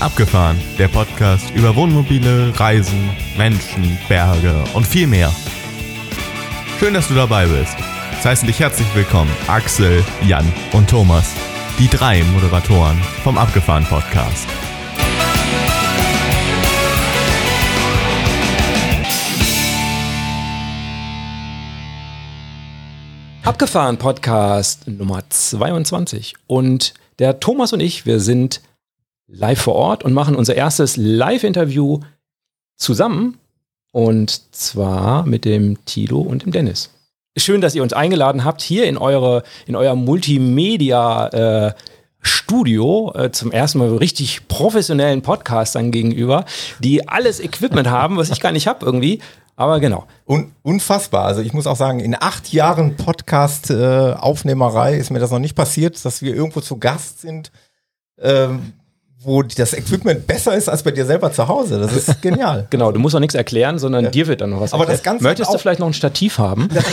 Abgefahren, der Podcast über Wohnmobile, Reisen, Menschen, Berge und viel mehr. Schön, dass du dabei bist. Es heißen dich herzlich willkommen Axel, Jan und Thomas, die drei Moderatoren vom Abgefahren Podcast. Abgefahren Podcast Nummer 22. Und der Thomas und ich, wir sind live vor Ort und machen unser erstes Live-Interview zusammen. Und zwar mit dem Tilo und dem Dennis. Schön, dass ihr uns eingeladen habt, hier in, eure, in euer Multimedia- äh, Studio äh, zum ersten Mal richtig professionellen Podcastern gegenüber, die alles Equipment haben, was ich gar nicht habe irgendwie. Aber genau. Un unfassbar. Also ich muss auch sagen, in acht Jahren Podcast-Aufnehmerei äh, ist mir das noch nicht passiert, dass wir irgendwo zu Gast sind, ähm, wo das Equipment besser ist als bei dir selber zu Hause. Das ist genial. genau, du musst auch nichts erklären, sondern ja. dir wird dann noch was Aber erklärt. Das Ganze Möchtest du vielleicht noch ein Stativ haben? Das,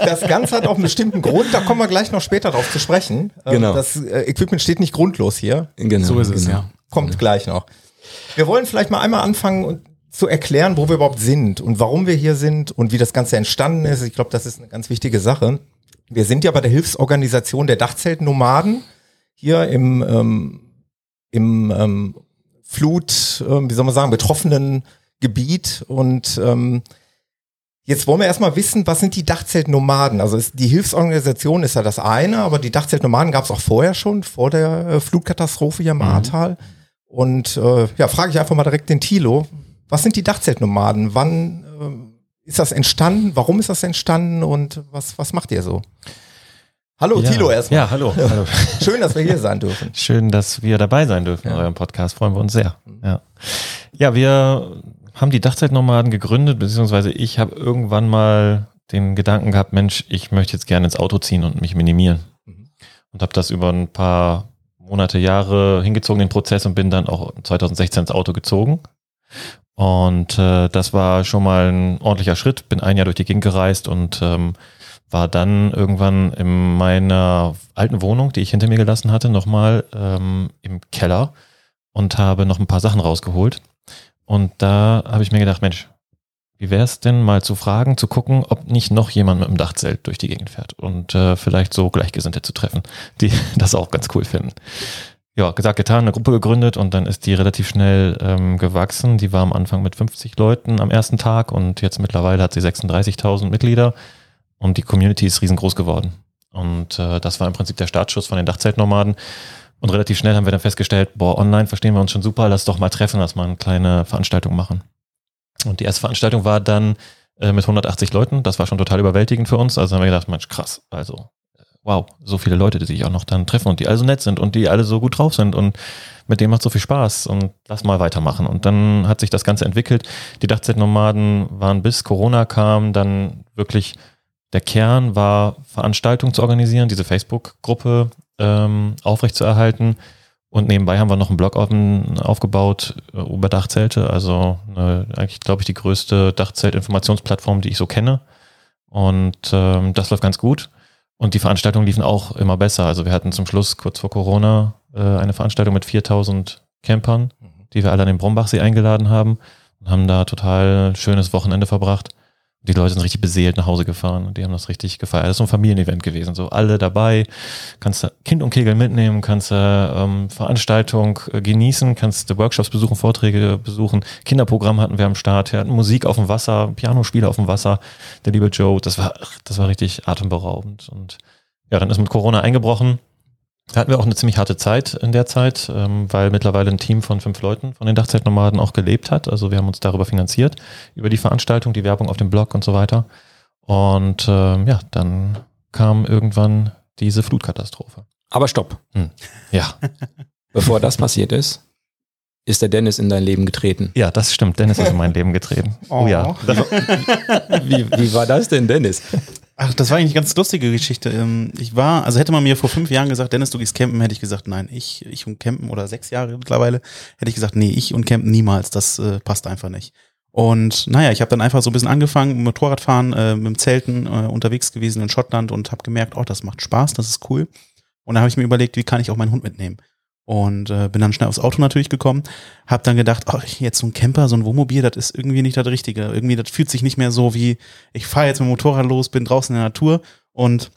das, Ganze hat auch einen bestimmten Grund, da kommen wir gleich noch später drauf zu sprechen. Ähm, genau. Das äh, Equipment steht nicht grundlos hier. Genau. So ist es, genau. ja. Kommt genau. gleich noch. Wir wollen vielleicht mal einmal anfangen und zu erklären, wo wir überhaupt sind und warum wir hier sind und wie das Ganze entstanden ist. Ich glaube, das ist eine ganz wichtige Sache. Wir sind ja bei der Hilfsorganisation der Dachzeltnomaden hier im, ähm, im ähm, Flut, ähm, wie soll man sagen, betroffenen Gebiet und ähm, Jetzt wollen wir erstmal wissen, was sind die Dachzeltnomaden? Also ist, die Hilfsorganisation ist ja das eine, aber die Dachzeltnomaden gab es auch vorher schon, vor der äh, Flutkatastrophe hier im mhm. Ahrtal. Und äh, ja, frage ich einfach mal direkt den Tilo. Was sind die Dachzeltnomaden? Wann äh, ist das entstanden? Warum ist das entstanden? Und was, was macht ihr so? Hallo, ja. Tilo erstmal. Ja, hallo, hallo. Schön, dass wir hier sein dürfen. Schön, dass wir dabei sein dürfen ja. in eurem Podcast. Freuen wir uns sehr. Ja, ja wir haben die Dachzeltnomaden gegründet, beziehungsweise ich habe irgendwann mal den Gedanken gehabt, Mensch, ich möchte jetzt gerne ins Auto ziehen und mich minimieren. Mhm. Und habe das über ein paar Monate, Jahre hingezogen, den Prozess, und bin dann auch 2016 ins Auto gezogen. Und äh, das war schon mal ein ordentlicher Schritt. Bin ein Jahr durch die Gegend gereist und ähm, war dann irgendwann in meiner alten Wohnung, die ich hinter mir gelassen hatte, nochmal ähm, im Keller und habe noch ein paar Sachen rausgeholt. Und da habe ich mir gedacht, Mensch, wie wäre es denn mal zu fragen, zu gucken, ob nicht noch jemand mit dem Dachzelt durch die Gegend fährt und äh, vielleicht so Gleichgesinnte zu treffen, die das auch ganz cool finden ja, gesagt, getan, eine Gruppe gegründet und dann ist die relativ schnell ähm, gewachsen. Die war am Anfang mit 50 Leuten am ersten Tag und jetzt mittlerweile hat sie 36.000 Mitglieder und die Community ist riesengroß geworden. Und äh, das war im Prinzip der Startschuss von den Dachzeltnomaden. Und relativ schnell haben wir dann festgestellt, boah, online verstehen wir uns schon super, lass doch mal treffen, lass mal eine kleine Veranstaltung machen. Und die erste Veranstaltung war dann äh, mit 180 Leuten. Das war schon total überwältigend für uns. Also haben wir gedacht, Mensch, krass, also wow, so viele Leute, die sich auch noch dann treffen und die alle so nett sind und die alle so gut drauf sind und mit dem macht so viel Spaß und lass mal weitermachen. Und dann hat sich das Ganze entwickelt. Die Dachzeltnomaden waren bis Corona kam dann wirklich der Kern war, Veranstaltungen zu organisieren, diese Facebook-Gruppe ähm, aufrechtzuerhalten. Und nebenbei haben wir noch einen Blog auf, aufgebaut äh, über Dachzelte, also eine, eigentlich, glaube ich, die größte Dachzelt-Informationsplattform, die ich so kenne. Und ähm, das läuft ganz gut. Und die Veranstaltungen liefen auch immer besser. Also wir hatten zum Schluss kurz vor Corona äh, eine Veranstaltung mit 4000 Campern, mhm. die wir alle an den Brombachsee eingeladen haben und haben da total schönes Wochenende verbracht. Die Leute sind richtig beseelt nach Hause gefahren und die haben das richtig gefeiert. Das ist so ein Familienevent gewesen. So alle dabei, kannst du Kind und Kegel mitnehmen, kannst du ähm, Veranstaltung äh, genießen, kannst du Workshops besuchen, Vorträge besuchen. Kinderprogramm hatten wir am Start, wir hatten Musik auf dem Wasser, Pianospieler auf dem Wasser, der liebe Joe. Das war, das war richtig atemberaubend. Und ja, dann ist mit Corona eingebrochen da hatten wir auch eine ziemlich harte Zeit in der Zeit, ähm, weil mittlerweile ein Team von fünf Leuten von den Dachzeitnomaden auch gelebt hat. Also wir haben uns darüber finanziert, über die Veranstaltung, die Werbung auf dem Blog und so weiter. Und ähm, ja, dann kam irgendwann diese Flutkatastrophe. Aber stopp. Hm. Ja. Bevor das passiert ist, ist der Dennis in dein Leben getreten. Ja, das stimmt. Dennis ist in mein Leben getreten. Oh, oh ja. wie, wie war das denn, Dennis? Ach, das war eigentlich eine ganz lustige Geschichte. Ähm, ich war, also hätte man mir vor fünf Jahren gesagt, Dennis, du gehst campen, hätte ich gesagt, nein, ich, ich und campen oder sechs Jahre mittlerweile, hätte ich gesagt, nee, ich und campen niemals, das äh, passt einfach nicht. Und naja, ich habe dann einfach so ein bisschen angefangen, Motorradfahren, äh, mit dem Zelten äh, unterwegs gewesen in Schottland und habe gemerkt, oh, das macht Spaß, das ist cool. Und dann habe ich mir überlegt, wie kann ich auch meinen Hund mitnehmen? Und äh, bin dann schnell aufs Auto natürlich gekommen, habe dann gedacht, ach, jetzt so ein Camper, so ein Wohnmobil, das ist irgendwie nicht das Richtige. Irgendwie, das fühlt sich nicht mehr so wie, ich fahre jetzt mit dem Motorrad los, bin draußen in der Natur und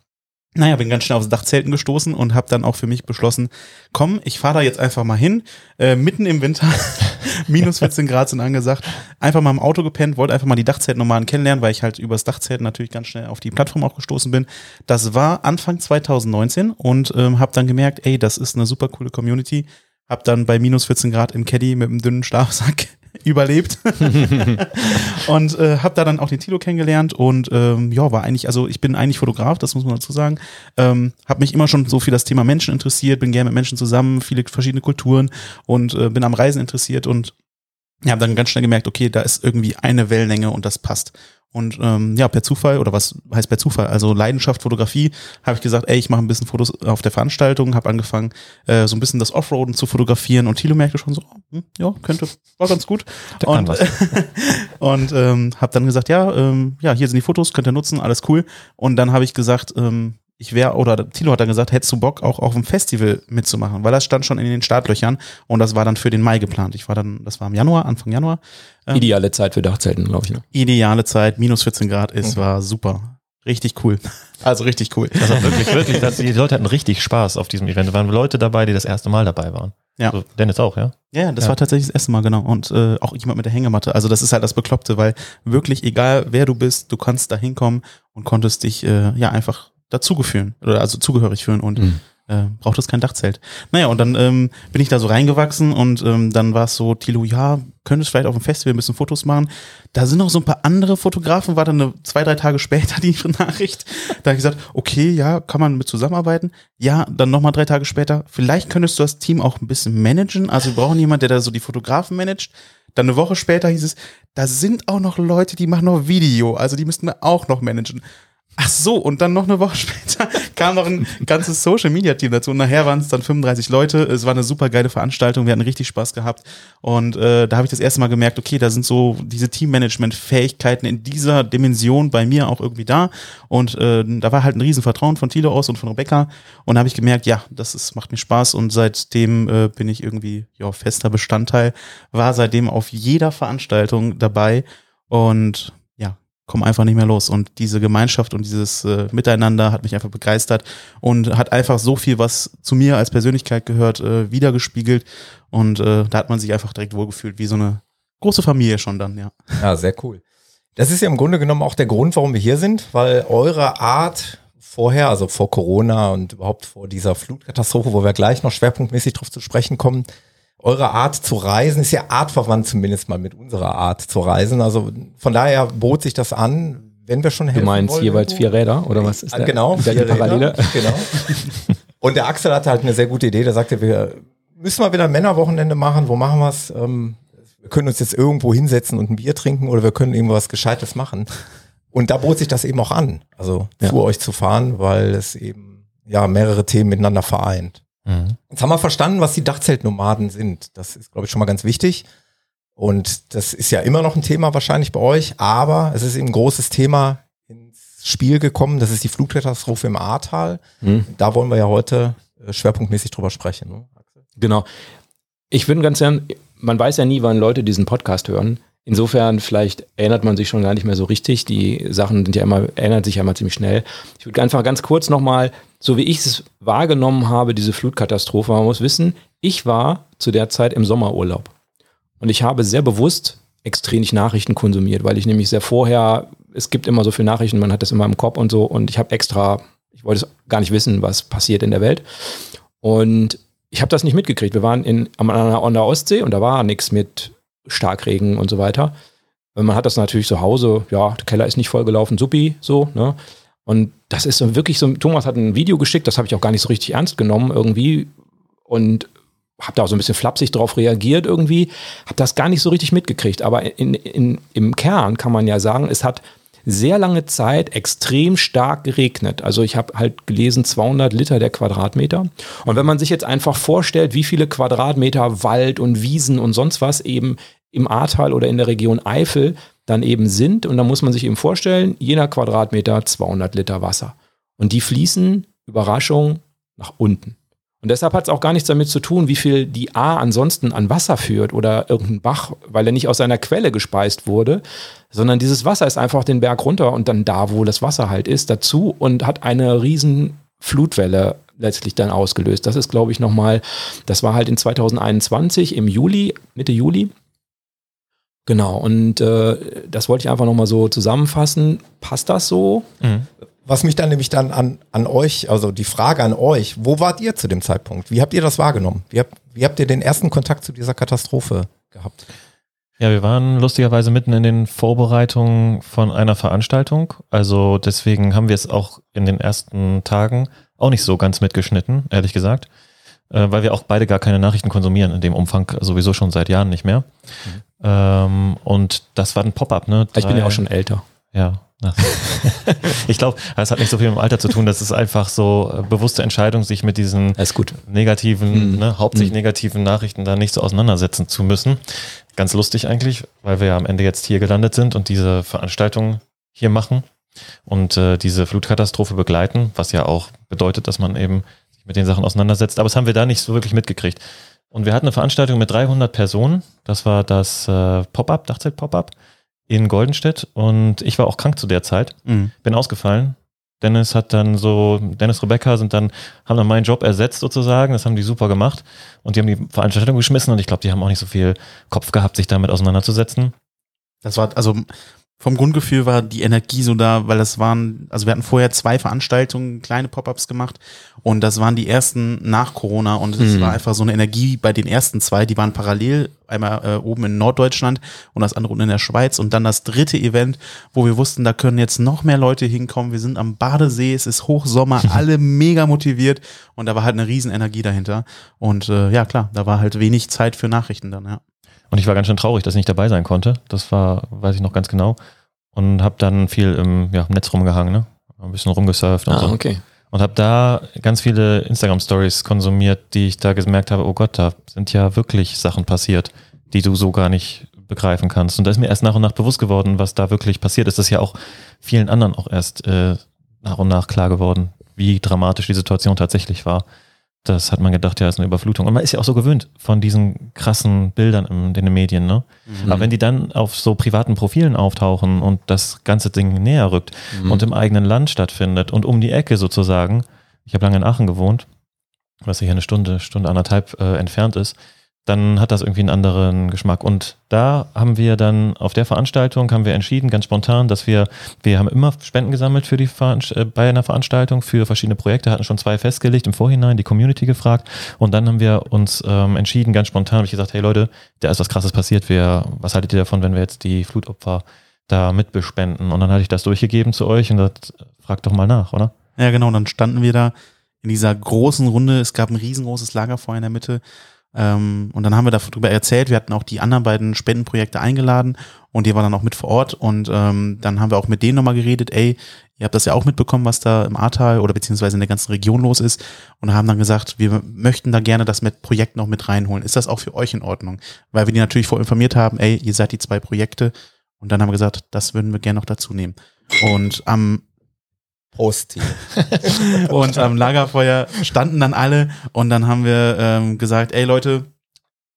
naja, bin ganz schnell aufs Dachzelten gestoßen und habe dann auch für mich beschlossen, komm, ich fahre da jetzt einfach mal hin, äh, mitten im Winter, minus 14 Grad sind angesagt, einfach mal im Auto gepennt, wollte einfach mal die Dachzeltnomaden kennenlernen, weil ich halt übers Dachzelten natürlich ganz schnell auf die Plattform auch gestoßen bin. Das war Anfang 2019 und ähm, habe dann gemerkt, ey, das ist eine super coole Community. Hab dann bei minus 14 Grad im Caddy mit einem dünnen Schlafsack überlebt. Und äh, habe da dann auch den Tilo kennengelernt und ähm, ja war eigentlich also ich bin eigentlich Fotograf das muss man dazu sagen. Ähm, habe mich immer schon so für das Thema Menschen interessiert bin gerne mit Menschen zusammen viele verschiedene Kulturen und äh, bin am Reisen interessiert und ja, habe dann ganz schnell gemerkt, okay, da ist irgendwie eine Wellenlänge und das passt. Und ähm, ja, per Zufall, oder was heißt per Zufall? Also Leidenschaft, Fotografie, habe ich gesagt, ey, ich mache ein bisschen Fotos auf der Veranstaltung, habe angefangen, äh, so ein bisschen das Offroaden zu fotografieren und Thilo merkte schon so, hm, ja, könnte, war ganz gut. Der kann und was. und ähm, habe dann gesagt, ja, ähm, ja, hier sind die Fotos, könnt ihr nutzen, alles cool. Und dann habe ich gesagt, ähm, ich wäre, oder Thilo hat dann gesagt, hättest du Bock, auch auf dem Festival mitzumachen, weil das stand schon in den Startlöchern und das war dann für den Mai geplant. Ich war dann, das war im Januar, Anfang Januar. Ähm, Ideale Zeit für Dachzelten, glaube ich. Ne? ideale Zeit, minus 14 Grad, es war super. Richtig cool. Also richtig cool. War wirklich, wirklich, das, die Leute hatten richtig Spaß auf diesem Event. Da waren Leute dabei, die das erste Mal dabei waren. Ja. So, Dennis auch, ja? Ja, das Ja. war tatsächlich das erste Mal, genau. Und äh, auch jemand mit der Hängematte. Also das ist halt das Bekloppte, weil wirklich egal wer du bist, du kannst da hinkommen und konntest dich äh, ja einfach dazugefühlen oder also zugehörig fühlen und Mhm. äh, brauchtest kein Dachzelt. Naja, und dann ähm, bin ich da so reingewachsen und ähm, dann war es so, Tilo, ja, könntest vielleicht auf dem Festival ein bisschen Fotos machen. Da sind noch so ein paar andere Fotografen, war dann eine, zwei, drei Tage später die Nachricht. Da habe ich gesagt, okay, ja, kann man mit zusammenarbeiten. Ja, dann nochmal drei Tage später, vielleicht könntest du das Team auch ein bisschen managen. Also wir brauchen jemanden, der da so die Fotografen managt. Dann eine Woche später hieß es, da sind auch noch Leute, die machen noch Video, also die müssten wir auch noch managen. Ach so, und dann noch eine Woche später kam noch ein ganzes Social Media Team dazu. Und nachher waren es dann 35 Leute. Es war eine super geile Veranstaltung. Wir hatten richtig Spaß gehabt. Und äh, da habe ich das erste Mal gemerkt, okay, da sind so diese Teammanagement-Fähigkeiten in dieser Dimension bei mir auch irgendwie da. Und äh, da war halt ein Riesenvertrauen von Tilo aus und von Rebecca. Und da habe ich gemerkt, ja, das ist, macht mir Spaß. Und seitdem äh, bin ich irgendwie ja, fester Bestandteil, war seitdem auf jeder Veranstaltung dabei. Und komme einfach nicht mehr los. Und diese Gemeinschaft und dieses äh, Miteinander hat mich einfach begeistert und hat einfach so viel, was zu mir als Persönlichkeit gehört, äh, wiedergespiegelt. Und äh, da hat man sich einfach direkt wohlgefühlt, wie so eine große Familie schon dann, ja. Ja, sehr cool. Das ist ja im Grunde genommen auch der Grund, warum wir hier sind, weil eure Art vorher, also vor Corona und überhaupt vor dieser Flutkatastrophe, wo wir gleich noch schwerpunktmäßig drauf zu sprechen kommen, eure Art zu reisen ist ja artverwandt zumindest mal mit unserer Art zu reisen. Also von daher bot sich das an, wenn wir schon helfen Du meinst wollen jeweils vier Räder oder was ist Ah, der, genau, der vier? Räder, genau. Und der Axel hatte halt eine sehr gute Idee, der sagte, wir müssen mal wieder ein Männerwochenende machen, wo machen wir es? Ähm, wir können uns jetzt irgendwo hinsetzen und ein Bier trinken oder wir können irgendwas Gescheites machen. Und da bot sich das eben auch an, also Ja. zu euch zu fahren, weil es eben ja mehrere Themen miteinander vereint. Mhm. Jetzt haben wir verstanden, was die Dachzeltnomaden sind. Das ist, glaube ich, schon mal ganz wichtig. Und das ist ja immer noch ein Thema wahrscheinlich bei euch, aber es ist eben ein großes Thema ins Spiel gekommen. Das ist die Flugkatastrophe im Ahrtal. Hm. Da wollen wir ja heute äh, schwerpunktmäßig drüber sprechen. Ne? Genau. Ich würde ganz gern, man weiß ja nie, wann Leute diesen Podcast hören. Insofern, vielleicht erinnert man sich schon gar nicht mehr so richtig. Die Sachen sind ja immer, erinnert sich ja immer ziemlich schnell. Ich würde einfach ganz kurz nochmal, so wie ich es wahrgenommen habe, diese Flutkatastrophe, man muss wissen, ich war zu der Zeit im Sommerurlaub. Und ich habe sehr bewusst extrem nicht Nachrichten konsumiert, weil ich nämlich sehr vorher, es gibt immer so viele Nachrichten, man hat das immer im Kopf und so, und ich habe extra, ich wollte gar nicht wissen, was passiert in der Welt. Und ich habe das nicht mitgekriegt. Wir waren in, an der Ostsee und da war nichts mit Starkregen und so weiter. Und Man hat das natürlich zu Hause, ja, der Keller ist nicht vollgelaufen, suppi, so, ne? Und das ist so wirklich so, Thomas hat ein Video geschickt, das habe ich auch gar nicht so richtig ernst genommen irgendwie und habe da auch so ein bisschen flapsig drauf reagiert irgendwie, habe das gar nicht so richtig mitgekriegt. Aber in, in, im Kern kann man ja sagen, es hat sehr lange Zeit extrem stark geregnet. Also ich habe halt gelesen 200 Liter der Quadratmeter. Und wenn man sich jetzt einfach vorstellt, wie viele Quadratmeter Wald und Wiesen und sonst was eben im Ahrtal oder in der Region Eifel dann eben sind, und dann muss man sich eben vorstellen, jener Quadratmeter 200 Liter Wasser. Und die fließen, Überraschung, nach unten. Und deshalb hat es auch gar nichts damit zu tun, wie viel die A ansonsten an Wasser führt oder irgendein Bach, weil er nicht aus seiner Quelle gespeist wurde, sondern dieses Wasser ist einfach den Berg runter und dann da, wo das Wasser halt ist, dazu und hat eine riesen Flutwelle letztlich dann ausgelöst. Das ist, glaube ich, nochmal, das war halt in 2021 im Juli, Mitte Juli. Genau, und äh, das wollte ich einfach nochmal so zusammenfassen. Passt das so? Mhm. Was mich dann nämlich dann an, an euch, also die Frage an euch, wo wart ihr zu dem Zeitpunkt? Wie habt ihr das wahrgenommen? Wie habt, wie habt ihr den ersten Kontakt zu dieser Katastrophe gehabt? Ja, wir waren lustigerweise mitten in den Vorbereitungen von einer Veranstaltung. Also deswegen haben wir es auch in den ersten Tagen auch nicht so ganz mitgeschnitten, ehrlich gesagt. Äh, weil wir auch beide gar keine Nachrichten konsumieren in dem Umfang, sowieso schon seit Jahren nicht mehr. Mhm. Ähm, und das war ein Pop-up, ne? Drei, ich bin ja auch schon älter. Ja, ich glaube, es hat nicht so viel mit dem Alter zu tun. Das ist einfach so äh, bewusste Entscheidung, sich mit diesen negativen, mhm. ne, hauptsächlich mhm. negativen Nachrichten da nicht so auseinandersetzen zu müssen. Ganz lustig eigentlich, weil wir ja am Ende jetzt hier gelandet sind und diese Veranstaltung hier machen und äh, diese Flutkatastrophe begleiten, was ja auch bedeutet, dass man eben sich mit den Sachen auseinandersetzt. Aber das haben wir da nicht so wirklich mitgekriegt. Und wir hatten eine Veranstaltung mit 300 Personen. Das war das äh, Pop-up, Dachzelt-Pop-up in Goldenstedt und ich war auch krank zu der Zeit. Mhm. Bin ausgefallen. Dennis hat dann so, Dennis Rebecca sind dann, haben dann meinen Job ersetzt sozusagen. Das haben die super gemacht. Und die haben die Veranstaltung geschmissen und ich glaube, die haben auch nicht so viel Kopf gehabt, sich damit auseinanderzusetzen. Das war, also vom Grundgefühl war die Energie so da, weil das waren, also wir hatten vorher zwei Veranstaltungen, kleine Pop-ups gemacht und das waren die ersten nach Corona und es mhm. war einfach so eine Energie bei den ersten zwei, die waren parallel, einmal äh, oben in Norddeutschland und das andere unten in der Schweiz und dann das dritte Event, wo wir wussten, da können jetzt noch mehr Leute hinkommen, wir sind am Badesee, es ist Hochsommer, alle mega motiviert und da war halt eine riesen Energie dahinter und äh, ja klar, da war halt wenig Zeit für Nachrichten dann, ja. Und ich war ganz schön traurig, dass ich nicht dabei sein konnte. Das war, weiß ich noch ganz genau. Und habe dann viel im, ja, im Netz rumgehangen, ne? Ein bisschen rumgesurft und ah, so. okay. Und habe da ganz viele Instagram-Stories konsumiert, die ich da gemerkt habe, oh Gott, da sind ja wirklich Sachen passiert, die du so gar nicht begreifen kannst. Und da ist mir erst nach und nach bewusst geworden, was da wirklich passiert ist. Das ist ja auch vielen anderen auch erst äh, nach und nach klar geworden, wie dramatisch die Situation tatsächlich war das hat man gedacht, ja, ist eine Überflutung. Und man ist ja auch so gewöhnt von diesen krassen Bildern in, den Medien, ne? Mhm. Aber wenn die dann auf so privaten Profilen auftauchen und das ganze Ding näher rückt mhm. und im eigenen Land stattfindet und um die Ecke sozusagen, ich habe lange in Aachen gewohnt, was hier eine Stunde, Stunde anderthalb äh, entfernt ist, dann hat das irgendwie einen anderen Geschmack. Und da haben wir dann auf der Veranstaltung haben wir entschieden, ganz spontan, dass wir, wir haben immer Spenden gesammelt für die äh, bei einer Veranstaltung für verschiedene Projekte, hatten schon zwei festgelegt im Vorhinein, die Community gefragt und dann haben wir uns ähm, entschieden, ganz spontan habe ich gesagt, hey Leute, da ist was krasses passiert, wir, was haltet ihr davon, wenn wir jetzt die Flutopfer da mitbespenden? Und dann hatte ich das durchgegeben zu euch und das fragt doch mal nach, oder? Ja, genau, und dann standen wir da in dieser großen Runde, es gab ein riesengroßes Lagerfeuer in der Mitte ähm, und dann haben wir darüber erzählt, wir hatten auch die anderen beiden Spendenprojekte eingeladen und die waren dann auch mit vor Ort und ähm, dann haben wir auch mit denen nochmal geredet, ey, ihr habt das ja auch mitbekommen, was da im Ahrtal oder beziehungsweise in der ganzen Region los ist und haben dann gesagt, wir möchten da gerne das mit Projekt noch mit reinholen. Ist das auch für euch in Ordnung? Weil wir die natürlich vorinformiert haben, ey, ihr seid die zwei Projekte und dann haben wir gesagt, das würden wir gerne noch dazu nehmen. Und am Prost. und am Lagerfeuer standen dann alle und dann haben wir ähm, gesagt, ey Leute,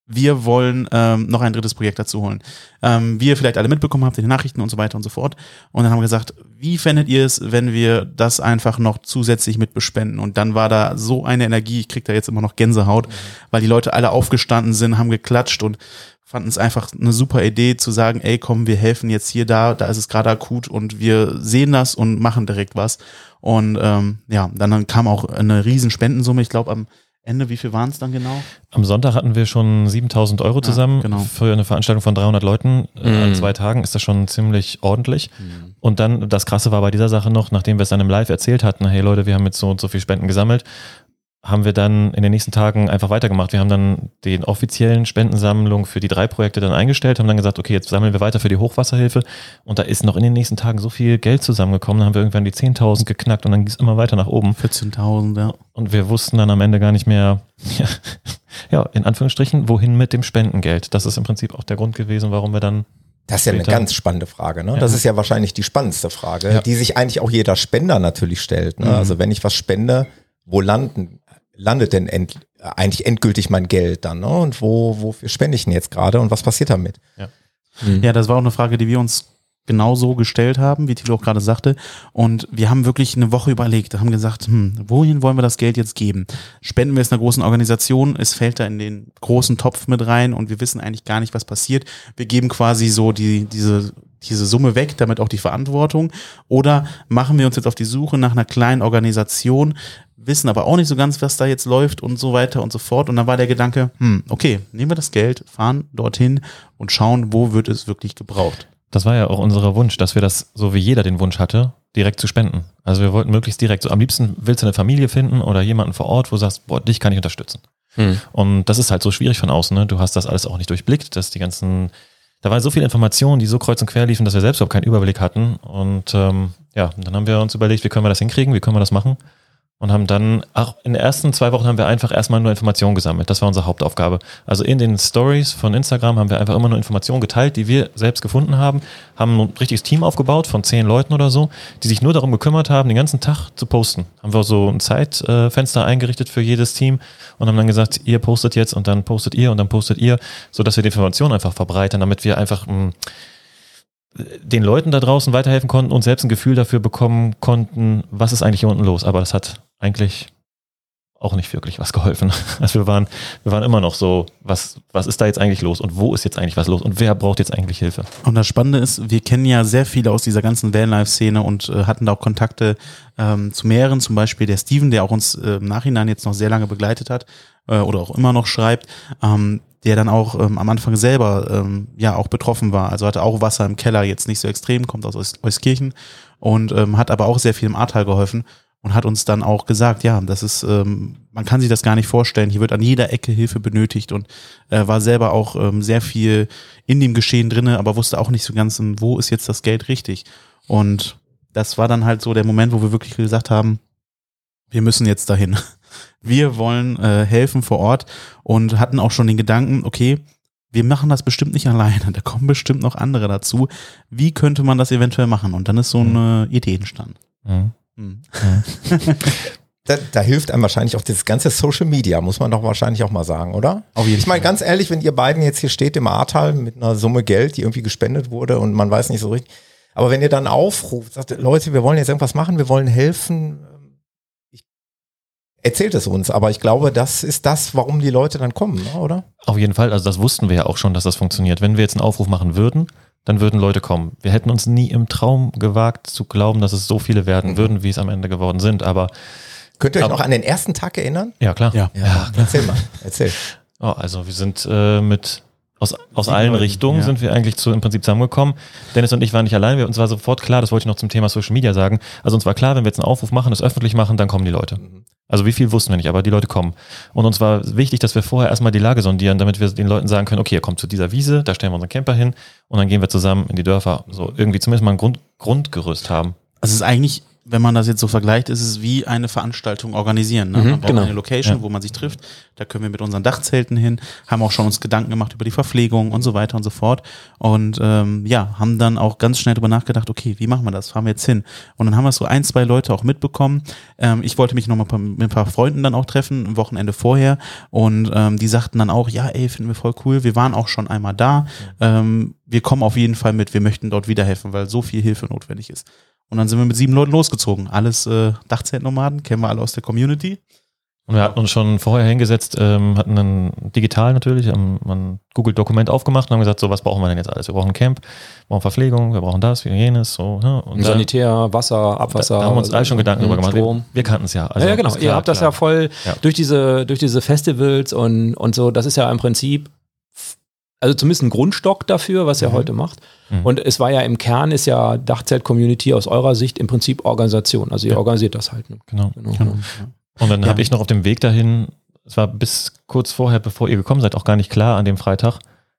wir wollen ähm, noch ein drittes Projekt dazu holen. Ähm, wie ihr vielleicht alle mitbekommen habt in den Nachrichten und so weiter und so fort. Und dann haben wir gesagt, wie fändet ihr es, wenn wir das einfach noch zusätzlich mit bespenden? Und dann war da so eine Energie, ich krieg da jetzt immer noch Gänsehaut, mhm. weil die Leute alle aufgestanden sind, haben geklatscht und fanden es einfach eine super Idee zu sagen, ey, komm, wir helfen jetzt hier da, da ist es gerade akut und wir sehen das und machen direkt was. Und ähm, ja, dann kam auch eine riesen Spendensumme. Ich glaube, am Ende, wie viel waren es dann genau? Am Sonntag hatten wir schon 7000 Euro zusammen. Ja, genau. Für eine Veranstaltung von 300 Leuten äh, mhm. an zwei Tagen ist das schon ziemlich ordentlich. Mhm. Und dann, das Krasse war bei dieser Sache noch, nachdem wir es dann im Live erzählt hatten, hey Leute, wir haben jetzt so und so viel Spenden gesammelt, haben wir dann in den nächsten Tagen einfach weitergemacht. Wir haben dann den offiziellen Spendensammlung für die drei Projekte dann eingestellt, haben dann gesagt, okay, jetzt sammeln wir weiter für die Hochwasserhilfe. Und da ist noch in den nächsten Tagen so viel Geld zusammengekommen, dann haben wir irgendwann die 10.000 geknackt und dann ging es immer weiter nach oben. 14.000, ja. Und wir wussten dann am Ende gar nicht mehr, ja, ja, in Anführungsstrichen, wohin mit dem Spendengeld. Das ist im Prinzip auch der Grund gewesen, warum wir dann das ist ja eine ganz spannende Frage. Ne? Ja. Das ist ja wahrscheinlich die spannendste Frage, ja. die sich eigentlich auch jeder Spender natürlich stellt. Ne? Mhm. Also wenn ich was spende, wo landen landet denn end, eigentlich endgültig mein Geld dann? Ne? Und wo, wofür spende ich denn jetzt gerade und was passiert damit? Ja, das war auch eine Frage, die wir uns genau so gestellt haben, wie Thilo auch gerade sagte. Und wir haben wirklich eine Woche überlegt, haben gesagt, hm, wohin wollen wir das Geld jetzt geben? Spenden wir es einer großen Organisation, es fällt da in den großen Topf mit rein und wir wissen eigentlich gar nicht, was passiert. Wir geben quasi so die, diese, diese Summe weg, damit auch die Verantwortung. Oder machen wir uns jetzt auf die Suche nach einer kleinen Organisation, wissen aber auch nicht so ganz, was da jetzt läuft und so weiter und so fort. Und dann war der Gedanke, hm, okay, nehmen wir das Geld, fahren dorthin und schauen, wo wird es wirklich gebraucht. Das war ja auch unser Wunsch, dass wir das, so wie jeder den Wunsch hatte, direkt zu spenden. Also wir wollten möglichst direkt, so am liebsten willst du eine Familie finden oder jemanden vor Ort, wo du sagst, boah, dich kann ich unterstützen. Hm. Und das ist halt so schwierig von außen, ne? Du hast das alles auch nicht durchblickt, dass die ganzen, da waren so viele Informationen, die so kreuz und quer liefen, dass wir selbst überhaupt keinen Überblick hatten. Und ähm, ja, dann haben wir uns überlegt, wie können wir das hinkriegen, wie können wir das machen? Und haben dann, auch in den ersten zwei Wochen haben wir einfach erstmal nur Informationen gesammelt. Das war unsere Hauptaufgabe. Also in den Stories von Instagram haben wir einfach immer nur Informationen geteilt, die wir selbst gefunden haben, haben ein richtiges Team aufgebaut von zehn Leuten oder so, die sich nur darum gekümmert haben, den ganzen Tag zu posten. Haben wir so ein Zeitfenster eingerichtet für jedes Team und haben dann gesagt, ihr postet jetzt und dann postet ihr und dann postet ihr, sodass wir die Informationen einfach verbreitern, damit wir einfach mh, den Leuten da draußen weiterhelfen konnten und selbst ein Gefühl dafür bekommen konnten, was ist eigentlich hier unten los. Aber das hat eigentlich auch nicht wirklich was geholfen. Also wir waren, wir waren immer noch so, was, was ist da jetzt eigentlich los und wo ist jetzt eigentlich was los und wer braucht jetzt eigentlich Hilfe? Und das Spannende ist, wir kennen ja sehr viele aus dieser ganzen Vanlife-Szene und äh, hatten da auch Kontakte ähm, zu mehreren, zum Beispiel der Steven, der auch uns äh, im Nachhinein jetzt noch sehr lange begleitet hat äh, oder auch immer noch schreibt, ähm, der dann auch ähm, am Anfang selber ähm, ja auch betroffen war. Also hatte auch Wasser im Keller, jetzt nicht so extrem, kommt aus Eus- Euskirchen und ähm, hat aber auch sehr viel im Ahrtal geholfen und hat uns dann auch gesagt, ja, das ist, ähm, man kann sich das gar nicht vorstellen. Hier wird an jeder Ecke Hilfe benötigt und äh, war selber auch ähm, sehr viel in dem Geschehen drinne, aber wusste auch nicht so ganz, ähm, wo ist jetzt das Geld richtig. Und das war dann halt so der Moment, wo wir wirklich gesagt haben, wir müssen jetzt dahin. Wir wollen äh, helfen vor Ort und hatten auch schon den Gedanken, okay, wir machen das bestimmt nicht alleine, da kommen bestimmt noch andere dazu. Wie könnte man das eventuell machen? Und dann ist so eine Idee entstanden. Mhm. Hm. Da, da hilft einem wahrscheinlich auch das ganze Social Media, muss man doch wahrscheinlich auch mal sagen, oder? Auf jeden Ich meine, ganz ehrlich, wenn ihr beiden jetzt hier steht im Ahrtal mit einer Summe Geld, die irgendwie gespendet wurde und man weiß nicht so richtig, aber wenn ihr dann aufruft, sagt, Leute, wir wollen jetzt irgendwas machen, wir wollen helfen, erzählt es uns, aber ich glaube, das ist das, warum die Leute dann kommen, ne, oder? Auf jeden Fall, also das wussten wir ja auch schon, dass das funktioniert. Wenn wir jetzt einen Aufruf machen würden, dann würden Leute kommen. Wir hätten uns nie im Traum gewagt zu glauben, dass es so viele werden Mhm. würden, wie es am Ende geworden sind. Aber Könnt ihr euch Aber- noch an den ersten Tag erinnern? ja, klar. Ja. erzähl mal, erzähl. Oh, also wir sind äh, mit aus, aus allen Leuten, Richtungen ja. sind wir eigentlich zu, im Prinzip zusammengekommen. Dennis und ich waren nicht allein. Wir, uns war sofort klar, das wollte ich noch zum Thema Social Media sagen. Also uns war klar, wenn wir jetzt einen Aufruf machen, das öffentlich machen, dann kommen die Leute. Also wie viel wussten wir nicht, aber die Leute kommen. Und uns war wichtig, dass wir vorher erstmal die Lage sondieren, damit wir den Leuten sagen können, okay, ihr kommt zu dieser Wiese, da stellen wir unseren Camper hin und dann gehen wir zusammen in die Dörfer. So irgendwie zumindest mal ein Grund, Grundgerüst haben. Also es ist eigentlich, wenn man das jetzt so vergleicht, ist es wie eine Veranstaltung organisieren. Ne? Mhm, man braucht genau. eine Location, Ja. wo man sich trifft. Da können wir mit unseren Dachzelten hin, haben auch schon uns Gedanken gemacht über die Verpflegung und so weiter und so fort. Und ähm, ja, haben dann auch ganz schnell darüber nachgedacht, okay, wie machen wir das? Fahren wir jetzt hin? Und dann haben wir so ein, zwei Leute auch mitbekommen. Ähm, ich wollte mich noch mal mit ein paar Freunden dann auch treffen, ein Wochenende vorher. Und ähm, die sagten dann auch, ja, ey, finden wir voll cool. Wir waren auch schon einmal da. Ähm, wir kommen auf jeden Fall mit. Wir möchten dort wieder helfen, weil so viel Hilfe notwendig ist. Und dann sind wir mit sieben Leuten losgezogen. Alles äh, Dachzeltnomaden, kennen wir alle aus der Community. Und wir hatten uns schon vorher hingesetzt, ähm, hatten dann digital natürlich, haben ein Google-Dokument aufgemacht und haben gesagt, so, was brauchen wir denn jetzt alles? Wir brauchen ein Camp, wir brauchen Verpflegung, wir brauchen das, wir jenes, so. Ja, und da- Sanitär, Wasser, Abwasser. Da haben wir uns alle schon Gedanken drüber gemacht. Strom. Wir, wir kannten es ja. Also, ja, ja, genau. ist Ihr klar, habt das klar. ja voll Ja. durch diese durch diese Festivals und und so. Das ist ja im Prinzip also zumindest ein Grundstock dafür, was ihr heute macht. Mhm. Und es war ja im Kern ist ja Dachzelt-Community aus eurer Sicht im Prinzip Organisation. Also ihr Ja. organisiert das halt. Ne? Genau. Genau. Und dann Ja. habe ich noch auf dem Weg dahin, es war bis kurz vorher, bevor ihr gekommen seid, auch gar nicht klar an dem Freitag.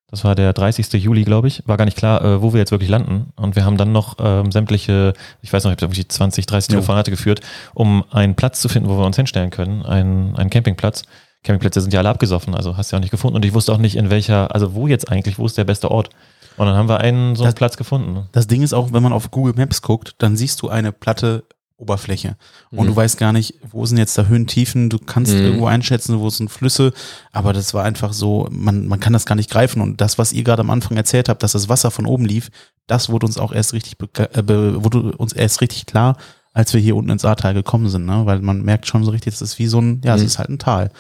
Das war der 30. Juli, glaube ich. War gar nicht klar, äh, wo wir jetzt wirklich landen. Und wir haben dann noch ähm, sämtliche, ich weiß noch, ich habe irgendwie 20, 30 Ja. Telefonate geführt, um einen Platz zu finden, wo wir uns hinstellen können. Einen, einen Campingplatz. Campingplätze sind ja alle abgesoffen, also hast du ja auch nicht gefunden. Und ich wusste auch nicht, in welcher, also wo jetzt eigentlich, wo ist der beste Ort. Und dann haben wir einen so einen Das- Platz gefunden. Das Ding ist auch, wenn man auf Google Maps guckt, dann siehst du eine Platte Oberfläche. Und Mhm. du weißt gar nicht, wo sind jetzt da Höhen, Tiefen, du kannst Mhm. irgendwo einschätzen, wo sind Flüsse, aber das war einfach so, man, man kann das gar nicht greifen. Und das, was ihr gerade am Anfang erzählt habt, dass das Wasser von oben lief, das wurde uns auch erst richtig, äh, wurde uns erst richtig klar, als wir hier unten ins Ahrtal gekommen sind, ne? Weil man merkt schon so richtig, das ist wie so ein, ja, es Mhm. ist halt ein Tal.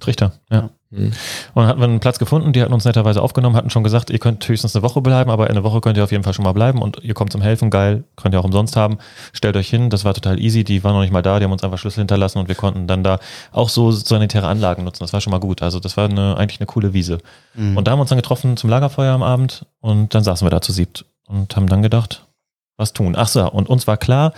Trichter, ja. Mhm. Und dann hatten wir einen Platz gefunden, die hatten uns netterweise aufgenommen, hatten schon gesagt, ihr könnt höchstens eine Woche bleiben, aber eine Woche könnt ihr auf jeden Fall schon mal bleiben und ihr kommt zum Helfen, geil, könnt ihr auch umsonst haben. Stellt euch hin, das war total easy, die waren noch nicht mal da, die haben uns einfach Schlüssel hinterlassen und wir konnten dann da auch so sanitäre Anlagen nutzen. Das war schon mal gut. Also das war eine, eigentlich eine coole Wiese. Mhm. Und da haben wir uns dann getroffen zum Lagerfeuer am Abend und dann saßen wir da zu siebt und haben dann gedacht, was tun. Ach so, und uns war klar,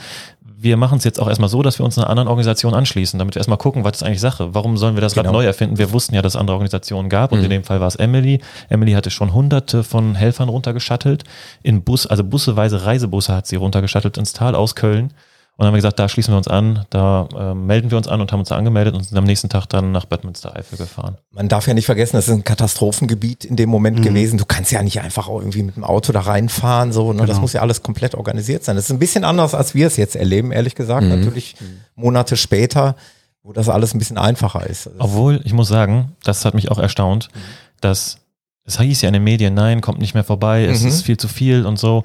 wir machen es jetzt auch erstmal so, dass wir uns einer anderen Organisation anschließen, damit wir erstmal gucken, was ist eigentlich Sache? Warum sollen wir das Rad Genau. neu erfinden? Wir wussten ja, dass es andere Organisationen gab und Mhm. in dem Fall war es Emily. Emily hatte schon hunderte von Helfern runtergeschattelt, in Bus, also busseweise Reisebusse hat sie runtergeschattelt ins Tal aus Köln. Und dann haben wir gesagt, da schließen wir uns an, da äh, melden wir uns an und haben uns da angemeldet und sind am nächsten Tag dann nach Bad Münstereifel gefahren. Man darf ja nicht vergessen, das ist ein Katastrophengebiet in dem Moment Mhm. gewesen. Du kannst ja nicht einfach irgendwie mit dem Auto da reinfahren. So, ne? Das Genau. muss ja alles komplett organisiert sein. Das ist ein bisschen anders, als wir es jetzt erleben, ehrlich gesagt. Mhm. Natürlich Monate später, wo das alles ein bisschen einfacher ist. Also Obwohl, ich muss sagen, das hat mich auch erstaunt, dass es hieß ja in den Medien, nein, kommt nicht mehr vorbei, es Mhm. ist viel zu viel und so.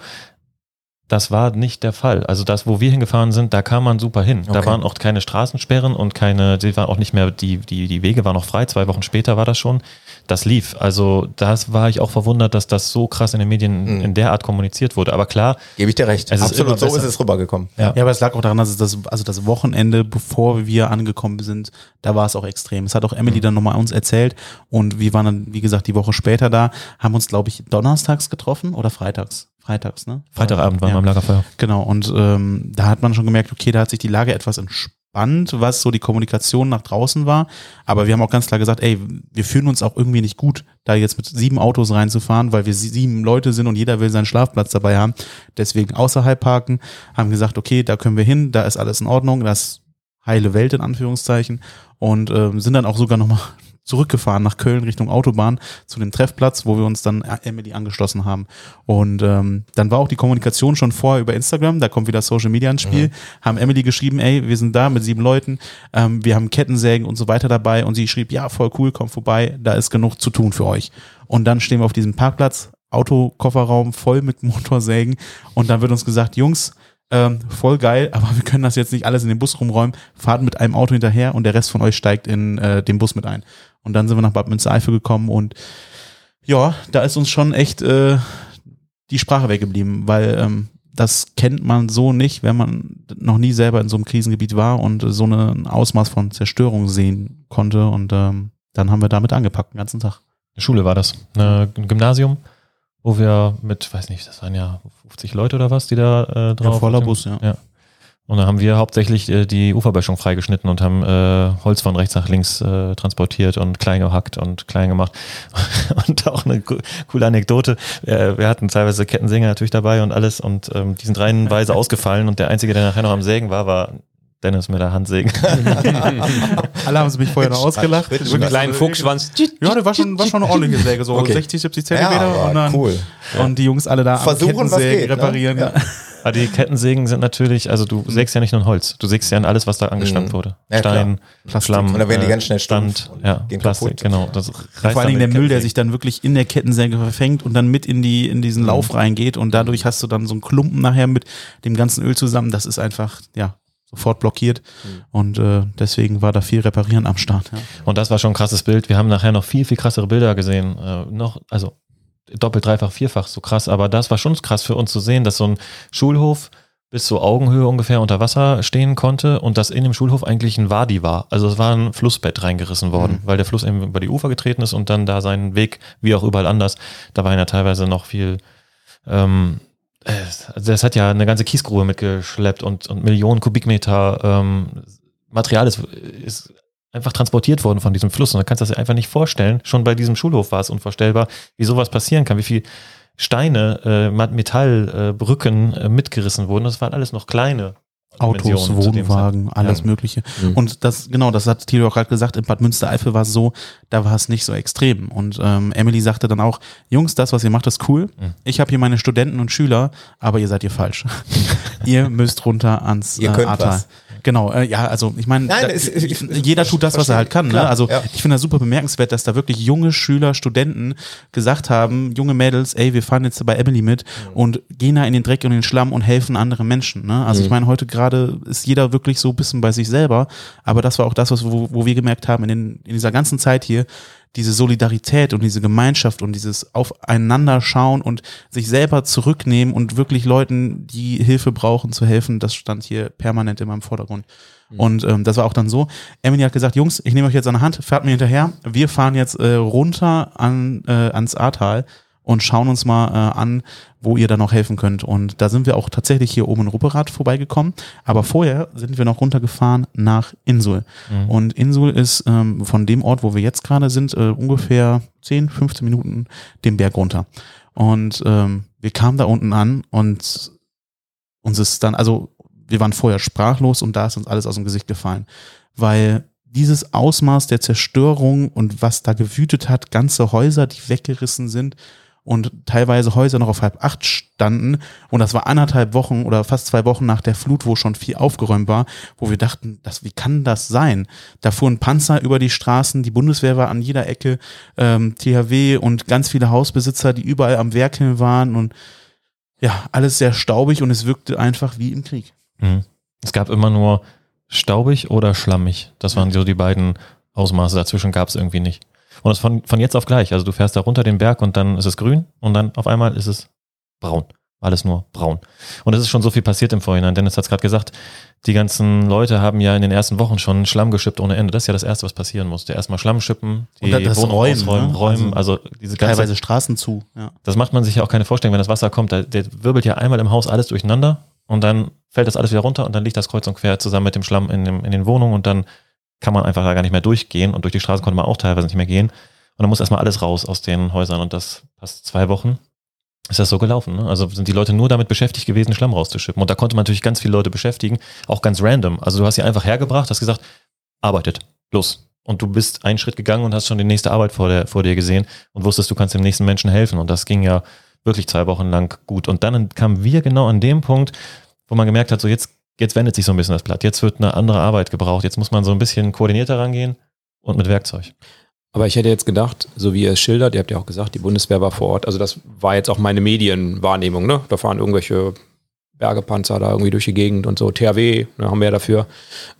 Das war nicht der Fall. Also das, wo wir hingefahren sind, da kam man super hin. Da Okay. waren auch keine Straßensperren und keine, die waren auch nicht mehr, die, die, die Wege waren noch frei. Zwei Wochen später war das schon. Das lief. Also das war ich auch verwundert, dass das so krass in den Medien Mhm. in der Art kommuniziert wurde. Aber klar, Gebe ich dir recht. Es ist immer Absolut, so besser. ist es rübergekommen. Ja. Ja, aber es lag auch daran, dass es das, also das Wochenende, bevor wir angekommen sind, da war es auch extrem. Es hat auch Emily dann nochmal uns erzählt und wir waren dann, wie gesagt, die Woche später da, haben uns, glaube ich, donnerstags getroffen oder freitags? Freitags, ne? Freitagabend waren Ja. wir am Lagerfeuer. Genau, und ähm, da hat man schon gemerkt, okay, da hat sich die Lage etwas entspannt, was so die Kommunikation nach draußen war. Aber wir haben auch ganz klar gesagt, ey, wir fühlen uns auch irgendwie nicht gut, da jetzt mit sieben Autos reinzufahren, weil wir sie- sieben Leute sind und jeder will seinen Schlafplatz dabei haben. Deswegen außerhalb parken, haben gesagt, okay, da können wir hin, da ist alles in Ordnung, das heile Welt in Anführungszeichen. Und ähm, sind dann auch sogar nochmal zurückgefahren nach Köln Richtung Autobahn zu dem Treffplatz, wo wir uns dann äh, Emily angeschlossen haben. Und ähm, dann war auch die Kommunikation schon vorher über Instagram, da kommt wieder Social Media ins Spiel, haben Emily geschrieben, ey, wir sind da mit sieben Leuten, ähm, wir haben Kettensägen und so weiter dabei und sie schrieb, ja, voll cool, komm vorbei, da ist genug zu tun für euch. Und dann stehen wir auf diesem Parkplatz, Autokofferraum voll mit Motorsägen und dann wird uns gesagt, Jungs, ähm, voll geil, aber wir können das jetzt nicht alles in den Bus rumräumen. Fahrt mit einem Auto hinterher und der Rest von euch steigt in äh, den Bus mit ein. Und dann sind wir nach Bad Münstereifel gekommen und ja, da ist uns schon echt äh, die Sprache weggeblieben, weil ähm, das kennt man so nicht, wenn man noch nie selber in so einem Krisengebiet war und so eine- ein Ausmaß von Zerstörung sehen konnte. Und ähm, dann haben wir damit angepackt den ganzen Tag. Schule war das. Eine, ein Gymnasium, wo wir mit, weiß nicht, das waren ja 50 Leute oder was, die da äh, drauf. voller Bus, ja. ja. Und dann haben wir hauptsächlich äh, die Uferböschung freigeschnitten und haben äh, Holz von rechts nach links äh, transportiert und klein gehackt und klein gemacht. und auch eine co- coole Anekdote. Äh, wir hatten teilweise Kettensäger natürlich dabei und alles und ähm, die sind reihenweise ausgefallen und der Einzige, der nachher noch am Sägen war, war Dennis mit der Handsäge. Alle haben sie mich vorher noch ausgelacht. So einen kleinen Fuchsschwanz. Ja, der war schon, war schon eine ordentliche Säge, so Okay. 60, 70 Ja, Zentimeter. aber und, dann, cool. und die Jungs alle da Versuchen, am was Kettensägen geht, ne? reparieren. Ja. Aber die Kettensägen sind natürlich, also du sägst ja nicht nur ein Holz, du sägst ja an alles, was da angestampft Mhm. wurde. Ja, Stein, Plastik. Schlamm. Und dann werden die äh, ganz schnell stumpf Stand, ja, gehen Plastik, kaputt. genau. Das Vor allen Dingen der mit Müll, der Kettensägen. sich dann wirklich in der Kettensäge verfängt und dann mit in die in diesen Lauf reingeht und dadurch hast du dann so einen Klumpen nachher mit dem ganzen Öl zusammen. Das ist einfach ja sofort blockiert und äh, deswegen war da viel Reparieren am Start. Ja. Und das war schon ein krasses Bild. Wir haben nachher noch viel, viel krassere Bilder gesehen. Äh, noch, also doppelt, dreifach, vierfach so krass. Aber das war schon krass für uns zu sehen, dass so ein Schulhof bis zur Augenhöhe ungefähr unter Wasser stehen konnte und dass in dem Schulhof eigentlich ein Wadi war. Also es war ein Flussbett reingerissen worden, weil der Fluss eben über die Ufer getreten ist und dann da seinen Weg, wie auch überall anders, da war ja teilweise noch viel, ähm, das hat ja eine ganze Kiesgrube mitgeschleppt und, und Millionen Kubikmeter ähm, Material ist, ist einfach transportiert worden von diesem Fluss. Und da kannst du das einfach nicht vorstellen. Schon bei diesem Schulhof war es unvorstellbar, wie sowas passieren kann, wie viel Steine, äh, Metallbrücken äh, äh, mitgerissen wurden. Das waren alles noch kleine Autos, Wohnwagen, alles Ja. Mögliche. Mhm. Und das, genau, das hat Thilo auch gerade gesagt, in Bad Münstereifel war es so, da war es nicht so extrem. Und ähm, Emily sagte dann auch, Jungs, das, was ihr macht, ist cool. Mhm. Ich habe hier meine Studenten und Schüler, aber ihr seid hier falsch. ihr müsst runter ans Ihr äh, Ahrtal. was. Genau, äh, ja, also ich meine, jeder tut das, was er halt kann. Ne? Klar, Also ja. ich finde das super bemerkenswert, dass da wirklich junge Schüler, Studenten gesagt haben, junge Mädels, ey, wir fahren jetzt bei Emily mit Mhm. und gehen da in den Dreck und den Schlamm und helfen anderen Menschen. Ne? Also ich meine, heute gerade ist jeder wirklich so ein bisschen bei sich selber, aber das war auch das, was, wo, wo wir gemerkt haben, in, den, in dieser ganzen Zeit hier, diese Solidarität und diese Gemeinschaft und dieses Aufeinander schauen und sich selber zurücknehmen und wirklich Leuten, die Hilfe brauchen, zu helfen, das stand hier permanent in meinem Vordergrund. Und ähm, das war auch dann so. Emily hat gesagt, Jungs, ich nehme euch jetzt an der Hand, fährt mir hinterher. Wir fahren jetzt äh, runter an, äh, ans Ahrtal und schauen uns mal äh, an, wo ihr da noch helfen könnt. Und da sind wir auch tatsächlich hier oben in Rupperath vorbeigekommen. Aber vorher sind wir noch runtergefahren nach Insul. Und Insul ist ähm, von dem Ort, wo wir jetzt gerade sind, äh, ungefähr 10, 15 Minuten den Berg runter. Und ähm, wir kamen da unten an und uns ist dann, also wir waren vorher sprachlos und da ist uns alles aus dem Gesicht gefallen. Weil dieses Ausmaß der Zerstörung und was da gewütet hat, ganze Häuser, die weggerissen sind und teilweise Häuser noch auf halb acht standen und das war anderthalb Wochen oder fast zwei Wochen nach der Flut, wo schon viel aufgeräumt war, wo wir dachten, das, wie kann das sein? Da fuhren Panzer über die Straßen, die Bundeswehr war an jeder Ecke, ähm, THW und ganz viele Hausbesitzer, die überall am Werkeln waren und ja, alles sehr staubig und es wirkte einfach wie im Krieg. Mhm. Es gab immer nur staubig oder schlammig. Das waren so die beiden Ausmaße. Dazwischen gab es irgendwie nicht. Und das von, von jetzt auf gleich. Also du fährst da runter den Berg und dann ist es grün und dann auf einmal ist es braun. Alles nur braun. Und es ist schon so viel passiert im Vorhinein. Dennis hat es gerade gesagt, die ganzen Leute haben ja in den ersten Wochen schon Schlamm geschippt ohne Ende. Das ist ja das Erste, was passieren musste. Erstmal Schlamm schippen, die Und das Wohnung Räumen, ausräumen, ne? räumen. Also, diese ganze Teilweise Straßen zu. Ja. das macht man sich ja auch keine Vorstellung, wenn das Wasser kommt. Da, der wirbelt ja einmal im Haus alles durcheinander und dann fällt das alles wieder runter und dann liegt das kreuz und quer zusammen mit dem Schlamm in, dem, in den Wohnungen und dann kann man einfach da gar nicht mehr durchgehen und durch die Straße konnte man auch teilweise nicht mehr gehen. Und dann muss erstmal alles raus aus den Häusern und das fast zwei Wochen ist das so gelaufen. Ne? Also sind die Leute nur damit beschäftigt gewesen, Schlamm rauszuschippen. Und da konnte man natürlich ganz viele Leute beschäftigen, auch ganz random. Also du hast sie einfach hergebracht, hast gesagt, arbeitet, los. Und du bist einen Schritt gegangen und hast schon die nächste Arbeit vor, der, vor dir gesehen und wusstest, du kannst dem nächsten Menschen helfen. Und das ging ja wirklich zwei Wochen lang gut. Und dann kamen wir genau an dem Punkt, wo man gemerkt hat, so jetzt, jetzt wendet sich so ein bisschen das Blatt. Jetzt wird eine andere Arbeit gebraucht. Jetzt muss man so ein bisschen koordinierter rangehen und mit Werkzeug. Aber ich hätte jetzt gedacht, so wie ihr es schildert, ihr habt ja auch gesagt, die Bundeswehr war vor Ort. Also das war jetzt auch meine Medienwahrnehmung, ne? Da fahren irgendwelche Bergepanzer da irgendwie durch die Gegend und so. THW, ne, haben wir ja dafür.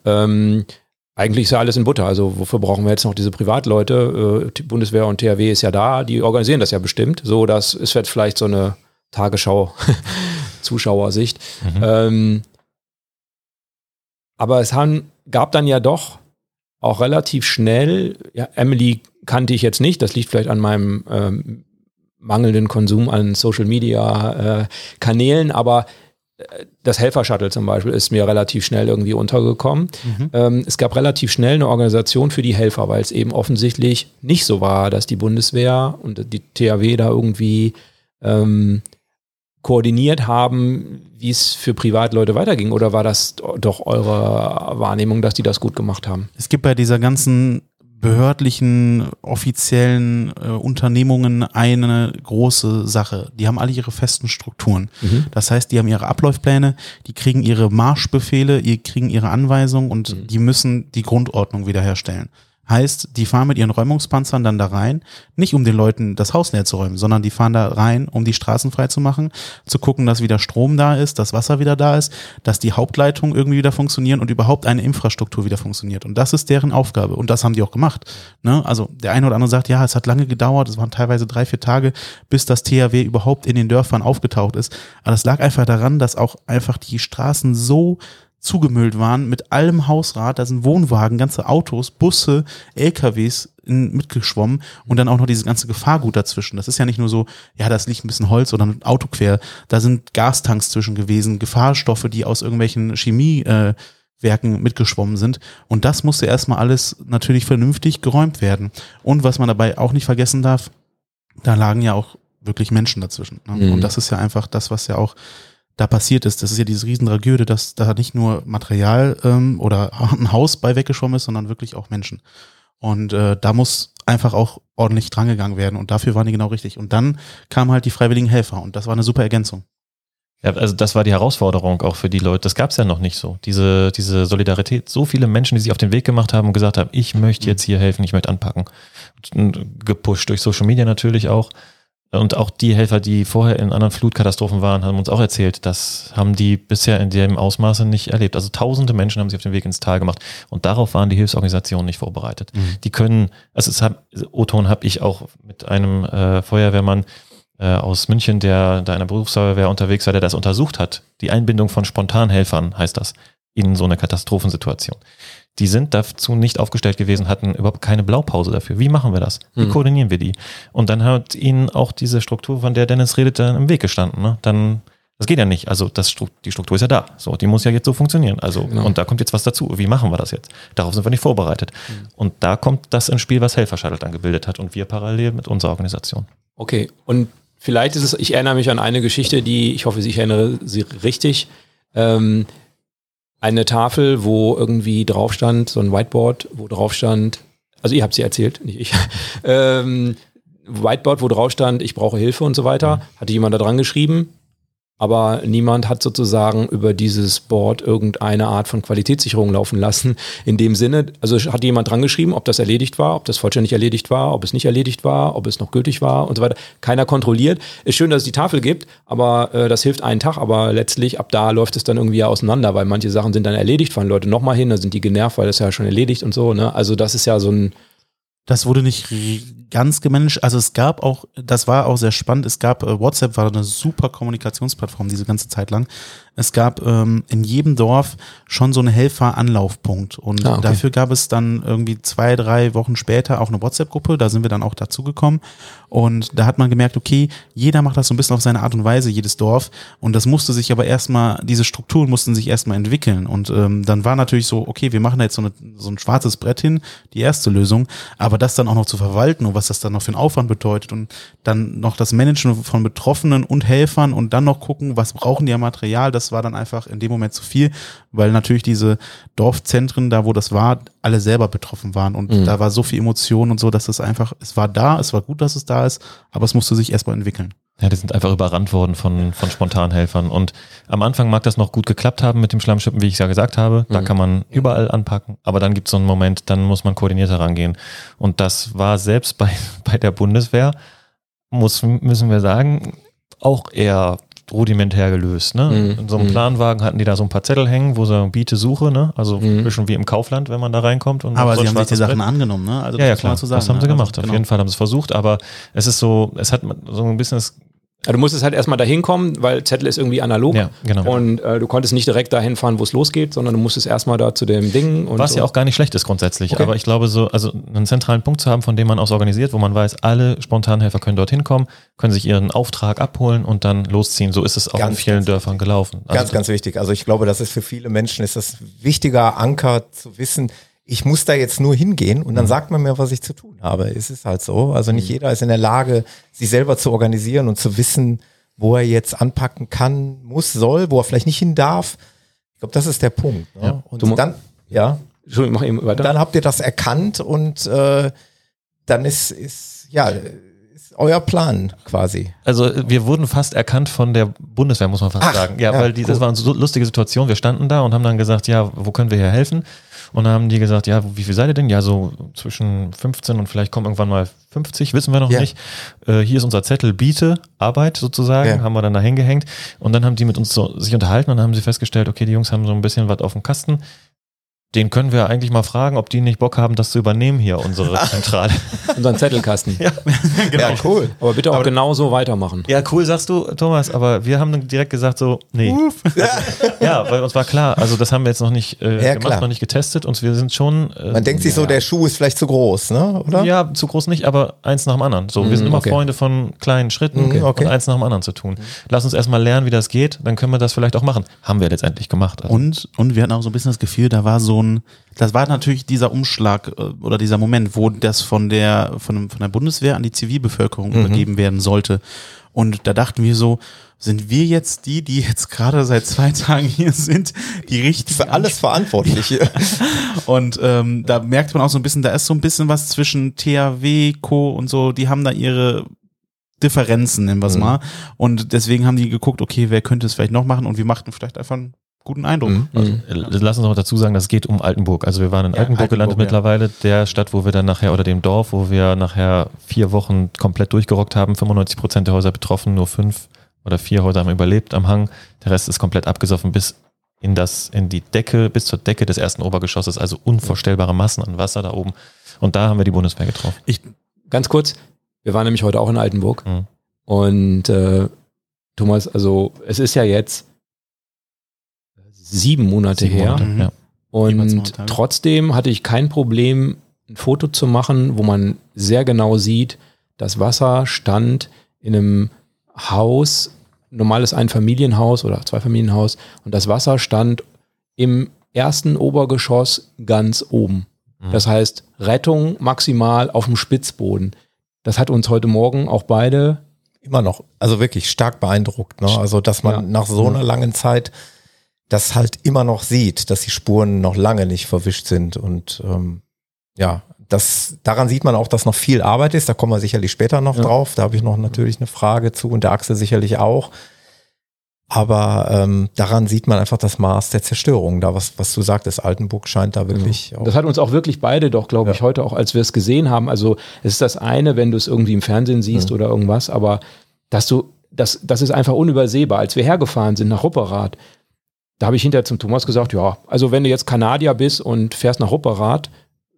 Ähm, eigentlich ist ja alles in Butter. Also wofür brauchen wir jetzt noch diese Privatleute? Äh, die Bundeswehr und THW ist ja da, die organisieren das ja bestimmt. So, dass es jetzt vielleicht so eine Tagesschau-Zuschauersicht. Mhm. Ähm, aber es haben, gab dann ja doch auch relativ schnell, ja, Emily kannte ich jetzt nicht, das liegt vielleicht an meinem ähm, mangelnden Konsum an Social Media äh, Kanälen, aber äh, das Helfer-Shuttle zum Beispiel ist mir relativ schnell irgendwie untergekommen. Ähm, es gab relativ schnell eine Organisation für die Helfer, weil es eben offensichtlich nicht so war, dass die Bundeswehr und die THW da irgendwie ähm, koordiniert haben, wie es für Privatleute weiterging? Oder war das doch eure Wahrnehmung, dass die das gut gemacht haben? Es gibt bei dieser ganzen behördlichen, offiziellen äh, Unternehmungen eine große Sache. Die haben alle ihre festen Strukturen. Das heißt, die haben ihre Abläufpläne, die kriegen ihre Marschbefehle, die kriegen ihre Anweisungen und die müssen die Grundordnung wiederherstellen. Heißt, die fahren mit ihren Räumungspanzern dann da rein, nicht um den Leuten das Haus leer zu räumen, sondern die fahren da rein, um die Straßen frei zu machen, zu gucken, dass wieder Strom da ist, dass Wasser wieder da ist, dass die Hauptleitungen irgendwie wieder funktionieren und überhaupt eine Infrastruktur wieder funktioniert. Und das ist deren Aufgabe. Und das haben die auch gemacht. Ne? Also der eine oder andere sagt, ja, es hat lange gedauert, es waren teilweise drei, vier Tage, bis das THW überhaupt in den Dörfern aufgetaucht ist. Aber das lag einfach daran, dass auch einfach die Straßen so zugemüllt waren mit allem Hausrat, da sind Wohnwagen, ganze Autos, Busse, LKWs in, mitgeschwommen und dann auch noch dieses ganze Gefahrgut dazwischen. Das ist ja nicht nur so, ja, das liegt ein bisschen Holz oder ein Auto quer. Da sind Gastanks zwischen gewesen, Gefahrstoffe, die aus irgendwelchen Chemie äh, Werken mitgeschwommen sind. Und das musste erstmal alles natürlich vernünftig geräumt werden. Und was man dabei auch nicht vergessen darf, da lagen ja auch wirklich Menschen dazwischen. Ne? Mhm. Und das ist ja einfach das, was ja auch da passiert ist. Das ist ja diese Riesentragödie, dass da nicht nur Material ähm, oder ein Haus bei weggeschwommen ist, sondern wirklich auch Menschen. Und äh, da muss einfach auch ordentlich drangegangen werden. Und dafür waren die genau richtig. Und dann kamen halt die freiwilligen Helfer und das war eine super Ergänzung. Ja, also das war die Herausforderung auch für die Leute. Das gab es ja noch nicht so. Diese, diese Solidarität, so viele Menschen, die sich auf den Weg gemacht haben und gesagt haben, ich möchte jetzt hier helfen, ich möchte anpacken. Und gepusht durch Social Media natürlich auch. Und auch die Helfer, die vorher in anderen Flutkatastrophen waren, haben uns auch erzählt, das haben die bisher in dem Ausmaße nicht erlebt. Also tausende Menschen haben sich auf den Weg ins Tal gemacht und darauf waren die Hilfsorganisationen nicht vorbereitet. Mhm. Die können, also es hat, O-Ton habe ich auch mit einem äh, Feuerwehrmann äh, aus München, der da in der Berufsfeuerwehr unterwegs war, der das untersucht hat. Die Einbindung von Spontanhelfern heißt das in so eine Katastrophensituation die sind dazu nicht aufgestellt gewesen, hatten überhaupt keine Blaupause dafür. Wie machen wir das? Wie mhm. koordinieren wir die? Und dann hat ihnen auch diese Struktur, von der Dennis redet, dann im Weg gestanden. Ne? Dann, das geht ja nicht. Also das, die Struktur ist ja da. So, die muss ja jetzt so funktionieren. Also, genau. und da kommt jetzt was dazu. Wie machen wir das jetzt? Darauf sind wir nicht vorbereitet. Mhm. Und da kommt das ins Spiel, was Helfer dann gebildet hat und wir parallel mit unserer Organisation. Okay. Und vielleicht ist es, ich erinnere mich an eine Geschichte, die, ich hoffe, ich erinnere sie richtig. Ähm, eine Tafel, wo irgendwie drauf stand, so ein Whiteboard, wo drauf stand, also ihr habt sie erzählt, nicht ich, ähm, Whiteboard, wo drauf stand, ich brauche Hilfe und so weiter, hatte jemand da dran geschrieben, aber niemand hat sozusagen über dieses Board irgendeine Art von Qualitätssicherung laufen lassen. In dem Sinne, also hat jemand dran geschrieben, ob das erledigt war, ob das vollständig erledigt war, ob es nicht erledigt war, ob es noch gültig war und so weiter. Keiner kontrolliert. Ist schön, dass es die Tafel gibt, aber äh, das hilft einen Tag, aber letztlich ab da läuft es dann irgendwie auseinander, weil manche Sachen sind dann erledigt, fahren Leute nochmal hin, da sind die genervt, weil das ja schon erledigt und so. Ne? Also das ist ja so ein das wurde nicht ganz gemanagt. Also es gab auch, das war auch sehr spannend, es gab, äh, WhatsApp war eine super Kommunikationsplattform diese ganze Zeit lang. Es gab ähm, in jedem Dorf schon so einen Helfer-Anlaufpunkt. Und ah, okay. dafür gab es dann irgendwie zwei, drei Wochen später auch eine WhatsApp-Gruppe. Da sind wir dann auch dazugekommen. Und da hat man gemerkt, okay, jeder macht das so ein bisschen auf seine Art und Weise, jedes Dorf. Und das musste sich aber erstmal, diese Strukturen mussten sich erstmal entwickeln. Und ähm, dann war natürlich so, okay, wir machen da jetzt so, eine, so ein schwarzes Brett hin, die erste Lösung. Aber das dann auch noch zu verwalten und was das dann noch für einen Aufwand bedeutet und dann noch das Managen von Betroffenen und Helfern und dann noch gucken, was brauchen die an Material, das das war dann einfach in dem Moment zu viel, weil natürlich diese Dorfzentren, da wo das war, alle selber betroffen waren und mhm. da war so viel Emotion und so, dass es einfach, es war da, es war gut, dass es da ist, aber es musste sich erstmal entwickeln. Ja, die sind einfach überrannt worden von, von Spontanhelfern. Und am Anfang mag das noch gut geklappt haben mit dem Schlammschippen, wie ich ja gesagt habe. Da mhm. kann man überall anpacken. Aber dann gibt es so einen Moment, dann muss man koordinierter rangehen. Und das war selbst bei, bei der Bundeswehr, muss, müssen wir sagen, auch eher rudimentär gelöst. Ne? Mhm. In so einem mhm. Planwagen hatten die da so ein paar Zettel hängen, wo sie Biete Suche, ne? also mhm. ein bisschen wie im Kaufland, wenn man da reinkommt. Und aber so sie haben sich die Sachen Brett. angenommen, ne? Also ja, ja, klar, sagen, das haben sie ne? gemacht. Also, genau. Auf jeden Fall haben sie es versucht, aber es ist so, es hat so ein bisschen das ja, du musstest halt erstmal dahin kommen, weil Zettel ist irgendwie analog. Ja, genau. Und äh, du konntest nicht direkt dahin fahren, wo es losgeht, sondern du musstest erstmal da zu dem Ding. Was so. ja auch gar nicht schlecht ist grundsätzlich. Okay. Aber ich glaube, so, also einen zentralen Punkt zu haben, von dem man aus organisiert, wo man weiß, alle Spontanhelfer können dorthin kommen, können sich ihren Auftrag abholen und dann losziehen. So ist es auch ganz, in vielen Dörfern gelaufen. Also ganz, ganz wichtig. Also ich glaube, das ist für viele Menschen ist das wichtiger Anker zu wissen, ich muss da jetzt nur hingehen und dann mhm. sagt man mir, was ich zu tun habe. Es ist halt so. Also nicht mhm. jeder ist in der Lage, sich selber zu organisieren und zu wissen, wo er jetzt anpacken kann, muss, soll, wo er vielleicht nicht hin darf. Ich glaube, das ist der Punkt. Ne? Ja. Und dann, ja. Entschuldigung, mach eben weiter. Dann habt ihr das erkannt und äh, dann ist, ist ja euer Plan quasi. Also wir wurden fast erkannt von der Bundeswehr, muss man fast Ach, sagen. Ja, ja weil die, cool. das war eine so lustige Situation. Wir standen da und haben dann gesagt, ja, wo können wir hier helfen? Und dann haben die gesagt, ja, wie viel seid ihr denn? Ja, so zwischen 15 und vielleicht kommen irgendwann mal 50, wissen wir noch ja. nicht. Äh, hier ist unser Zettel Biete, Arbeit sozusagen, ja. haben wir dann da hingehängt. Und dann haben die mit uns so, sich unterhalten und dann haben sie festgestellt, okay, die Jungs haben so ein bisschen was auf dem Kasten den können wir eigentlich mal fragen, ob die nicht Bock haben, das zu übernehmen hier, unsere Zentrale. Unseren Zettelkasten. Ja, genau. Ja, cool. Aber bitte auch aber, genau so weitermachen. Ja, cool, sagst du, Thomas, aber wir haben dann direkt gesagt so, nee. ja, weil uns war klar, also das haben wir jetzt noch nicht äh, ja, gemacht, klar. noch nicht getestet und wir sind schon. Äh, Man denkt sich so, der Schuh ist vielleicht zu groß, ne? Oder? Ja, zu groß nicht, aber eins nach dem anderen. So, wir sind mhm, immer okay. Freunde von kleinen Schritten okay. und eins nach dem anderen zu tun. Lass uns erstmal lernen, wie das geht, dann können wir das vielleicht auch machen. Haben wir letztendlich gemacht. Also. Und, und wir hatten auch so ein bisschen das Gefühl, da war so ein das war natürlich dieser Umschlag äh, oder dieser Moment, wo das von der, von, von der Bundeswehr an die Zivilbevölkerung mhm. übergeben werden sollte. Und da dachten wir so, sind wir jetzt die, die jetzt gerade seit zwei Tagen hier sind, die richtig Für alles verantwortlich hier. Und ähm, da merkt man auch so ein bisschen, da ist so ein bisschen was zwischen THW, Co. und so, die haben da ihre Differenzen, nennen wir es Mhm. mal. Und deswegen haben die geguckt, okay, wer könnte es vielleicht noch machen und wir machten vielleicht einfach einen guten Eindruck. Mhm. Also, Mhm. Lass uns noch dazu sagen, das geht um Altenburg. Also wir waren in Ja, Altenburg, gelandet ja. mittlerweile, der Stadt, wo wir dann nachher, oder dem Dorf, wo wir nachher vier Wochen komplett durchgerockt haben. 95 Prozent der Häuser betroffen, nur fünf oder vier Häuser haben überlebt am Hang. Der Rest ist komplett abgesoffen bis in das, in die Decke, bis zur Decke des ersten Obergeschosses. Also unvorstellbare Massen an Wasser da oben. Und da haben wir die Bundeswehr getroffen. Ganz kurz, wir waren nämlich heute auch in Altenburg. Mhm. Und äh, Thomas, also es ist ja jetzt sieben Monate Sieben her. Monate, ja. Und trotzdem hatte ich kein Problem, ein Foto zu machen, wo man sehr genau sieht, das Wasser stand in einem Haus, normales Einfamilienhaus oder Zweifamilienhaus, und das Wasser stand im ersten Obergeschoss ganz oben. Mhm. Das heißt, Rettung maximal auf dem Spitzboden. Das hat uns heute Morgen auch beide Immer noch, also wirklich stark beeindruckt. Ne? Also, dass man Ja. nach so einer langen Zeit das halt immer noch sieht, dass die Spuren noch lange nicht verwischt sind. Und ähm, ja, das, daran sieht man auch, dass noch viel Arbeit ist. Da kommen wir sicherlich später noch Ja. drauf. Da habe ich noch natürlich eine Frage zu und der Axel sicherlich auch. Aber ähm, daran sieht man einfach das Maß der Zerstörung. Da, was, was du sagtest, Altenburg scheint da wirklich auch. Das hat uns auch wirklich beide doch, glaube ich, Ja. heute auch, als wir es gesehen haben. Also es ist das eine, wenn du es irgendwie im Fernsehen siehst oder irgendwas, aber dass du, das, das ist einfach unübersehbar. Als wir hergefahren sind nach Rupperath, da habe ich hinterher zum Thomas gesagt, ja, also wenn du jetzt Kanadier bist und fährst nach Rupperath,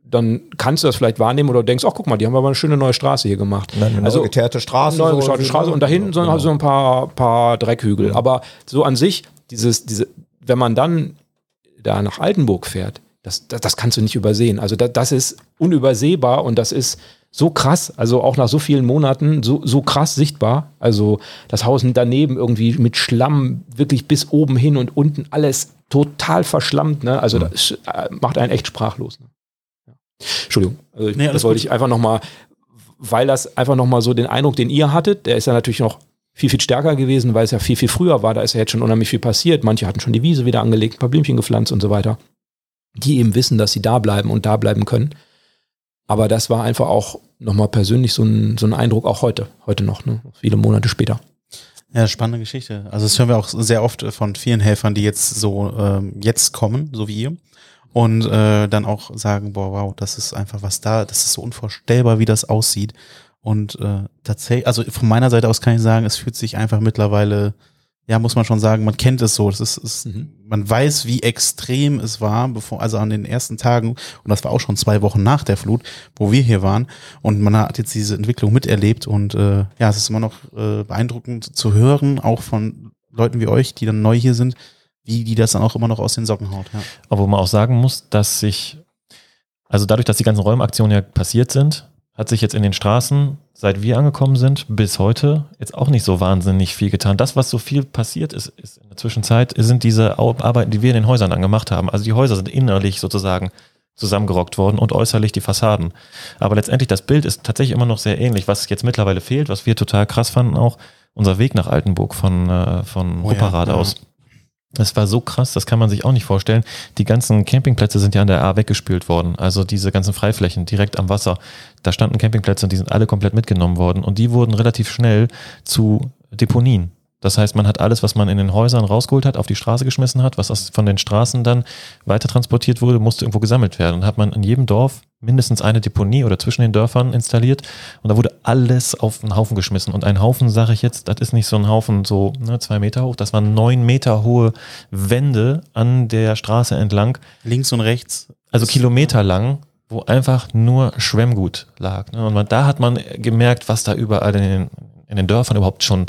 dann kannst du das vielleicht wahrnehmen oder denkst, ach guck mal, die haben aber eine schöne neue Straße hier gemacht. eine also- geteerte Straße. Neue so- Straße und da hinten sind halt so ein paar, paar Dreckhügel. Aber so an sich, dieses, diese, wenn man dann da nach Altenburg fährt, das, das, das kannst du nicht übersehen. Also das, das ist unübersehbar und das ist so krass, also auch nach so vielen Monaten so, so krass sichtbar. Also das Haus daneben irgendwie mit Schlamm wirklich bis oben hin und unten alles total verschlammt. Ne? Also das äh, macht einen echt sprachlos. Ne? Ja. Entschuldigung, also ich, Nee, das wollte gut. ich einfach nochmal, weil das einfach nochmal so den Eindruck, den ihr hattet, der ist ja natürlich noch viel, viel stärker gewesen, weil es ja viel, viel früher war. Da ist ja jetzt schon unheimlich viel passiert. Manche hatten schon die Wiese wieder angelegt, ein paar Blümchen gepflanzt und so weiter. Die eben wissen, dass sie da bleiben und da bleiben können. Aber das war einfach auch nochmal persönlich so ein, so ein Eindruck, auch heute, heute noch, ne? viele Monate später. Ja, spannende Geschichte. Also das hören wir auch sehr oft von vielen Helfern, die jetzt so ähm, jetzt kommen, so wie ihr. Und äh, dann auch sagen, boah, wow, das ist einfach was da, das ist so unvorstellbar, wie das aussieht. Und äh, tatsächlich, also von meiner Seite aus kann ich sagen, es fühlt sich einfach mittlerweile, ja, muss man schon sagen, man kennt es so. Das ist, ist Mhm. man weiß, wie extrem es war, bevor, also an den ersten Tagen, und das war auch schon zwei Wochen nach der Flut, wo wir hier waren. Und man hat jetzt diese Entwicklung miterlebt und äh, ja, es ist immer noch äh, beeindruckend zu hören, auch von Leuten wie euch, die dann neu hier sind, wie die das dann auch immer noch aus den Socken haut. Ja. Obwohl man auch sagen muss, dass sich, also dadurch, dass die ganzen Räumaktionen ja passiert sind, hat sich jetzt in den Straßen, seit wir angekommen sind, bis heute jetzt auch nicht so wahnsinnig viel getan. Das, was so viel passiert ist, ist in der Zwischenzeit, sind diese Arbeiten, die wir in den Häusern angemacht haben. Also die Häuser sind innerlich sozusagen zusammengerockt worden und äußerlich die Fassaden. Aber letztendlich das Bild ist tatsächlich immer noch sehr ähnlich. Was jetzt mittlerweile fehlt, was wir total krass fanden auch, unser Weg nach Altenburg von, äh, von Oh ja, Rupperath ja. aus. Das war so krass, das kann man sich auch nicht vorstellen. Die ganzen Campingplätze sind ja an der A weggespült worden. Also diese ganzen Freiflächen direkt am Wasser. Da standen Campingplätze und die sind alle komplett mitgenommen worden. Und die wurden relativ schnell zu Deponien. Das heißt, man hat alles, was man in den Häusern rausgeholt hat, auf die Straße geschmissen hat, was von den Straßen dann weiter transportiert wurde, musste irgendwo gesammelt werden. Und hat man in jedem Dorf mindestens eine Deponie oder zwischen den Dörfern installiert. Und da wurde alles auf einen Haufen geschmissen. Und ein Haufen, sage ich jetzt, das ist nicht so ein Haufen so ne, zwei Meter hoch, das waren neun Meter hohe Wände an der Straße entlang, Links und rechts. also Kilometer lang, wo einfach nur Schwemmgut lag. Ne? Und man, da hat man gemerkt, was da überall in den, in den Dörfern überhaupt schon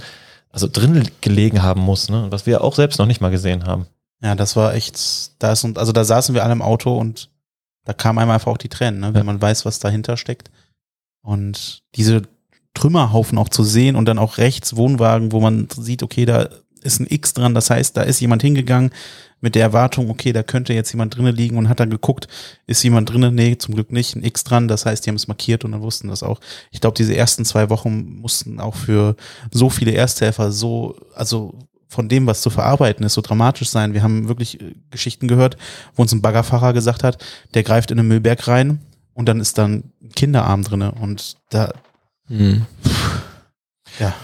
also drin gelegen haben muss, ne? was wir auch selbst noch nicht mal gesehen haben. Ja, das war echt, da ist, und also da saßen wir alle im Auto und da kam einem einfach auch die Tränen, ne, wenn Ja. man weiß, was dahinter steckt. Und diese Trümmerhaufen auch zu sehen und dann auch rechts Wohnwagen, wo man sieht, okay, da ist ein X dran. Das heißt, da ist jemand hingegangen mit der Erwartung, okay, da könnte jetzt jemand drinnen liegen und hat dann geguckt, ist jemand drinnen? Nee, zum Glück nicht. Ein X dran. Das heißt, die haben es markiert und dann wussten das auch. Ich glaube, diese ersten zwei Wochen mussten auch für so viele Ersthelfer so, also von dem, was zu verarbeiten ist, so dramatisch sein. Wir haben wirklich äh, Geschichten gehört, wo uns ein Baggerfahrer gesagt hat, der greift in einen Müllberg rein und dann ist dann ein Kinderarm drinne und da, Hm. ja,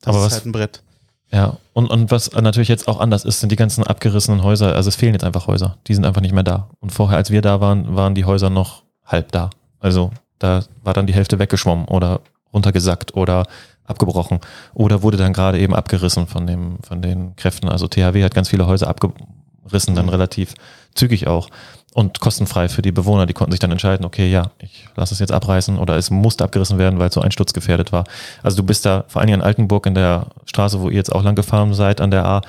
das Aber ist was- halt ein Brett. Ja, und, und was natürlich jetzt auch anders ist, sind die ganzen abgerissenen Häuser. Also es fehlen jetzt einfach Häuser. Die sind einfach nicht mehr da. Und vorher, als wir da waren, waren die Häuser noch halb da. Also da war dann die Hälfte weggeschwommen oder runtergesackt oder abgebrochen oder wurde dann gerade eben abgerissen von dem, von den Kräften. Also THW hat ganz viele Häuser abgerissen, dann relativ zügig auch und kostenfrei für die Bewohner. Die konnten sich dann entscheiden, okay, ja, ich lasse es jetzt abreißen oder es musste abgerissen werden, weil es so einsturzgefährdet war. Also du bist da vor allen Dingen in Altenburg in der Straße, wo ihr jetzt auch lang gefahren seid, an der A,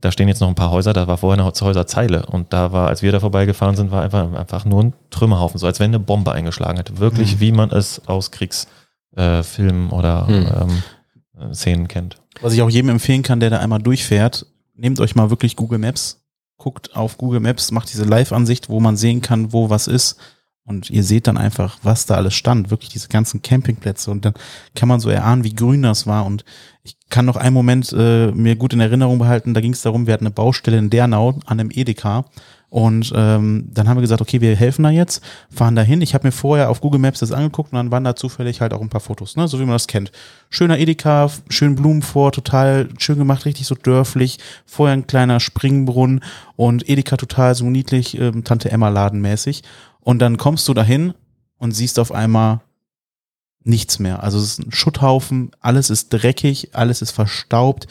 da stehen jetzt noch ein paar Häuser, da war vorher eine Häuserzeile und da war, als wir da vorbeigefahren sind, war einfach, einfach nur ein Trümmerhaufen, so als wenn eine Bombe eingeschlagen hätte. Wirklich, wie man es aus Kriegsfilmen äh, oder Hm. ähm, äh, Szenen kennt. Was ich auch jedem empfehlen kann, der da einmal durchfährt, nehmt euch mal wirklich Google Maps, guckt auf Google Maps, macht diese Live-Ansicht, wo man sehen kann, wo was ist. Und ihr seht dann einfach, was da alles stand, wirklich diese ganzen Campingplätze. Und dann kann man so erahnen, wie grün das war. Und ich kann noch einen Moment äh, mir gut in Erinnerung behalten, da ging es darum, wir hatten eine Baustelle in Dernau an einem Edeka. Und ähm, dann haben wir gesagt, okay, wir helfen da jetzt, fahren da hin. Ich habe mir vorher auf Google Maps das angeguckt und dann waren da zufällig halt auch ein paar Fotos, ne? so wie man das kennt. Schöner Edeka, schön Blumen vor, total schön gemacht, richtig so dörflich. Vorher ein kleiner Springbrunnen und Edeka total so niedlich, ähm, Tante Emma Ladenmäßig. Und dann kommst du dahin und siehst auf einmal nichts mehr. Also es ist ein Schutthaufen, alles ist dreckig, alles ist verstaubt,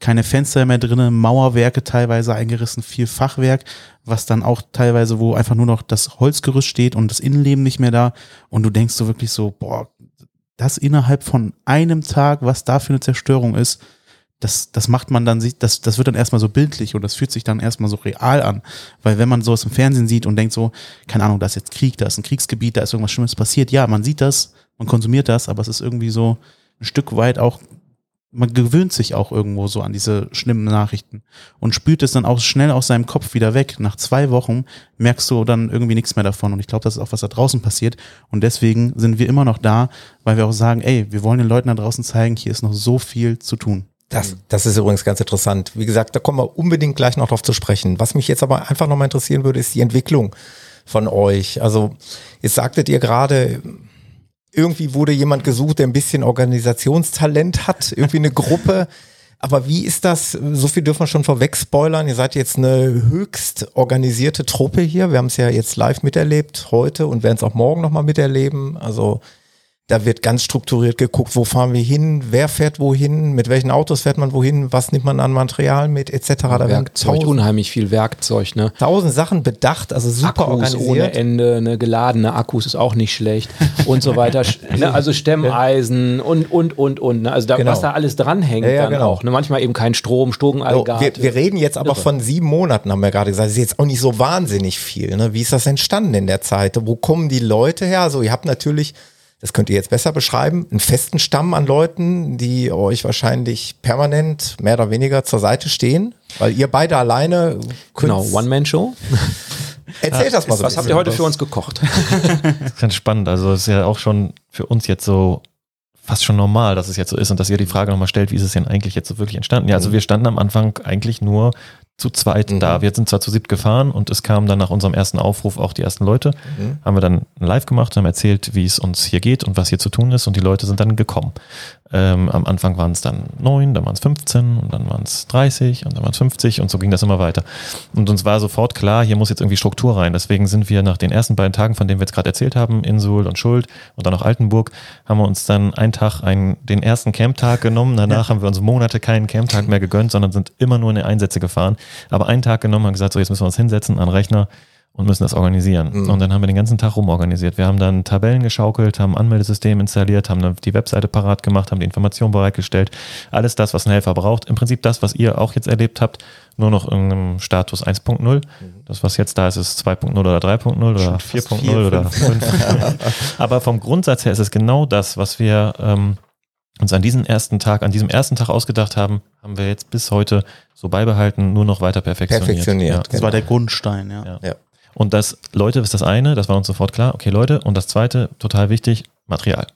keine Fenster mehr drinnen, Mauerwerke teilweise eingerissen, viel Fachwerk, was dann auch teilweise, wo einfach nur noch das Holzgerüst steht und das Innenleben nicht mehr da. Und du denkst so wirklich so, boah, das innerhalb von einem Tag, was da für eine Zerstörung ist, das, das macht man dann, das, das wird dann erstmal so bildlich und das fühlt sich dann erstmal so real an. Weil wenn man sowas im Fernsehen sieht und denkt so, keine Ahnung, da ist jetzt Krieg, da ist ein Kriegsgebiet, da ist irgendwas Schlimmes passiert. Ja, man sieht das, man konsumiert das, aber es ist irgendwie so ein Stück weit auch, man gewöhnt sich auch irgendwo so an diese schlimmen Nachrichten und spült es dann auch schnell aus seinem Kopf wieder weg. Nach zwei Wochen merkst du dann irgendwie nichts mehr davon. Und ich glaube, das ist auch, was da draußen passiert. Und deswegen sind wir immer noch da, weil wir auch sagen, ey, wir wollen den Leuten da draußen zeigen, hier ist noch so viel zu tun. Das, das ist übrigens ganz interessant. Wie gesagt, da kommen wir unbedingt gleich noch drauf zu sprechen. Was mich jetzt aber einfach nochmal interessieren würde, ist die Entwicklung von euch. Also, jetzt sagtet ihr gerade, irgendwie wurde jemand gesucht, der ein bisschen Organisationstalent hat, irgendwie eine Gruppe. Aber wie ist das? So viel dürfen wir schon vorweg spoilern. Ihr seid jetzt eine höchst organisierte Truppe hier. Wir haben es ja jetzt live miterlebt heute und werden es auch morgen nochmal miterleben. Also da wird ganz strukturiert geguckt, wo fahren wir hin, wer fährt wohin, mit welchen Autos fährt man wohin, was nimmt man an Material mit, etc. Da Werkzeug, tausend, unheimlich viel Werkzeug, ne? tausend Sachen bedacht, also super Akkus ohne organisiert. Ende, ne, geladene Akkus ist auch nicht schlecht und so weiter. Ne, also Stemmeisen und, und, und, und. Ne? Also da, Genau. was da alles dranhängt Ja, ja, dann genau. auch. Ne? Manchmal eben kein Strom, So, Stogenaggregate. wir, wir reden jetzt aber Irre. von sieben Monaten, haben wir gerade gesagt. Das ist jetzt auch nicht so wahnsinnig viel. Ne? Wie ist das entstanden in der Zeit? Wo kommen die Leute her? Also ihr habt natürlich, das könnt ihr jetzt besser beschreiben, einen festen Stamm an Leuten, die euch wahrscheinlich permanent mehr oder weniger zur Seite stehen, weil ihr beide alleine könnt. Genau, One-Man-Show. Erzählt das mal so. ein Was habt ihr heute für uns gekocht? Das ist ganz spannend. Also es ist ja auch schon für uns jetzt so fast schon normal, dass es jetzt so ist und dass ihr die Frage nochmal stellt, wie ist es denn eigentlich jetzt so wirklich entstanden? Ja, also wir standen am Anfang eigentlich nur zu zweit Mhm. da. Wir sind zwar zu siebt gefahren und es kamen dann nach unserem ersten Aufruf auch die ersten Leute. Mhm. Haben wir dann live gemacht, haben erzählt, wie es uns hier geht und was hier zu tun ist und die Leute sind dann gekommen. Ähm, am Anfang waren es dann neun, dann waren es 15 und dann waren es 30 und dann waren es 50 und so ging das immer weiter. Und uns war sofort klar, hier muss jetzt irgendwie Struktur rein. Deswegen sind wir nach den ersten beiden Tagen, von denen wir jetzt gerade erzählt haben, Insul und Schuld und dann auch Altenburg, haben wir uns dann einen Tag, einen, den ersten Camptag genommen. Danach haben wir uns Monate keinen Camptag mehr gegönnt, sondern sind immer nur in die Einsätze gefahren. Aber einen Tag genommen und gesagt, so jetzt müssen wir uns hinsetzen an den Rechner und müssen das organisieren. Mhm. Und dann haben wir den ganzen Tag rumorganisiert. Wir haben dann Tabellen geschaukelt, haben ein Anmeldesystem installiert, haben dann die Webseite parat gemacht, haben die Informationen bereitgestellt. Alles das, was ein Helfer braucht. Im Prinzip das, was ihr auch jetzt erlebt habt, nur noch in einem Status 1.0. Mhm. Das, was jetzt da ist, ist 2.0 oder 3.0 oder 4.0 oder 5. Aber vom Grundsatz her ist es genau das, was wir ähm, uns an diesem ersten Tag, an diesem ersten Tag ausgedacht haben, haben wir jetzt bis heute so beibehalten, nur noch weiter perfektioniert. Perfektioniert. Ja. Das war der Grundstein, ja. Ja. Ja. Und das, Leute, ist das eine, das war uns sofort klar, okay, Leute, und das zweite, total wichtig, Material.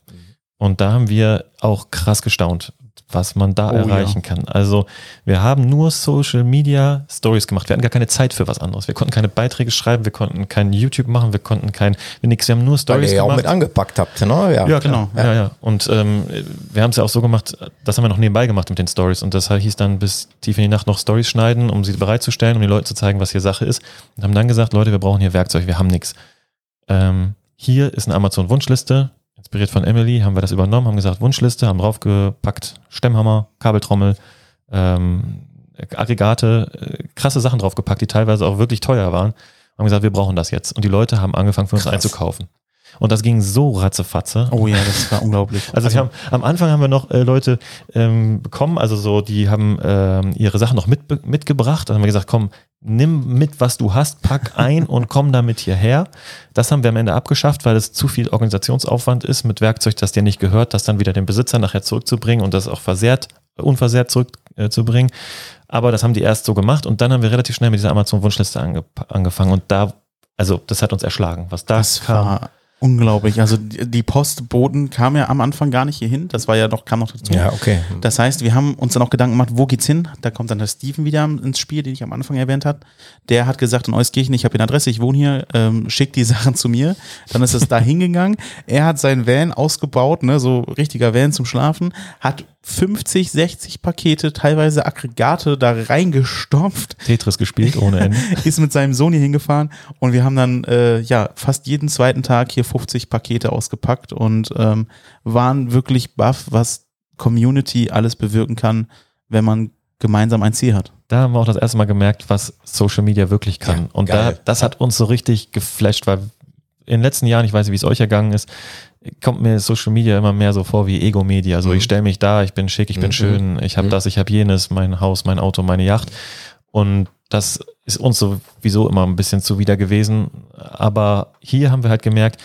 Und da haben wir auch krass gestaunt, was man da Oh, erreichen kann. Also wir haben nur Social Media Stories gemacht. Wir hatten gar keine Zeit für was anderes. Wir konnten keine Beiträge schreiben, wir konnten kein YouTube machen, wir konnten kein, wir nix, wir haben nur Weil Stories ihr ja auch mit angepackt habt, ne? Ja, genau. Ja. Ja, ja. Und ähm, wir haben es ja auch so gemacht, das haben wir noch nebenbei gemacht mit den Stories. Und das hieß dann bis tief in die Nacht noch Stories schneiden, um sie bereitzustellen, um den Leuten zu zeigen, was hier Sache ist. Und haben dann gesagt, Leute, wir brauchen hier Werkzeug, wir haben nichts. Ähm, hier ist eine Amazon-Wunschliste, inspiriert von Emily, haben wir das übernommen, haben gesagt, Wunschliste, haben draufgepackt, Stemmhammer, Kabeltrommel, ähm, Aggregate, äh, krasse Sachen draufgepackt, die teilweise auch wirklich teuer waren. Haben gesagt, wir brauchen das jetzt. Und die Leute haben angefangen für uns Krass. einzukaufen. Und das ging so ratzefatze. Oh ja, das war unglaublich. Also, wir haben, am Anfang haben wir noch äh, Leute ähm, bekommen, also so, die haben ähm, ihre Sachen noch mit, mitgebracht. Dann haben wir gesagt, komm, nimm mit, was du hast, pack ein und komm damit hierher. Das haben wir am Ende abgeschafft, weil es zu viel Organisationsaufwand ist mit Werkzeug, das dir nicht gehört, das dann wieder dem Besitzer nachher zurückzubringen und das auch versehrt, unversehrt zurückzubringen. Zu bringen. Aber das haben die erst so gemacht und dann haben wir relativ schnell mit dieser Amazon-Wunschliste ange angefangen und da, also das hat uns erschlagen, was da Das kam. war unglaublich. Also die Postboten kam ja am Anfang gar nicht hier hin. Das war ja noch, kam noch dazu. Ja, okay. Das heißt, wir haben uns dann auch Gedanken gemacht, wo geht's hin? Da kommt dann der Steven wieder ins Spiel, den ich am Anfang erwähnt habe. Der hat gesagt, in Euskirchen, ich habe eine Adresse, ich wohne hier, ähm, schickt die Sachen zu mir. Dann ist es da hingegangen. Er hat sein Van ausgebaut, ne, so richtiger Van zum Schlafen, hat 50, 60 Pakete, teilweise Aggregate da reingestopft Tetris gespielt ohne Ende. ist mit seinem Sohn hier hingefahren und wir haben dann äh, ja fast jeden zweiten Tag hier 50 Pakete ausgepackt und ähm, waren wirklich baff, was Community alles bewirken kann, wenn man gemeinsam ein Ziel hat. da haben wir auch das erste Mal gemerkt, was Social Media wirklich kann. Ja, und geil. da, das hat uns so richtig geflasht, weil in den letzten Jahren, ich weiß nicht, wie es euch ergangen ist, kommt mir Social Media immer mehr so vor wie Ego-Media. So, Mhm. ich stelle mich da, ich bin schick, ich bin Mhm. schön, ich habe Mhm. das, ich habe jenes, mein Haus, mein Auto, meine Yacht. Und das ist uns sowieso immer ein bisschen zuwider gewesen. Aber hier haben wir halt gemerkt,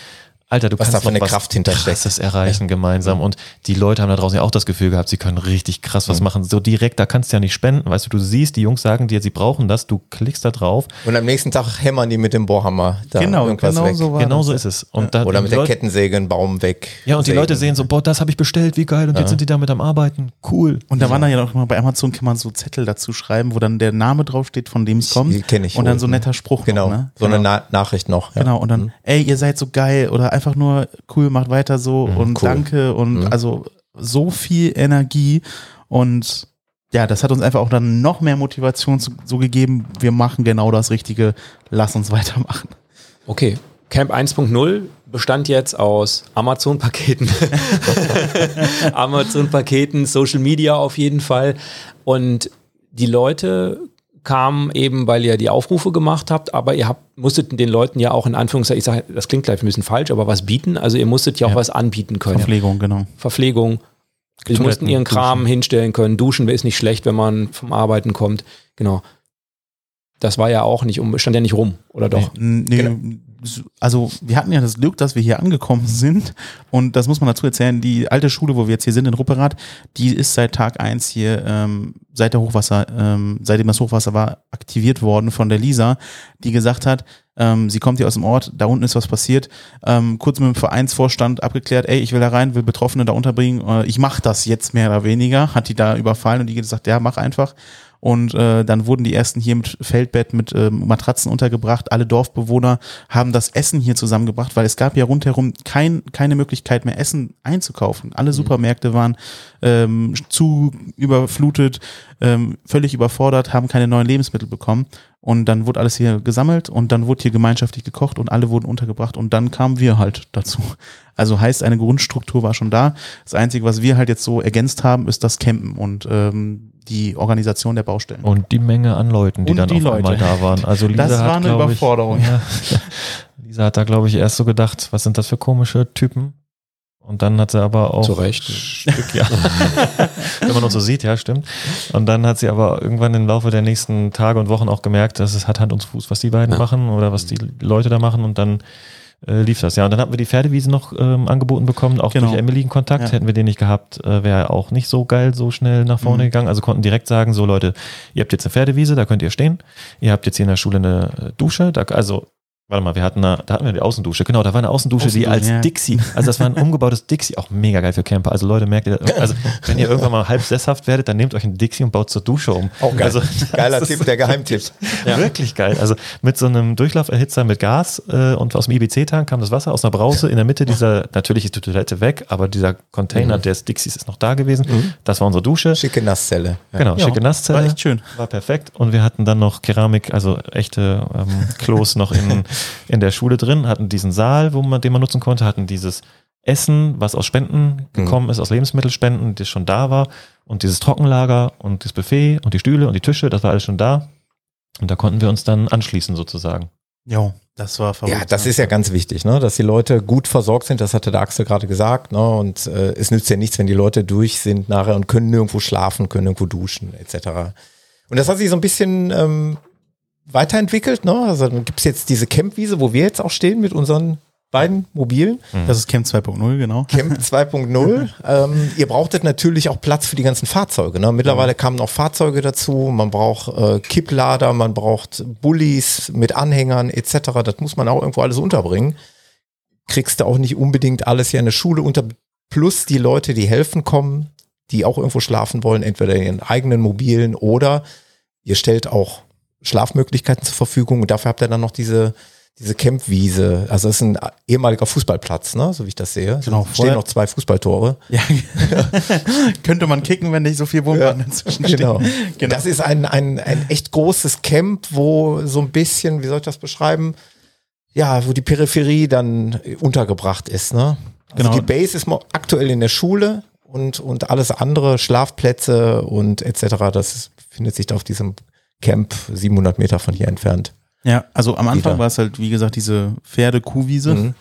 Alter, du Was kannst da eine was Kraft hintersteckt. Krasses erreichen gemeinsam. Und die Leute haben da draußen ja auch das Gefühl gehabt, sie können richtig krass was Mhm. machen. So direkt, da kannst du ja nicht spenden. Weißt du, du siehst, die Jungs sagen dir, sie brauchen das, du klickst da drauf. Und am nächsten Tag hämmern die mit dem Bohrhammer da genau, irgendwas genau weg. so war Genau das. so ist es. Und da, Oder mit der Leute, Kettensäge einen Baum weg. Ja, und die. Leute sehen so, boah, das habe ich bestellt, wie geil. Und Ja. jetzt sind die damit am Arbeiten. Cool. Und da waren dann ja noch mal bei Amazon kann man so Zettel dazu schreiben, wo dann der Name draufsteht, von dem es kommt. Die kenn ich Und dann so ein netter Spruch. Genau, Noch, ne? so genau. eine Na Nachricht noch. Ja. Genau, und dann, ey, ihr seid so geil oder einfach nur cool, macht weiter so Mhm, und cool. danke und Mhm. also so viel Energie und ja, das hat uns einfach auch dann noch mehr Motivation zu, so gegeben, wir machen genau das Richtige, lass uns weitermachen. Okay. Camp 1.0 bestand jetzt aus Amazon-Paketen. Amazon-Paketen, Social Media auf jeden Fall. Und die Leute kamen eben, weil ihr die Aufrufe gemacht habt, aber ihr habt, musstet den Leuten ja auch in Anführungszeichen, ich sage, das klingt gleich ein bisschen falsch, aber was bieten. Also ihr musstet ja auch Ja. was anbieten können. Verpflegung, genau. Verpflegung. Sie Toiletten, mussten ihren Kram Duschen. hinstellen können. Duschen ist nicht schlecht, wenn man vom Arbeiten kommt. Genau. Das war ja auch nicht stand ja nicht rum, oder doch? Nee, Genau. Also wir hatten ja das Glück, dass wir hier angekommen sind und das muss man dazu erzählen, die alte Schule, wo wir jetzt hier sind in Rupperath, die ist seit Tag eins hier, ähm, seit der Hochwasser, ähm, seitdem das Hochwasser war, aktiviert worden von der Lisa, die gesagt hat, ähm, sie kommt hier aus dem Ort, da unten ist was passiert, ähm, kurz mit dem Vereinsvorstand abgeklärt, ey, ich will da rein, will Betroffene da unterbringen, äh, ich mache das jetzt mehr oder weniger, hat die da überfallen und die gesagt, ja, mach einfach. Und äh, dann wurden die ersten hier mit Feldbett, mit ähm, Matratzen untergebracht. Alle Dorfbewohner haben das Essen hier zusammengebracht, weil es gab ja rundherum kein, keine Möglichkeit mehr, Essen einzukaufen. Alle Supermärkte waren ähm, zu überflutet, ähm, völlig überfordert, haben keine neuen Lebensmittel bekommen. Und dann wurde alles hier gesammelt und dann wurde hier gemeinschaftlich gekocht und alle wurden untergebracht und dann kamen wir halt dazu. Also heißt, eine Grundstruktur war schon da. Das Einzige, was wir halt jetzt so ergänzt haben, ist das Campen und ähm, die Organisation der Baustellen. Und die Menge an Leuten, die Und dann die auf einmal Leute. da waren. Also Lisa Das hat, war eine glaub Überforderung. Ich, ja, Lisa hat da, glaube ich, erst so gedacht, was sind das für komische Typen? Und dann hat sie aber auch Zu Recht. Stück, ja. Wenn man uns so sieht, ja, stimmt. Und dann hat sie aber irgendwann im Laufe der nächsten Tage und Wochen auch gemerkt, dass es hat Hand und Fuß, was die beiden Ja. machen oder was die Leute da machen. Und dann äh, lief das. Ja, und dann hatten wir die Pferdewiese noch ähm, angeboten bekommen, auch Genau. durch Emily in Kontakt. Ja. Hätten wir den nicht gehabt, äh, wäre auch nicht so geil so schnell nach vorne Mhm. gegangen. Also konnten direkt sagen, so Leute, ihr habt jetzt eine Pferdewiese, da könnt ihr stehen. Ihr habt jetzt hier in der Schule eine äh, Dusche. Da, also, warte mal, wir hatten eine, da hatten wir die Außendusche. Genau, da war eine Außendusche, die Außendusche, als ja. Dixie, also das war ein umgebautes Dixie, auch mega geil für Camper. Also Leute, merkt ihr, also wenn ihr irgendwann mal halb sesshaft werdet, dann nehmt euch ein Dixie und baut zur Dusche um. Auch geil. Also, Geiler das Tipp, der Geheimtipp. Wirklich geil. Also mit so einem Durchlauferhitzer mit Gas äh, und aus dem IBC-Tank kam das Wasser aus einer Brause in der Mitte dieser, natürlich ist die Toilette weg, aber dieser Container des Dixies ist noch da gewesen. Das war unsere Dusche. Schicke Nasszelle. Ja. Genau, schicke Nasszelle. War echt schön. War perfekt. Und wir hatten dann noch Keramik, also echte ähm, Klos noch in, in der Schule drin, hatten diesen Saal, wo man, den man nutzen konnte, hatten dieses Essen, was aus Spenden gekommen ist, aus Lebensmittelspenden, das schon da war. Und dieses Trockenlager und das Buffet und die Stühle und die Tische, das war alles schon da. Und da konnten wir uns dann anschließen sozusagen. Jo, das war verrückt. Ja, das ist ja ganz wichtig, ne? dass die Leute gut versorgt sind. Das hatte der Axel gerade gesagt. Ne? Und äh, es nützt ja nichts, wenn die Leute durch sind nachher und können nirgendwo schlafen, können irgendwo duschen etc. Und das hat sich so ein bisschen ähm, weiterentwickelt. Ne? Also dann gibt's jetzt diese Campwiese, wo wir jetzt auch stehen mit unseren beiden Mobilen. Das ist Camp 2.0, genau. Camp 2.0. ähm, ihr brauchtet natürlich auch Platz für die ganzen Fahrzeuge. Ne? Mittlerweile kamen noch Fahrzeuge dazu. Man braucht äh, Kipplader, man braucht Bullis mit Anhängern etc. Das muss man auch irgendwo alles unterbringen. Kriegst du auch nicht unbedingt alles hier in der Schule unter. Plus die Leute, die helfen kommen, die auch irgendwo schlafen wollen, entweder in ihren eigenen Mobilen oder ihr stellt auch Schlafmöglichkeiten zur Verfügung und dafür habt ihr dann noch diese diese Campwiese, also das ist ein ehemaliger Fußballplatz, ne, so wie ich das sehe. Genau, Da stehen noch zwei Fußballtore. Ja. Könnte man kicken, wenn nicht so viel Wohnbahn dazwischen steht. Genau. genau. Das ist ein, ein, ein echt großes Camp, wo so ein bisschen, wie soll ich das beschreiben? Ja, wo die Peripherie dann untergebracht ist, ne? Also Genau. die Base ist aktuell in der Schule und, und alles andere, Schlafplätze und etc., das findet sich da auf diesem Camp 700 Meter von hier entfernt. Ja, also am Anfang Wieder. war es halt, wie gesagt, diese Pferde-Kuhwiese. Mhm.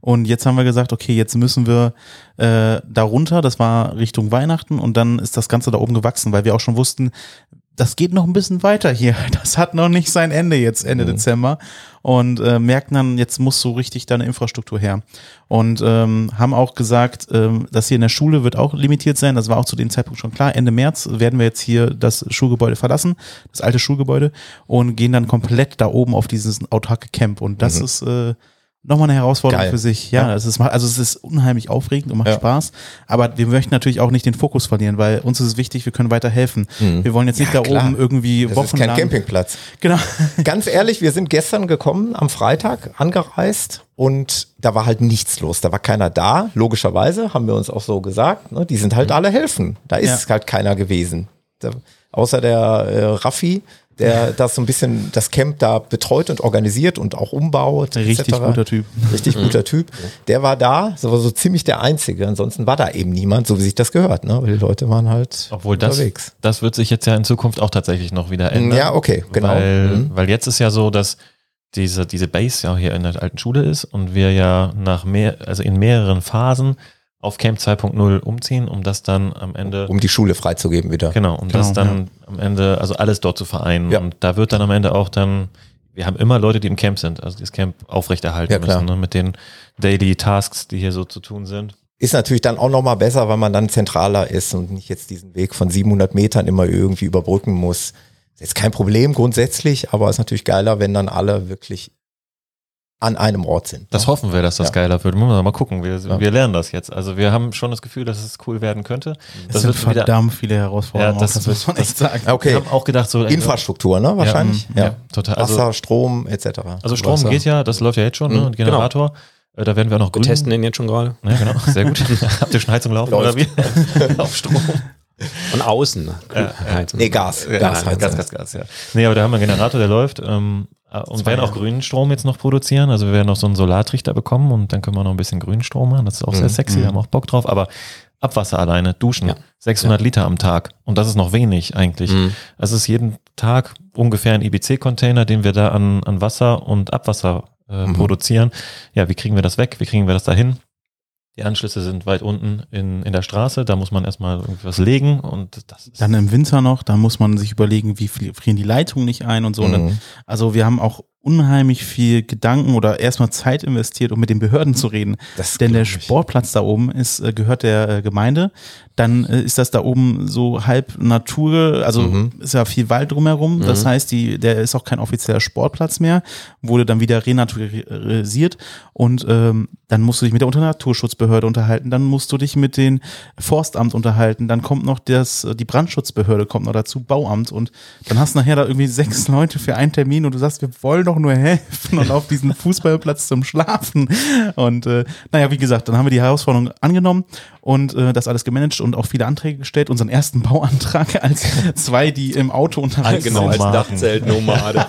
Und jetzt haben wir gesagt, okay, jetzt müssen wir äh, da runter. Das war Richtung Weihnachten und dann ist das Ganze da oben gewachsen, weil wir auch schon wussten, das geht noch ein bisschen weiter hier. Das hat noch nicht sein Ende jetzt Ende Mhm. Dezember und äh, merken dann, jetzt muss so richtig da eine Infrastruktur her. Und ähm, haben auch gesagt, ähm, das hier in der Schule wird auch limitiert sein. Das war auch zu dem Zeitpunkt schon klar. Ende März werden wir jetzt hier das Schulgebäude verlassen, das alte Schulgebäude und gehen dann komplett da oben auf dieses autarke Camp. Und das Mhm. ist äh, nochmal eine Herausforderung Geil. für sich. Ja, Ja. Es ist, also es ist unheimlich aufregend und macht Ja. Spaß. Aber wir möchten natürlich auch nicht den Fokus verlieren, weil uns ist es wichtig, wir können weiter helfen. Mhm. Wir wollen jetzt nicht Ja, da klar. oben irgendwie Das ist wochenlang. kein Campingplatz. Genau. Ganz ehrlich, wir sind gestern gekommen, am Freitag angereist und da war halt nichts los. Da war keiner da. Logischerweise haben wir uns auch so gesagt. Ne? Die sind halt alle helfen. Da ist Ja. halt keiner gewesen. Da, außer der äh, Raffi, der das so ein bisschen das Camp da betreut und organisiert und auch umbaut. Richtig etc. guter Typ. Richtig guter Typ. Der war da, das war so ziemlich der Einzige. Ansonsten war da eben niemand, so wie sich das gehört. Ne? Weil die Leute waren halt Obwohl das, unterwegs. das wird sich jetzt ja in Zukunft auch tatsächlich noch wieder ändern. Ja, okay, genau. Weil, Mhm. weil jetzt ist ja so, dass diese, diese Base ja hier in der alten Schule ist und wir ja nach mehr, also in mehreren Phasen auf Camp 2.0 umziehen, um das dann am Ende, Um die Schule freizugeben wieder. genau, um Genau, das dann am Ende, also alles dort zu vereinen. Ja. Und da wird dann am Ende auch dann, wir haben immer Leute, die im Camp sind, also die das Camp aufrechterhalten Ja, müssen, ne, mit den Daily Tasks, die hier so zu tun sind. Ist natürlich dann auch nochmal besser, weil man dann zentraler ist und nicht jetzt diesen Weg von 700 Metern immer irgendwie überbrücken muss. Ist jetzt kein Problem grundsätzlich, aber ist natürlich geiler, wenn dann alle wirklich an einem Ort sind. Das hoffen wir, dass das Ja. geiler wird. Müssen wir mal gucken. Wir, Ja. wir lernen das jetzt. Also wir haben schon das Gefühl, dass es cool werden könnte. Das sind wird wieder- verdammt viele Herausforderungen. Ja, das das muss man echt sagen. Wir Okay, haben auch gedacht, so Infrastruktur, ne? Wahrscheinlich. Ja, ja, total. Also, Wasser, Strom, etc. also Strom Wasser. geht ja, das läuft ja jetzt schon, ne? Mhm, Und Generator. Äh, Da werden wir auch noch Wir grün. testen den jetzt schon gerade. Ja, genau. Sehr gut. Habt ihr schon Heizung laufen Läuft. oder wie? Auf Strom. Von außen. Heizung. Nee, Gas. Ja, Gas, nein, Gas, Gas, Gas, ja. Nee, aber da haben wir einen Generator, der läuft. Ähm, äh, und Zwei werden auch grünen Strom jetzt noch produzieren. Also wir werden noch so einen Solartrichter bekommen und dann können wir noch ein bisschen grünen Strom machen. Das ist auch sehr Mhm. sexy, wir haben auch Bock drauf. Aber Abwasser alleine, duschen, Ja. 600 Liter am Tag. Und das ist noch wenig eigentlich. Mhm. Es ist jeden Tag ungefähr ein IBC-Container, den wir da an, an Wasser und Abwasser äh, Mhm. produzieren. Ja, wie kriegen wir das weg? Wie kriegen wir das dahin? Die Anschlüsse sind weit unten in, in der Straße, da muss man erstmal irgendwie was legen und das ist Dann im Winter noch, da muss man sich überlegen, wie viel frieren die Leitungen nicht ein und so. Mhm. also wir haben auch unheimlich viel Gedanken oder erstmal Zeit investiert, um mit den Behörden zu reden. Das Denn der. Sportplatz da oben ist, äh, gehört der äh, Gemeinde. Dann äh, ist das da oben so halb Natur, also Mhm. ist ja viel Wald drumherum. Das heißt, die, der ist auch kein offizieller Sportplatz mehr, wurde dann wieder renaturalisiert und ähm, dann musst du dich mit der Naturschutzbehörde unterhalten, dann musst du dich mit dem Forstamt unterhalten, dann kommt noch das, die Brandschutzbehörde kommt noch dazu, Bauamt und dann hast du nachher da irgendwie sechs Leute für einen Termin und du sagst, wir wollen doch nur helfen und auf diesen Fußballplatz zum Schlafen. Und äh, naja, wie gesagt, dann haben wir die Herausforderung angenommen und äh, das alles gemanagt und auch viele Anträge gestellt. Unseren ersten Bauantrag als zwei, die im Auto unterwegs genau, als Nomaden. Dachzeltnomade.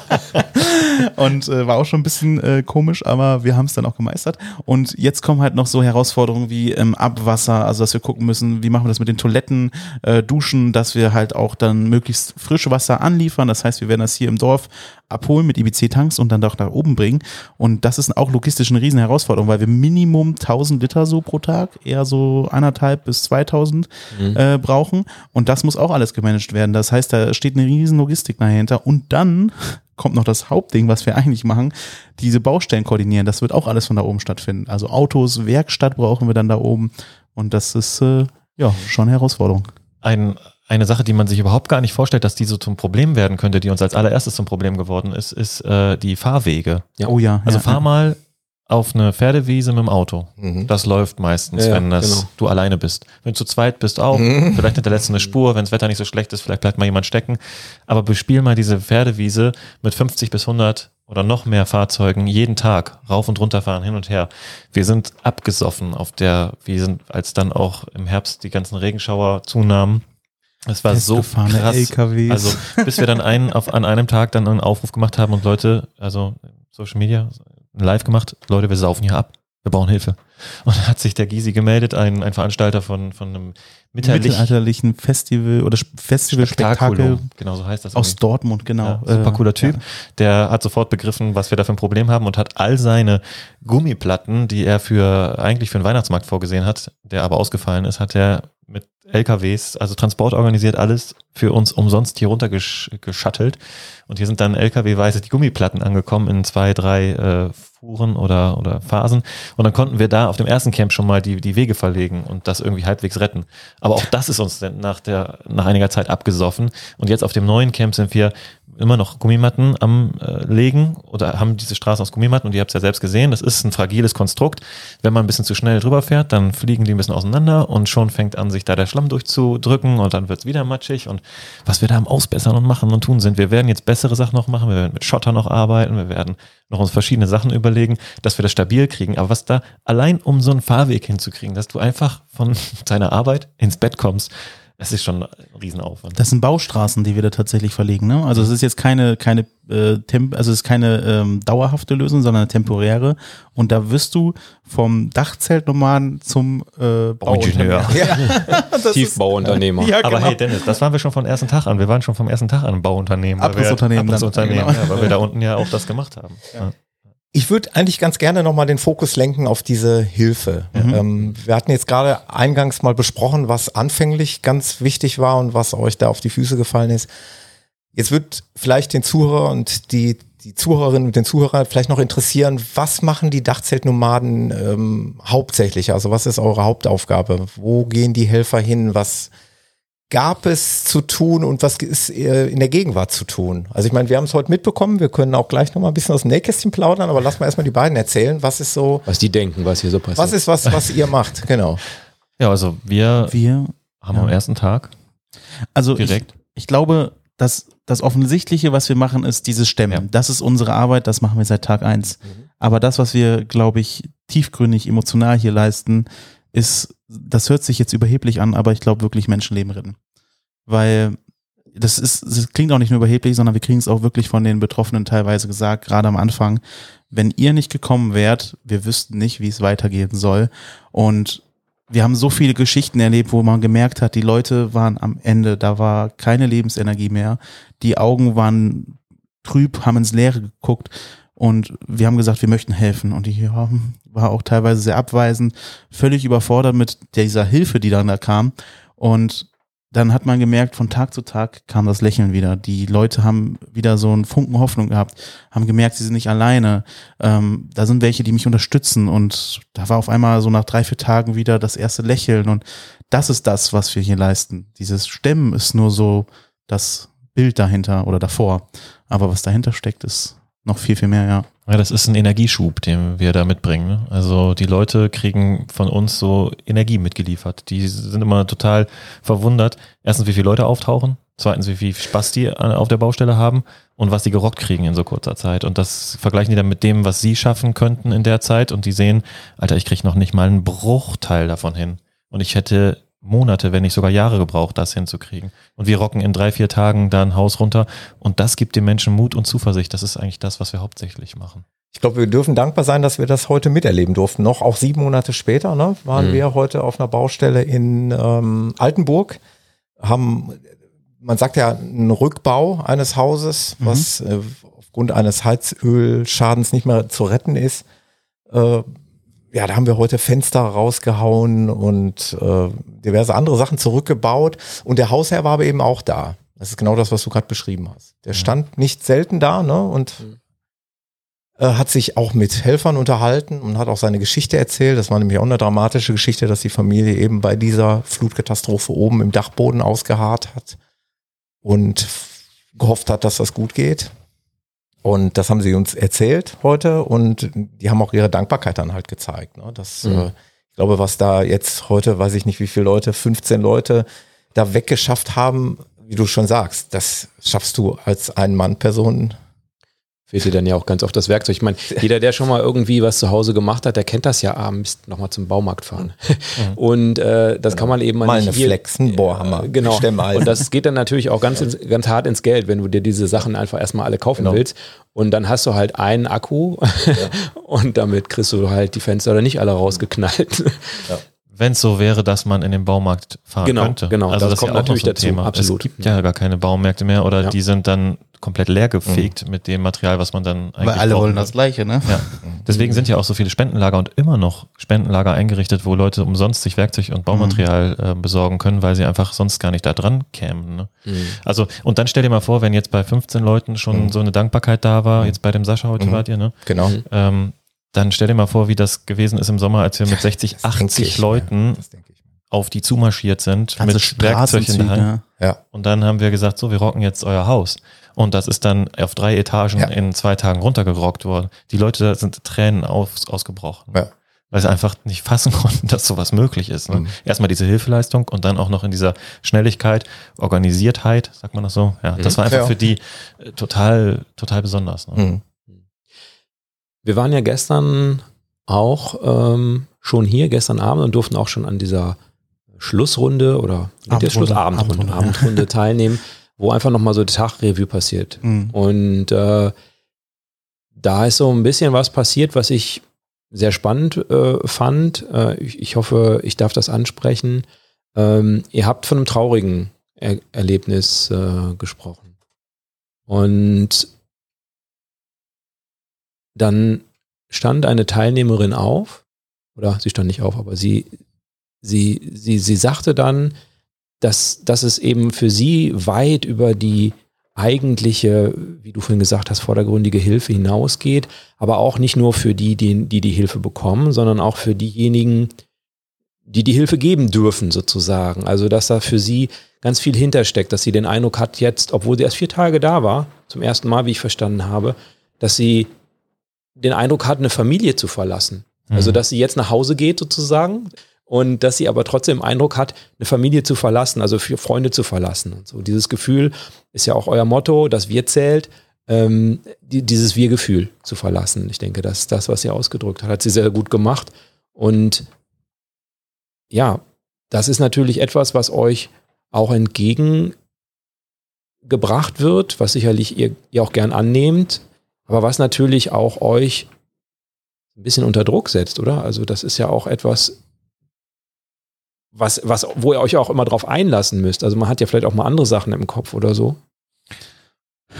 und äh, war auch schon ein bisschen äh, komisch, aber wir haben es dann auch gemeistert. Und jetzt kommen halt noch so Herausforderungen wie ähm, Abwasser, also dass wir gucken müssen, wie machen wir das mit den Toiletten, äh, Duschen, dass wir halt auch dann möglichst frische Wasser anliefern. Das heißt, wir werden das hier im Dorf abholen mit IBC-Tanks und dann doch nach oben bringen. Und das ist auch logistisch eine riesen Herausforderung, weil wir Minimum 1000 Liter so pro Tag, eher so eineinhalb bis 2000 äh, brauchen. Und das muss auch alles gemanagt werden. Das heißt, da steht eine riesen Logistik dahinter. Und dann kommt noch das Hauptding, was wir eigentlich machen, diese Baustellen koordinieren. Das wird auch alles von da oben stattfinden. Also Autos, Werkstatt brauchen wir dann da oben. Und das ist äh, ja schon eine Herausforderung. Ein, eine Sache, die man sich überhaupt gar nicht vorstellt, dass die so zum Problem werden könnte, die uns als allererstes zum Problem geworden ist, ist äh, die Fahrwege. Ja. Oh ja. Also ja, fahr mal auf eine Pferdewiese mit dem Auto. Mhm. Das läuft meistens, Ja, wenn das genau. du alleine bist. Wenn du zu zweit bist auch, Mhm. vielleicht hinterlässt du eine Spur, wenn das Wetter nicht so schlecht ist, vielleicht bleibt mal jemand stecken. Aber bespiel mal diese Pferdewiese mit 50 bis 100 oder noch mehr Fahrzeugen jeden Tag rauf und runter fahren, hin und her. Wir sind abgesoffen auf der, wir sind, als dann auch im Herbst die ganzen Regenschauer zunahmen. Es war so krass. LKWs. Also bis wir dann einen, auf, an einem Tag dann einen Aufruf gemacht haben und Leute, also Social Media, live gemacht, Leute, wir saufen hier ab, wir brauchen Hilfe. Und da hat sich der Gysi gemeldet, ein, ein Veranstalter von, von einem mittelalterlichen mittelalterlichen Festival oder Festival Spektakel Spektakulum, genau so heißt das. aus Dortmund, genau. ja, super cooler Typ. Ja. Der hat sofort begriffen, was wir da für ein Problem haben und hat all seine Gummiplatten, die er für eigentlich für den Weihnachtsmarkt vorgesehen hat, der aber ausgefallen ist, hat er LKWs, also Transport organisiert, alles für uns umsonst hier runter gesch geschattelt. Und hier sind dann LKW-weise die Gummiplatten angekommen in zwei, drei äh, Fuhren oder, oder Phasen. Und dann konnten wir da auf dem ersten Camp schon mal die, die Wege verlegen und das irgendwie halbwegs retten. Aber auch das ist uns nach, der, nach einiger Zeit abgesoffen. Und jetzt auf dem neuen Camp sind wir immer noch Gummimatten am äh, Legen oder haben diese Straße aus Gummimatten und ihr habt es ja selbst gesehen, das ist ein fragiles Konstrukt. Wenn man ein bisschen zu schnell drüber fährt, dann fliegen die ein bisschen auseinander und schon fängt an, sich da der Schlamm durchzudrücken und dann wird es wieder matschig und was wir da am Ausbessern und machen und tun sind, wir werden jetzt bessere Sachen noch machen, wir werden mit Schotter noch arbeiten, wir werden noch uns verschiedene Sachen überlegen, dass wir das stabil kriegen, aber was da allein um so einen Fahrweg hinzukriegen, dass du einfach von deiner Arbeit ins Bett kommst, das ist schon ein Riesenaufwand. Das sind Baustraßen, die wir da tatsächlich verlegen. Ne? Also es ist jetzt keine, keine äh, Temp also es ist keine ähm, dauerhafte Lösung, sondern eine temporäre. Und da wirst du vom Dachzeltnomaden zum äh, Bauingenieur. Tiefbauunternehmer. Ja, Aber genau. hey Dennis, das waren wir schon vom ersten Tag an. Wir waren schon vom ersten Tag an Bauunternehmen. Abrissunternehmen dann. Abrissunternehmen, Genau. ja, weil wir da unten ja auch das gemacht haben. Ja. Ich würde eigentlich ganz gerne nochmal den Fokus lenken auf diese Hilfe. Ähm, wir hatten jetzt gerade eingangs mal besprochen, was anfänglich ganz wichtig war und was euch da auf die Füße gefallen ist. Jetzt wird vielleicht den Zuhörer und die, die Zuhörerinnen und den Zuhörer vielleicht noch interessieren, was machen die Dachzeltnomaden ähm, hauptsächlich? Also was ist eure Hauptaufgabe? Wo gehen die Helfer hin? Was gab es zu tun und was ist äh, in der Gegenwart zu tun? Also ich meine, wir haben es heute mitbekommen, wir können auch gleich noch mal ein bisschen aus dem Nähkästchen plaudern, aber lass mal erstmal die beiden erzählen. Was ist so, Was die denken, was hier so passiert. was ist was, was ihr macht? Genau. ja, also wir Wir, haben am ersten Tag also ich, direkt. ich glaube, dass das Offensichtliche, was wir machen, ist dieses Stemmen. Ja. Das ist unsere Arbeit, das machen wir seit Tag eins. Aber das, was wir, glaube ich, tiefgründig, emotional hier leisten, ist, das hört sich jetzt überheblich an, aber ich glaube wirklich Menschenleben retten. Weil das ist, das klingt auch nicht nur überheblich, sondern wir kriegen es auch wirklich von den Betroffenen teilweise gesagt, gerade am Anfang. Wenn ihr nicht gekommen wärt, wir wüssten nicht, wie es weitergehen soll. Und wir haben so viele Geschichten erlebt, wo man gemerkt hat, die Leute waren am Ende, da war keine Lebensenergie mehr. Die Augen waren trüb, haben ins Leere geguckt und wir haben gesagt, wir möchten helfen. Und die war auch teilweise sehr abweisend, völlig überfordert mit dieser Hilfe, die dann da kam. Und dann hat man gemerkt, von Tag zu Tag kam das Lächeln wieder. Die Leute haben wieder so einen Funken Hoffnung gehabt, haben gemerkt, sie sind nicht alleine. Ähm, da sind welche, die mich unterstützen. Und da war auf einmal so nach drei, vier Tagen wieder das erste Lächeln. Und das ist das, was wir hier leisten. Dieses Stemmen ist nur so das Bild dahinter oder davor. Aber was dahinter steckt, ist noch viel, viel mehr, ja. Ja, das ist ein Energieschub, den wir da mitbringen. Ne? Also die Leute kriegen von uns so Energie mitgeliefert. Die sind immer total verwundert. Erstens, wie viele Leute auftauchen. Zweitens, wie viel Spaß die auf der Baustelle haben und was die gerockt kriegen in so kurzer Zeit. Und das vergleichen die dann mit dem, was sie schaffen könnten in der Zeit. Und die sehen, Alter, ich kriege noch nicht mal einen Bruchteil davon hin. Und ich hätte Monate, wenn nicht sogar Jahre gebraucht, das hinzukriegen. Und wir rocken in drei, vier Tagen da ein Haus runter. Und das gibt den Menschen Mut und Zuversicht. Das ist eigentlich das, was wir hauptsächlich machen. Ich glaube, wir dürfen dankbar sein, dass wir das heute miterleben durften. Noch auch sieben Monate später ne, waren mhm. wir heute auf einer Baustelle in ähm, Altenburg, haben, man sagt ja, einen Rückbau eines Hauses, mhm. was äh, aufgrund eines Heizölschadens nicht mehr zu retten ist. Äh, ja, da haben wir heute Fenster rausgehauen und äh, diverse andere Sachen zurückgebaut. Und der Hausherr war aber eben auch da. Das ist genau das, was du gerade beschrieben hast. Der stand nicht selten da, ne? Und äh, hat sich auch mit Helfern unterhalten und hat auch seine Geschichte erzählt. Das war nämlich auch eine dramatische Geschichte, dass die Familie eben bei dieser Flutkatastrophe oben im Dachboden ausgeharrt hat und gehofft hat, dass das gut geht. Und das haben sie uns erzählt heute und die haben auch ihre Dankbarkeit dann halt gezeigt. Ne? Das, mhm. äh, ich glaube, was da jetzt heute, weiß ich nicht, wie viele Leute, 15 Leute da weggeschafft haben, wie du schon sagst, das schaffst du als Ein-Mann-Person fehlt dir dann ja auch ganz oft das Werkzeug. Ich meine, jeder, der schon mal irgendwie was zu Hause gemacht hat, der kennt das ja abends nochmal zum Baumarkt fahren. Mhm. Und äh, das genau. kann man eben mal eine hier, Flex, ein Bohrhammer. Äh, genau. Und das geht dann natürlich auch ganz, ins, ganz hart ins Geld, wenn du dir diese Sachen einfach erstmal alle kaufen genau. willst. Und dann hast du halt einen Akku ja. und damit kriegst du halt die Fenster oder nicht alle rausgeknallt. Ja wenn es so wäre, dass man in den Baumarkt fahren genau, könnte. Genau, also das, das kommt ja natürlich so dazu. Thema. Absolut. Es gibt ja gar keine Baumärkte mehr oder ja. die sind dann komplett leer gefegt mhm. mit dem Material, was man dann eigentlich Weil alle wollen das Gleiche, ne? Ja. Deswegen sind ja auch so viele Spendenlager und immer noch Spendenlager eingerichtet, wo Leute umsonst sich Werkzeug und Baumaterial mhm. äh, besorgen können, weil sie einfach sonst gar nicht da dran kämen. Ne? Mhm. Also, und dann stell dir mal vor, wenn jetzt bei 15 Leuten schon mhm. so eine Dankbarkeit da war, mhm. jetzt bei dem Sascha heute mhm. wart ihr, ne? Genau. Ähm, dann stell dir mal vor, wie das gewesen ist im Sommer, als wir mit 60, 80 Leuten auf die zumarschiert sind Ganze mit Werkzeug in der Hand. Ja. Und dann haben wir gesagt, so, wir rocken jetzt euer Haus. Und das ist dann auf drei Etagen ja. in zwei Tagen runtergerockt worden. Die Leute sind Tränen aus, ausgebrochen. Ja. Weil sie einfach nicht fassen konnten, dass sowas möglich ist. Ne? Mhm. Erstmal diese Hilfeleistung und dann auch noch in dieser Schnelligkeit, Organisiertheit, sagt man das so? Ja, mhm. das war einfach für die äh, total, total besonders. Ne? Mhm. Wir waren ja gestern auch ähm, schon hier, gestern Abend und durften auch schon an dieser Schlussrunde oder mit der Schlussabendrunde Abendrunde, Abendrunde teilnehmen wo einfach nochmal so Tagrevue passiert. Mhm. Und äh, da ist so ein bisschen was passiert, was ich sehr spannend äh, fand. Äh, ich, ich, hoffe, ich darf das ansprechen. Ähm, ihr habt von einem traurigen er Erlebnis äh, gesprochen. Und dann stand eine Teilnehmerin auf, oder sie stand nicht auf, aber sie, sie, sie, sie sagte dann, dass, dass es eben für sie weit über die eigentliche, wie du vorhin gesagt hast, vordergründige Hilfe hinausgeht, aber auch nicht nur für die, die die, die Hilfe bekommen, sondern auch für diejenigen, die die Hilfe geben dürfen, sozusagen. Also, dass da für sie ganz viel hintersteckt, dass sie den Eindruck hat jetzt, obwohl sie erst vier Tage da war, zum ersten Mal, wie ich verstanden habe, dass sie den Eindruck hat, eine Familie zu verlassen. Also, mhm. dass sie jetzt nach Hause geht, sozusagen, und dass sie aber trotzdem Eindruck hat, eine Familie zu verlassen, also für Freunde zu verlassen und so. Dieses Gefühl ist ja auch euer Motto, dass wir zählt, ähm, die, dieses Wir-Gefühl zu verlassen. Ich denke, das ist das, was sie ausgedrückt hat, hat sie sehr gut gemacht. Und ja, das ist natürlich etwas, was euch auch entgegengebracht wird, was sicherlich ihr, ihr auch gern annehmt, aber was natürlich auch euch ein bisschen unter Druck setzt, oder? Also das ist ja auch etwas, was, was, wo ihr euch auch immer drauf einlassen müsst. Also man hat ja vielleicht auch mal andere Sachen im Kopf oder so.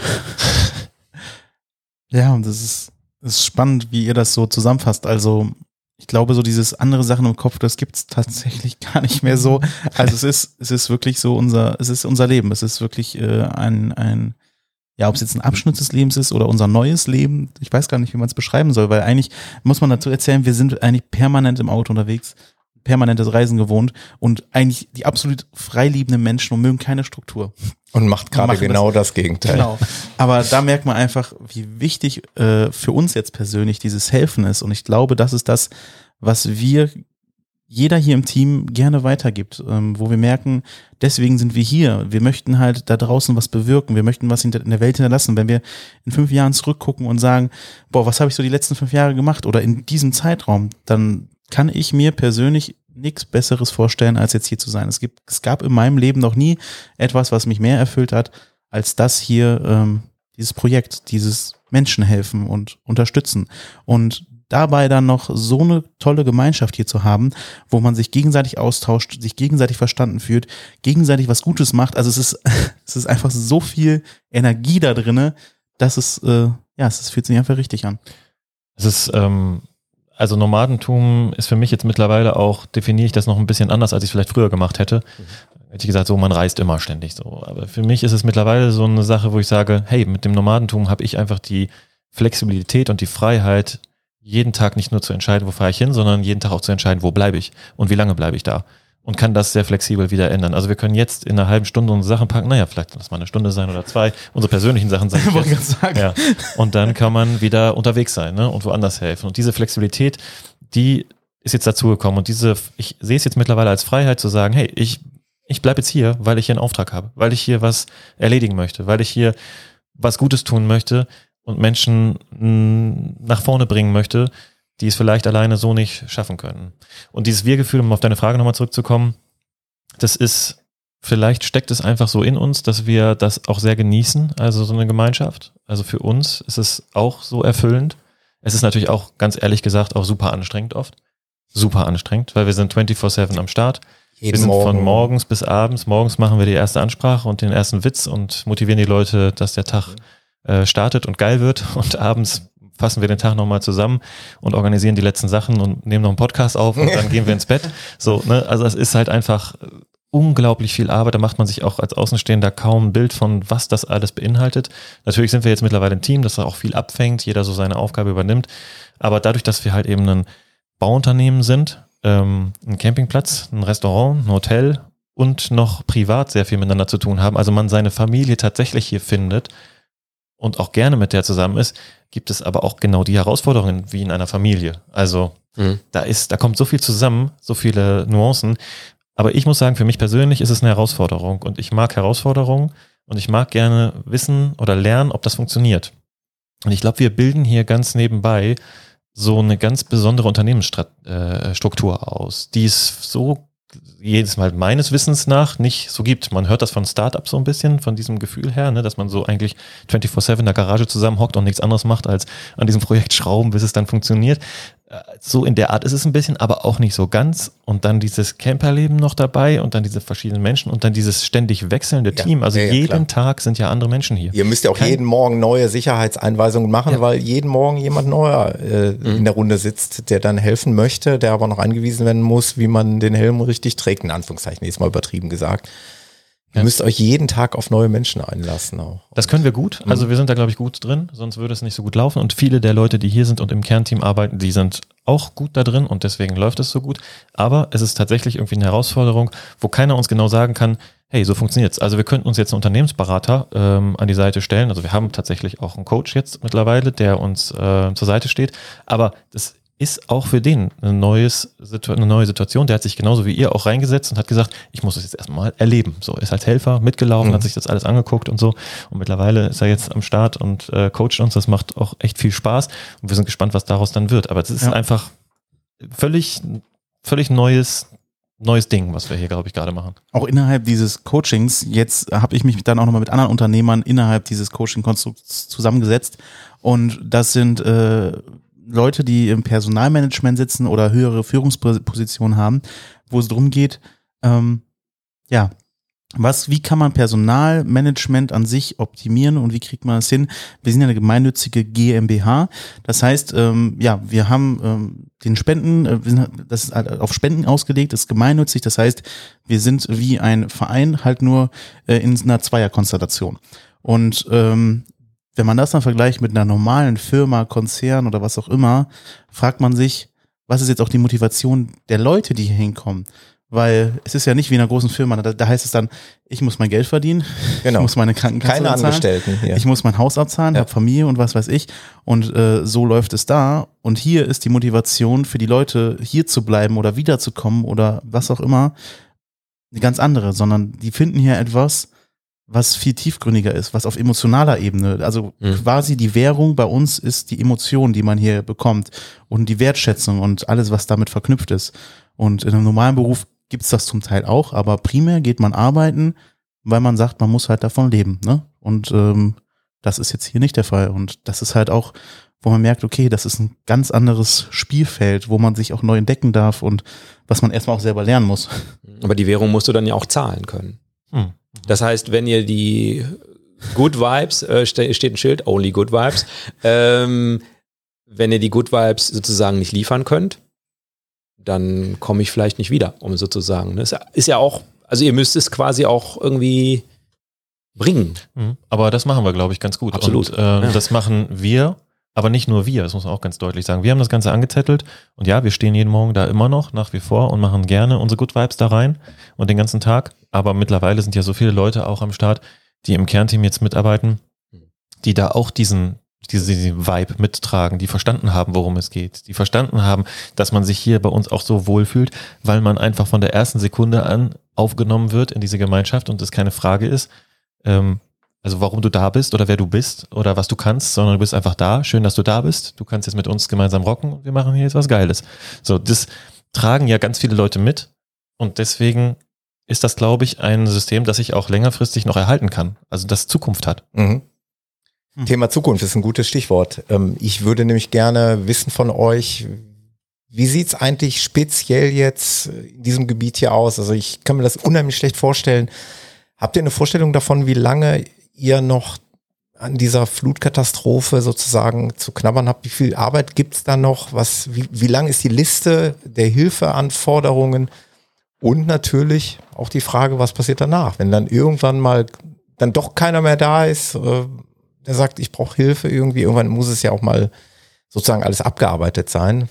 ja, und das ist, ist spannend, wie ihr das so zusammenfasst. Also ich glaube, so dieses andere Sachen im Kopf, das gibt's tatsächlich gar nicht mehr so. Also es ist, es ist wirklich so unser, es ist unser Leben. Es ist wirklich äh, ein, ein, ja, ob es jetzt ein Abschnitt des Lebens ist oder unser neues Leben, ich weiß gar nicht, wie man es beschreiben soll, weil eigentlich muss man dazu erzählen, wir sind eigentlich permanent im Auto unterwegs, permanentes Reisen gewohnt und eigentlich die absolut freiliebenden Menschen und mögen keine Struktur. Und macht gerade genau das, Gegenteil. Genau. Aber da merkt man einfach, wie wichtig äh, für uns jetzt persönlich dieses Helfen ist. Und ich glaube, das ist das, was wir jeder hier im Team gerne weitergibt, ähm, wo wir merken, deswegen sind wir hier. Wir möchten halt da draußen was bewirken. Wir möchten was in der Welt hinterlassen. Wenn wir in fünf Jahren zurückgucken und sagen, boah, was habe ich so die letzten fünf Jahre gemacht oder in diesem Zeitraum, dann kann ich mir persönlich nichts Besseres vorstellen, als jetzt hier zu sein. Es gibt, es gab in meinem Leben noch nie etwas, was mich mehr erfüllt hat, als das hier, ähm, dieses Projekt, dieses Menschen helfen und unterstützen. Und dabei dann noch so eine tolle Gemeinschaft hier zu haben, wo man sich gegenseitig austauscht, sich gegenseitig verstanden fühlt, gegenseitig was Gutes macht. Also es ist, es ist einfach so viel Energie da drinne, dass es, äh, ja, es fühlt sich einfach richtig an. Es ist, ähm, also Nomadentum ist für mich jetzt mittlerweile auch, definiere ich das noch ein bisschen anders, als ich es vielleicht früher gemacht hätte. Hätte ich gesagt, so, man reist immer ständig so. Aber für mich ist es mittlerweile so eine Sache, wo ich sage, hey, mit dem Nomadentum habe ich einfach die Flexibilität und die Freiheit, jeden Tag nicht nur zu entscheiden, wo fahre ich hin, sondern jeden Tag auch zu entscheiden, wo bleibe ich und wie lange bleibe ich da. Und kann das sehr flexibel wieder ändern. Also wir können jetzt in einer halben Stunde unsere Sachen packen, naja, vielleicht lass mal eine Stunde sein oder zwei, unsere persönlichen Sachen sein. Ich gerade sagen. Ja. Und dann kann man wieder unterwegs sein ne? und woanders helfen. Und diese Flexibilität, die ist jetzt dazugekommen. Und diese, ich sehe es jetzt mittlerweile als Freiheit zu sagen, hey, ich, ich bleibe jetzt hier, weil ich hier einen Auftrag habe, weil ich hier was erledigen möchte, weil ich hier was Gutes tun möchte und Menschen mh, nach vorne bringen möchte, die es vielleicht alleine so nicht schaffen können. Und dieses Wir-Gefühl, um auf deine Frage nochmal zurückzukommen, das ist, vielleicht steckt es einfach so in uns, dass wir das auch sehr genießen, also so eine Gemeinschaft. Also für uns ist es auch so erfüllend. Es ist natürlich auch, ganz ehrlich gesagt, auch super anstrengend oft. Super anstrengend, weil wir sind 24-7 am Start. Jeden wir sind Morgen. von morgens bis abends. Morgens machen wir die erste Ansprache und den ersten Witz und motivieren die Leute, dass der Tag äh, startet und geil wird. Und abends fassen wir den Tag nochmal zusammen und organisieren die letzten Sachen und nehmen noch einen Podcast auf und dann gehen wir ins Bett. So, ne? Also es ist halt einfach äh, unglaublich viel Arbeit. Da macht man sich auch als Außenstehender kaum ein Bild von, was das alles beinhaltet. Natürlich sind wir jetzt mittlerweile ein Team, das auch viel abfängt, jeder so seine Aufgabe übernimmt. Aber dadurch, dass wir halt eben ein Bauunternehmen sind, ähm, ein Campingplatz, ein Restaurant, ein Hotel und noch privat sehr viel miteinander zu tun haben, also man seine Familie tatsächlich hier findet und auch gerne mit der zusammen ist, gibt es aber auch genau die Herausforderungen wie in einer Familie. Also Mhm. da ist, da kommt so viel zusammen, so viele Nuancen. Aber ich muss sagen, für mich persönlich ist es eine Herausforderung und ich mag Herausforderungen und ich mag gerne wissen oder lernen, ob das funktioniert. Und ich glaube, wir bilden hier ganz nebenbei so eine ganz besondere Unternehmensstruktur aus, die es so jedes Mal meines Wissens nach nicht so gibt. Man hört das von Startups so ein bisschen, von diesem Gefühl her, ne, dass man so eigentlich 24-7 in der Garage zusammenhockt und nichts anderes macht, als an diesem Projekt schrauben, bis es dann funktioniert. So in der Art ist es ein bisschen, aber auch nicht so ganz. Und dann dieses Camperleben noch dabei und dann diese verschiedenen Menschen und dann dieses ständig wechselnde Ja, Team. Also ja, ja, jeden klar. Tag sind ja andere Menschen hier. Ihr müsst ja auch Kein- jeden Morgen neue Sicherheitseinweisungen machen, weil jeden Morgen jemand neuer äh, in der Runde sitzt, der dann helfen möchte, der aber noch angewiesen werden muss, wie man den Helm richtig trägt, in Anführungszeichen, ist mal übertrieben gesagt. Ihr müsst euch jeden Tag auf neue Menschen einlassen auch. Das können wir gut. Mhm. Also wir sind da, glaube ich, gut drin, sonst würde es nicht so gut laufen. Und viele der Leute, die hier sind und im Kernteam arbeiten, die sind auch gut da drin und deswegen läuft es so gut. Aber es ist tatsächlich irgendwie eine Herausforderung, wo keiner uns genau sagen kann, hey, so funktioniert's. Also wir könnten uns jetzt einen Unternehmensberater ähm, an die Seite stellen. Also wir haben tatsächlich auch einen Coach jetzt mittlerweile, der uns äh, zur Seite steht. Aber das ist auch für den eine, neues, eine neue Situation. Der hat sich genauso wie ihr auch reingesetzt und hat gesagt, ich muss das jetzt erstmal erleben. So, ist als Helfer mitgelaufen, Mhm. hat sich das alles angeguckt und so. Und mittlerweile ist er jetzt am Start und äh, coacht uns. Das macht auch echt viel Spaß. Und wir sind gespannt, was daraus dann wird. Aber es ist Ja. einfach völlig, völlig neues, neues Ding, was wir hier, glaube ich, gerade machen. auch innerhalb dieses Coachings, jetzt habe ich mich dann auch nochmal mit anderen Unternehmern innerhalb dieses Coaching-Konstrukts zusammengesetzt. Und das sind äh, Leute, die im Personalmanagement sitzen oder höhere Führungspositionen haben, wo es darum geht, ähm, ja, was, wie kann man Personalmanagement an sich optimieren und wie kriegt man das hin? Wir sind ja eine gemeinnützige GmbH. Das heißt, ähm, ja, wir haben ähm, den Spenden, äh, sind, das ist halt auf Spenden ausgelegt, ist gemeinnützig. Das heißt, wir sind wie ein Verein halt nur äh, in einer Zweierkonstellation. Und ähm, wenn man das dann vergleicht mit einer normalen Firma, Konzern oder was auch immer, fragt man sich, was ist jetzt auch die Motivation der Leute, die hier hinkommen? Weil es ist ja nicht wie in einer großen Firma, da, da heißt es dann, ich muss mein Geld verdienen, Genau. ich muss meine Krankenkasse Keine bezahlen, Angestellten hier. ich muss mein Haus abzahlen, Ja. habe Familie und was weiß ich. Und äh, so läuft es da. Und hier ist die Motivation für die Leute, hier zu bleiben oder wiederzukommen oder was auch immer, eine ganz andere, sondern die finden hier etwas, was viel tiefgründiger ist, was auf emotionaler Ebene, also Mhm. quasi die Währung bei uns ist die Emotion, die man hier bekommt und die Wertschätzung und alles, was damit verknüpft ist. Und in einem normalen Beruf gibt's das zum Teil auch, aber primär geht man arbeiten, weil man sagt, man muss halt davon leben. Ne? Und ähm, das ist jetzt hier nicht der Fall. Und das ist halt auch, wo man merkt, okay, das ist ein ganz anderes Spielfeld, wo man sich auch neu entdecken darf und was man erstmal auch selber lernen muss. Aber die Währung musst du dann ja auch zahlen können. Hm. Das heißt, wenn ihr die Good Vibes, äh, ste steht ein Schild, only Good Vibes, ähm, wenn ihr die Good Vibes sozusagen nicht liefern könnt, dann komme ich vielleicht nicht wieder, um sozusagen. ne? Ist ja- ist ja auch, also ihr müsst es quasi auch irgendwie bringen. Mhm. Aber das machen wir, glaube ich, ganz gut. Absolut. Und, äh, Ja. Das machen wir, aber nicht nur wir, das muss man auch ganz deutlich sagen. Wir haben das Ganze angezettelt und ja, wir stehen jeden Morgen da immer noch nach wie vor und machen gerne unsere Good Vibes da rein und den ganzen Tag. Aber mittlerweile sind ja so viele Leute auch am Start, die im Kernteam jetzt mitarbeiten, die da auch diesen, diese, diesen Vibe mittragen, die verstanden haben, worum es geht, die verstanden haben, dass man sich hier bei uns auch so wohlfühlt, weil man einfach von der ersten Sekunde an aufgenommen wird in diese Gemeinschaft und es keine Frage ist, ähm, also warum du da bist oder wer du bist oder was du kannst, sondern du bist einfach da. Schön, dass du da bist. Du kannst jetzt mit uns gemeinsam rocken und wir machen hier jetzt was Geiles. So, das tragen ja ganz viele Leute mit und deswegen ist das, glaube ich, ein System, das sich auch längerfristig noch erhalten kann. Also das Zukunft hat. Mhm. Hm. Thema Zukunft ist ein gutes Stichwort. Ähm, Ich würde nämlich gerne wissen von euch, wie sieht's eigentlich speziell jetzt in diesem Gebiet hier aus? Also ich kann mir das unheimlich schlecht vorstellen. Habt ihr eine Vorstellung davon, wie lange ihr noch an dieser Flutkatastrophe sozusagen zu knabbern habt? Wie viel Arbeit gibt's da noch? Was, wie, wie lang ist die Liste der Hilfeanforderungen? Und natürlich auch die Frage, was passiert danach, wenn dann irgendwann mal dann doch keiner mehr da ist, äh, der sagt, ich brauche Hilfe irgendwie. Irgendwann muss es ja auch mal sozusagen alles abgearbeitet sein.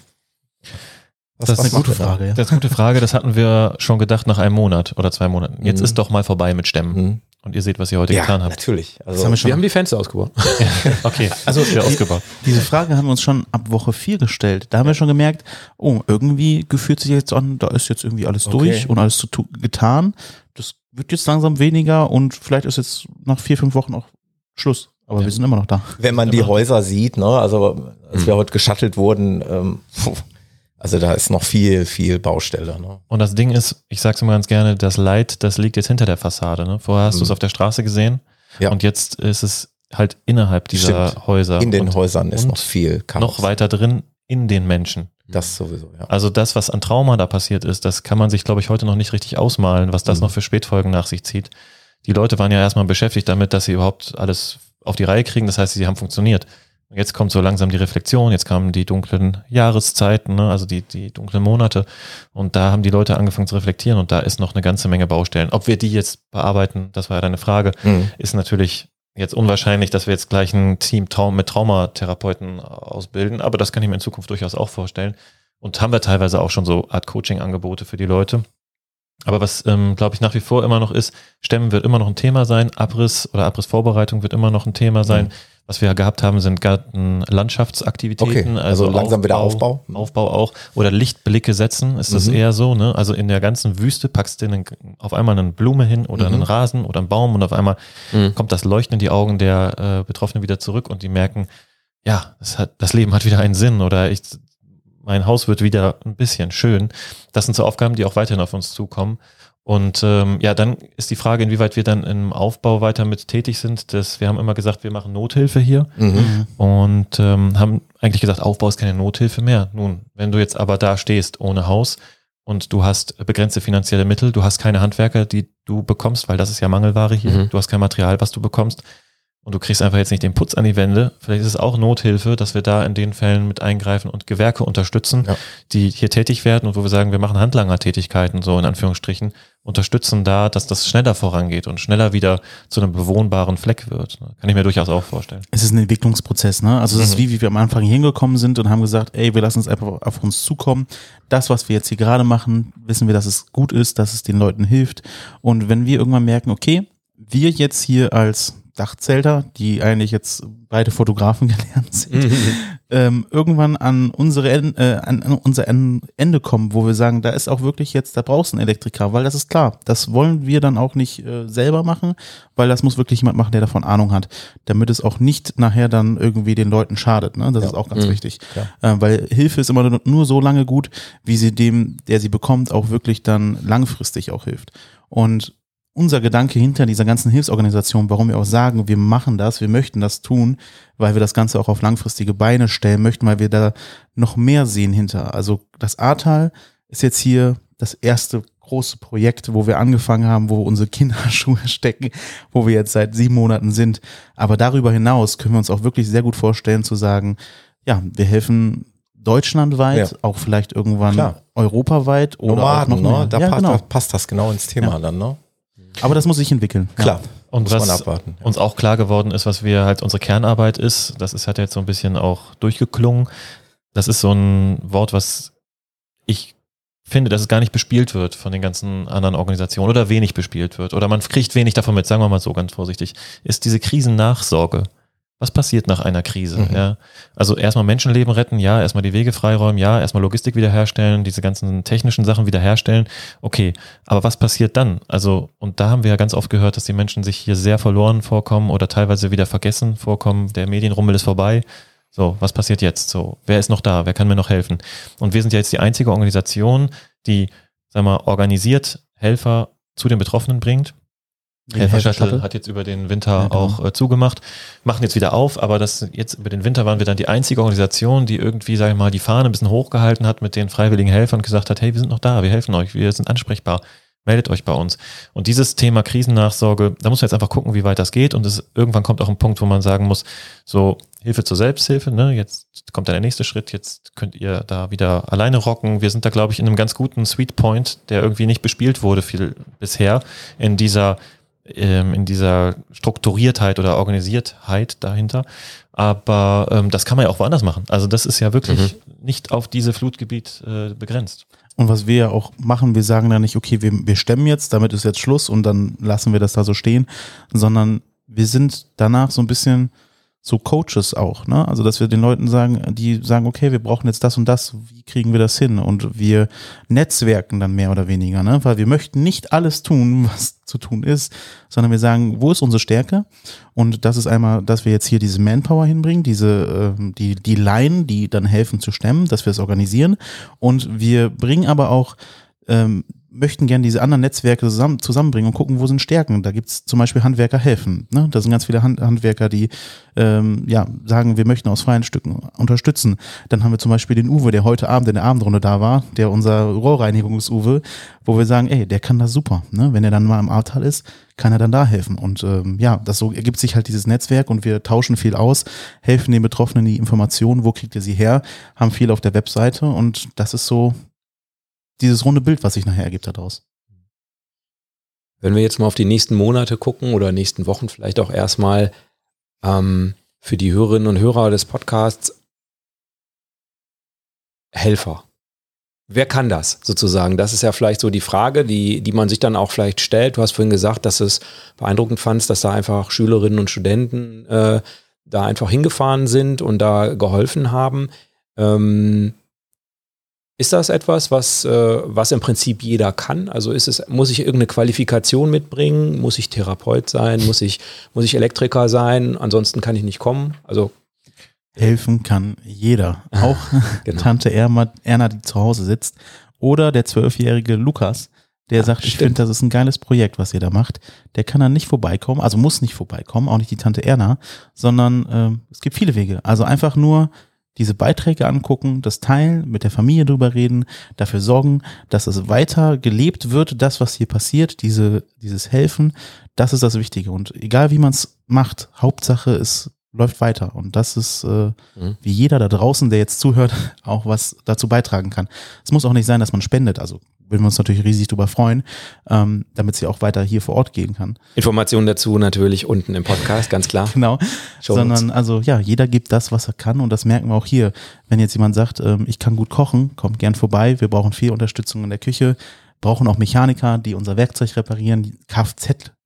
Was- Das ist eine gute da? Frage. Ja. Das ist eine gute Frage. Das hatten wir schon gedacht nach einem Monat oder zwei Monaten. Jetzt Mhm. ist doch mal vorbei mit Stemmen. Mhm. Und ihr seht, was ihr heute Ja, getan habt. natürlich. Also, haben wir schon Wir haben die Fenster ausgebaut. Okay, Also wieder die- ausgebaut. Diese Frage haben wir uns schon ab Woche 4 gestellt. Da haben wir schon gemerkt, oh, irgendwie gefühlt sich jetzt an, da ist jetzt irgendwie alles Okay. durch und alles zu getan. Das wird jetzt langsam weniger und vielleicht ist jetzt nach vier, fünf Wochen auch Schluss. Aber Ja. wir sind immer noch da. wenn man die Häuser sieht, ne, also als wir heute geschattelt wurden, ähm, also da ist noch viel, viel Baustelle. Ne? Und das Ding ist, ich sag's immer ganz gerne, das Leid, das liegt jetzt hinter der Fassade. Ne? Vorher hast Mhm. du es auf der Straße gesehen Ja. und jetzt ist es halt innerhalb dieser Stimmt. Häuser. In den und Häusern ist noch viel Chaos. noch weiter drin in den Menschen. Das sowieso, ja. Also das, was an Trauma da passiert ist, das kann man sich, glaube ich, heute noch nicht richtig ausmalen, was das Mhm. noch für Spätfolgen nach sich zieht. Die Leute waren ja erstmal beschäftigt damit, dass sie überhaupt alles auf die Reihe kriegen. Das heißt, sie haben funktioniert. Jetzt kommt so langsam die Reflexion, jetzt kamen die dunklen Jahreszeiten, ne, also die, die dunklen Monate. Und da haben die Leute angefangen zu reflektieren und da ist noch eine ganze Menge Baustellen. Ob wir die jetzt bearbeiten, das war ja deine Frage, Mhm. ist natürlich jetzt unwahrscheinlich, dass wir jetzt gleich ein Team mit Traumatherapeuten ausbilden, aber das kann ich mir in Zukunft durchaus auch vorstellen. Und haben wir teilweise auch schon so Art Coaching-Angebote für die Leute. Aber was, ähm, glaube ich, nach wie vor immer noch ist, Stemmen wird immer noch ein Thema sein, Abriss oder Abrissvorbereitung wird immer noch ein Thema sein. Mhm. Was wir ja gehabt haben, sind Gartenlandschaftsaktivitäten, Okay, also langsam wieder Aufbau. Aufbau auch. Oder Lichtblicke setzen, ist das Mhm. eher so, ne? Also in der ganzen Wüste packst du einen, auf einmal eine Blume hin oder Mhm. einen Rasen oder einen Baum und auf einmal Mhm. kommt das Leuchten in die Augen der äh, Betroffenen wieder zurück und die merken, ja, das, hat, das Leben hat wieder einen Sinn oder ich, mein Haus wird wieder ein bisschen schön. Das sind so Aufgaben, die auch weiterhin auf uns zukommen. Und ähm, ja, dann ist die Frage, inwieweit wir dann im Aufbau weiter mit tätig sind. Das, wir haben immer gesagt, wir machen Nothilfe hier Mhm. und ähm, haben eigentlich gesagt, Aufbau ist keine Nothilfe mehr. Nun, wenn du jetzt aber da stehst ohne Haus und du hast begrenzte finanzielle Mittel, du hast keine Handwerker, die du bekommst, weil das ist ja Mangelware hier, Mhm. du hast kein Material, was du bekommst und du kriegst einfach jetzt nicht den Putz an die Wände. Vielleicht ist es auch Nothilfe, dass wir da in den Fällen mit eingreifen und Gewerke unterstützen, Ja. die hier tätig werden und wo wir sagen, wir machen Handlangertätigkeiten, so in Anführungsstrichen, unterstützen da, dass das schneller vorangeht und schneller wieder zu einem bewohnbaren Fleck wird. Kann ich mir durchaus auch vorstellen. Es ist ein Entwicklungsprozess, ne? Also es ist Mhm. wie, wie wir am Anfang hingekommen sind und haben gesagt, ey, wir lassen es einfach auf uns zukommen. Das, was wir jetzt hier gerade machen, wissen wir, dass es gut ist, dass es den Leuten hilft. Und wenn wir irgendwann merken, okay, wir jetzt hier als Dachzelter, die eigentlich jetzt beide Fotografen gelernt sind, ähm, irgendwann an unsere äh, an, unser En- Ende kommen, wo wir sagen, da ist auch wirklich jetzt, da brauchst du einen Elektriker, weil das ist klar, das wollen wir dann auch nicht äh, selber machen, weil das muss wirklich jemand machen, der davon Ahnung hat, damit es auch nicht nachher dann irgendwie den Leuten schadet. Ne? Das Ja. ist auch ganz Mhm. wichtig, äh, weil Hilfe ist immer nur, nur so lange gut, wie sie dem, der sie bekommt, auch wirklich dann langfristig auch hilft. Und unser Gedanke hinter dieser ganzen Hilfsorganisation, warum wir auch sagen, wir machen das, wir möchten das tun, weil wir das Ganze auch auf langfristige Beine stellen möchten, weil wir da noch mehr sehen hinter. Also das Ahrtal ist jetzt hier das erste große Projekt, wo wir angefangen haben, wo unsere Kinderschuhe stecken, wo wir jetzt seit sieben Monaten sind. Aber darüber hinaus können wir uns auch wirklich sehr gut vorstellen zu sagen, ja, wir helfen deutschlandweit, Ja. auch vielleicht irgendwann Klar. europaweit oder auch noch Nomaden, mehr. ne? Da ja, passt, genau. das, passt das genau ins Thema Ja. dann, ne? Aber das muss sich entwickeln. Ja. Klar. Und muss man was abwarten. uns auch klar geworden ist, was wir halt unsere Kernarbeit ist, das ist hat jetzt so ein bisschen auch durchgeklungen. Das ist so ein Wort, was ich finde, dass es gar nicht bespielt wird von den ganzen anderen Organisationen oder wenig bespielt wird oder man kriegt wenig davon mit, sagen wir mal so ganz vorsichtig, ist diese Krisennachsorge. Was passiert nach einer Krise? Mhm. Ja, also erstmal Menschenleben retten, ja, erstmal die Wege freiräumen, ja, erstmal Logistik wiederherstellen, diese ganzen technischen Sachen wiederherstellen. Okay, aber was passiert dann? Also, und da haben wir ja ganz oft gehört, dass die Menschen sich hier sehr verloren vorkommen oder teilweise wieder vergessen vorkommen. Der Medienrummel ist vorbei. So, was passiert jetzt? So, wer ist noch da? Wer kann mir noch helfen? Und wir sind ja jetzt die einzige Organisation, die, sag mal, organisiert Helfer zu den Betroffenen bringt. Helfer-Shuttle hat jetzt über den Winter Ja, genau. auch äh, zugemacht, machen jetzt wieder auf, aber das jetzt über den Winter waren wir dann die einzige Organisation, die irgendwie, sag ich mal, die Fahne ein bisschen hochgehalten hat mit den freiwilligen Helfern und gesagt hat, hey, wir sind noch da, wir helfen euch, wir sind ansprechbar, meldet euch bei uns. Und dieses Thema Krisennachsorge, da muss man jetzt einfach gucken, wie weit das geht und es, irgendwann kommt auch ein Punkt, wo man sagen muss, so Hilfe zur Selbsthilfe, ne, jetzt kommt dann der nächste Schritt, jetzt könnt ihr da wieder alleine rocken. Wir sind da, glaube ich, in einem ganz guten Sweet Point, der irgendwie nicht bespielt wurde viel bisher in dieser ähm, in dieser Strukturiertheit oder Organisiertheit dahinter. Aber ähm, das kann man ja auch woanders machen. Also das ist ja wirklich nicht auf diese Flutgebiet äh, begrenzt. Und was wir ja auch machen, wir sagen da nicht, okay, wir, wir stemmen jetzt, damit ist jetzt Schluss und dann lassen wir das da so stehen, sondern wir sind danach so ein bisschen so Coaches auch, ne? Also dass wir den Leuten sagen, die sagen, okay, wir brauchen jetzt das und das, wie kriegen wir das hin? Und wir netzwerken dann mehr oder weniger, ne? Weil wir möchten nicht alles tun, was zu tun ist, sondern wir sagen, wo ist unsere Stärke? Und das ist einmal, dass wir jetzt hier diese Manpower hinbringen, diese ähm, die die Line, die dann helfen zu stemmen, dass wir es organisieren. Und wir bringen aber auch ähm, möchten gerne diese anderen Netzwerke zusammen, zusammenbringen und gucken, wo sind Stärken. Da gibt's zum Beispiel Handwerker helfen. Ne? Da sind ganz viele Hand, Handwerker, die ähm, ja, sagen, wir möchten aus freien Stücken unterstützen. Dann haben wir zum Beispiel den Uwe, der heute Abend in der Abendrunde da war, der unser Rohrreinigungs-Uwe, wo wir sagen, ey, der kann das super. Ne? Wenn er dann mal im Ahrtal ist, kann er dann da helfen. Und ähm, ja, das so ergibt sich halt dieses Netzwerk und wir tauschen viel aus, helfen den Betroffenen die Informationen, wo kriegt ihr sie her, haben viel auf der Webseite und das ist so dieses runde Bild, was sich nachher ergibt daraus. Wenn wir jetzt mal auf die nächsten Monate gucken oder nächsten Wochen vielleicht auch erstmal ähm, für die Hörerinnen und Hörer des Podcasts Helfer. Wer kann das sozusagen? Das ist ja vielleicht so die Frage, die, die man sich dann auch vielleicht stellt. Du hast vorhin gesagt, dass es beeindruckend fandst, dass da einfach Schülerinnen und Studenten äh, da einfach hingefahren sind und da geholfen haben. Ähm, ist das etwas, was, äh, was im Prinzip jeder kann? Also ist es, muss ich irgendeine Qualifikation mitbringen? Muss ich Therapeut sein? Muss ich, muss ich Elektriker sein? Ansonsten kann ich nicht kommen. Also Helfen kann jeder. Auch genau. Tante Erna, Erna, die zu Hause sitzt. Oder der zwölfjährige Lukas, der sagt, ich stimmt. finde, das ist ein geiles Projekt, was ihr da macht. Der kann dann nicht vorbeikommen, also muss nicht vorbeikommen, auch nicht die Tante Erna, sondern ähm, es gibt viele Wege. Also einfach nur diese Beiträge angucken, das teilen, mit der Familie drüber reden, dafür sorgen, dass es weiter gelebt wird, das, was hier passiert, diese, dieses Helfen, das ist das Wichtige. Und egal wie man es macht, Hauptsache es läuft weiter. Und das ist, äh, Mhm. wie jeder da draußen, der jetzt zuhört, auch was dazu beitragen kann. Es muss auch nicht sein, dass man spendet. Also würden wir uns natürlich riesig drüber freuen, ähm, damit sie auch weiter hier vor Ort gehen kann. Informationen dazu natürlich unten im Podcast, ganz klar. Genau. Show Sondern also ja, jeder gibt das, was er kann und das merken wir auch hier. Wenn jetzt jemand sagt, ähm, ich kann gut kochen, kommt gern vorbei. Wir brauchen viel Unterstützung in der Küche, brauchen auch Mechaniker, die unser Werkzeug reparieren. Die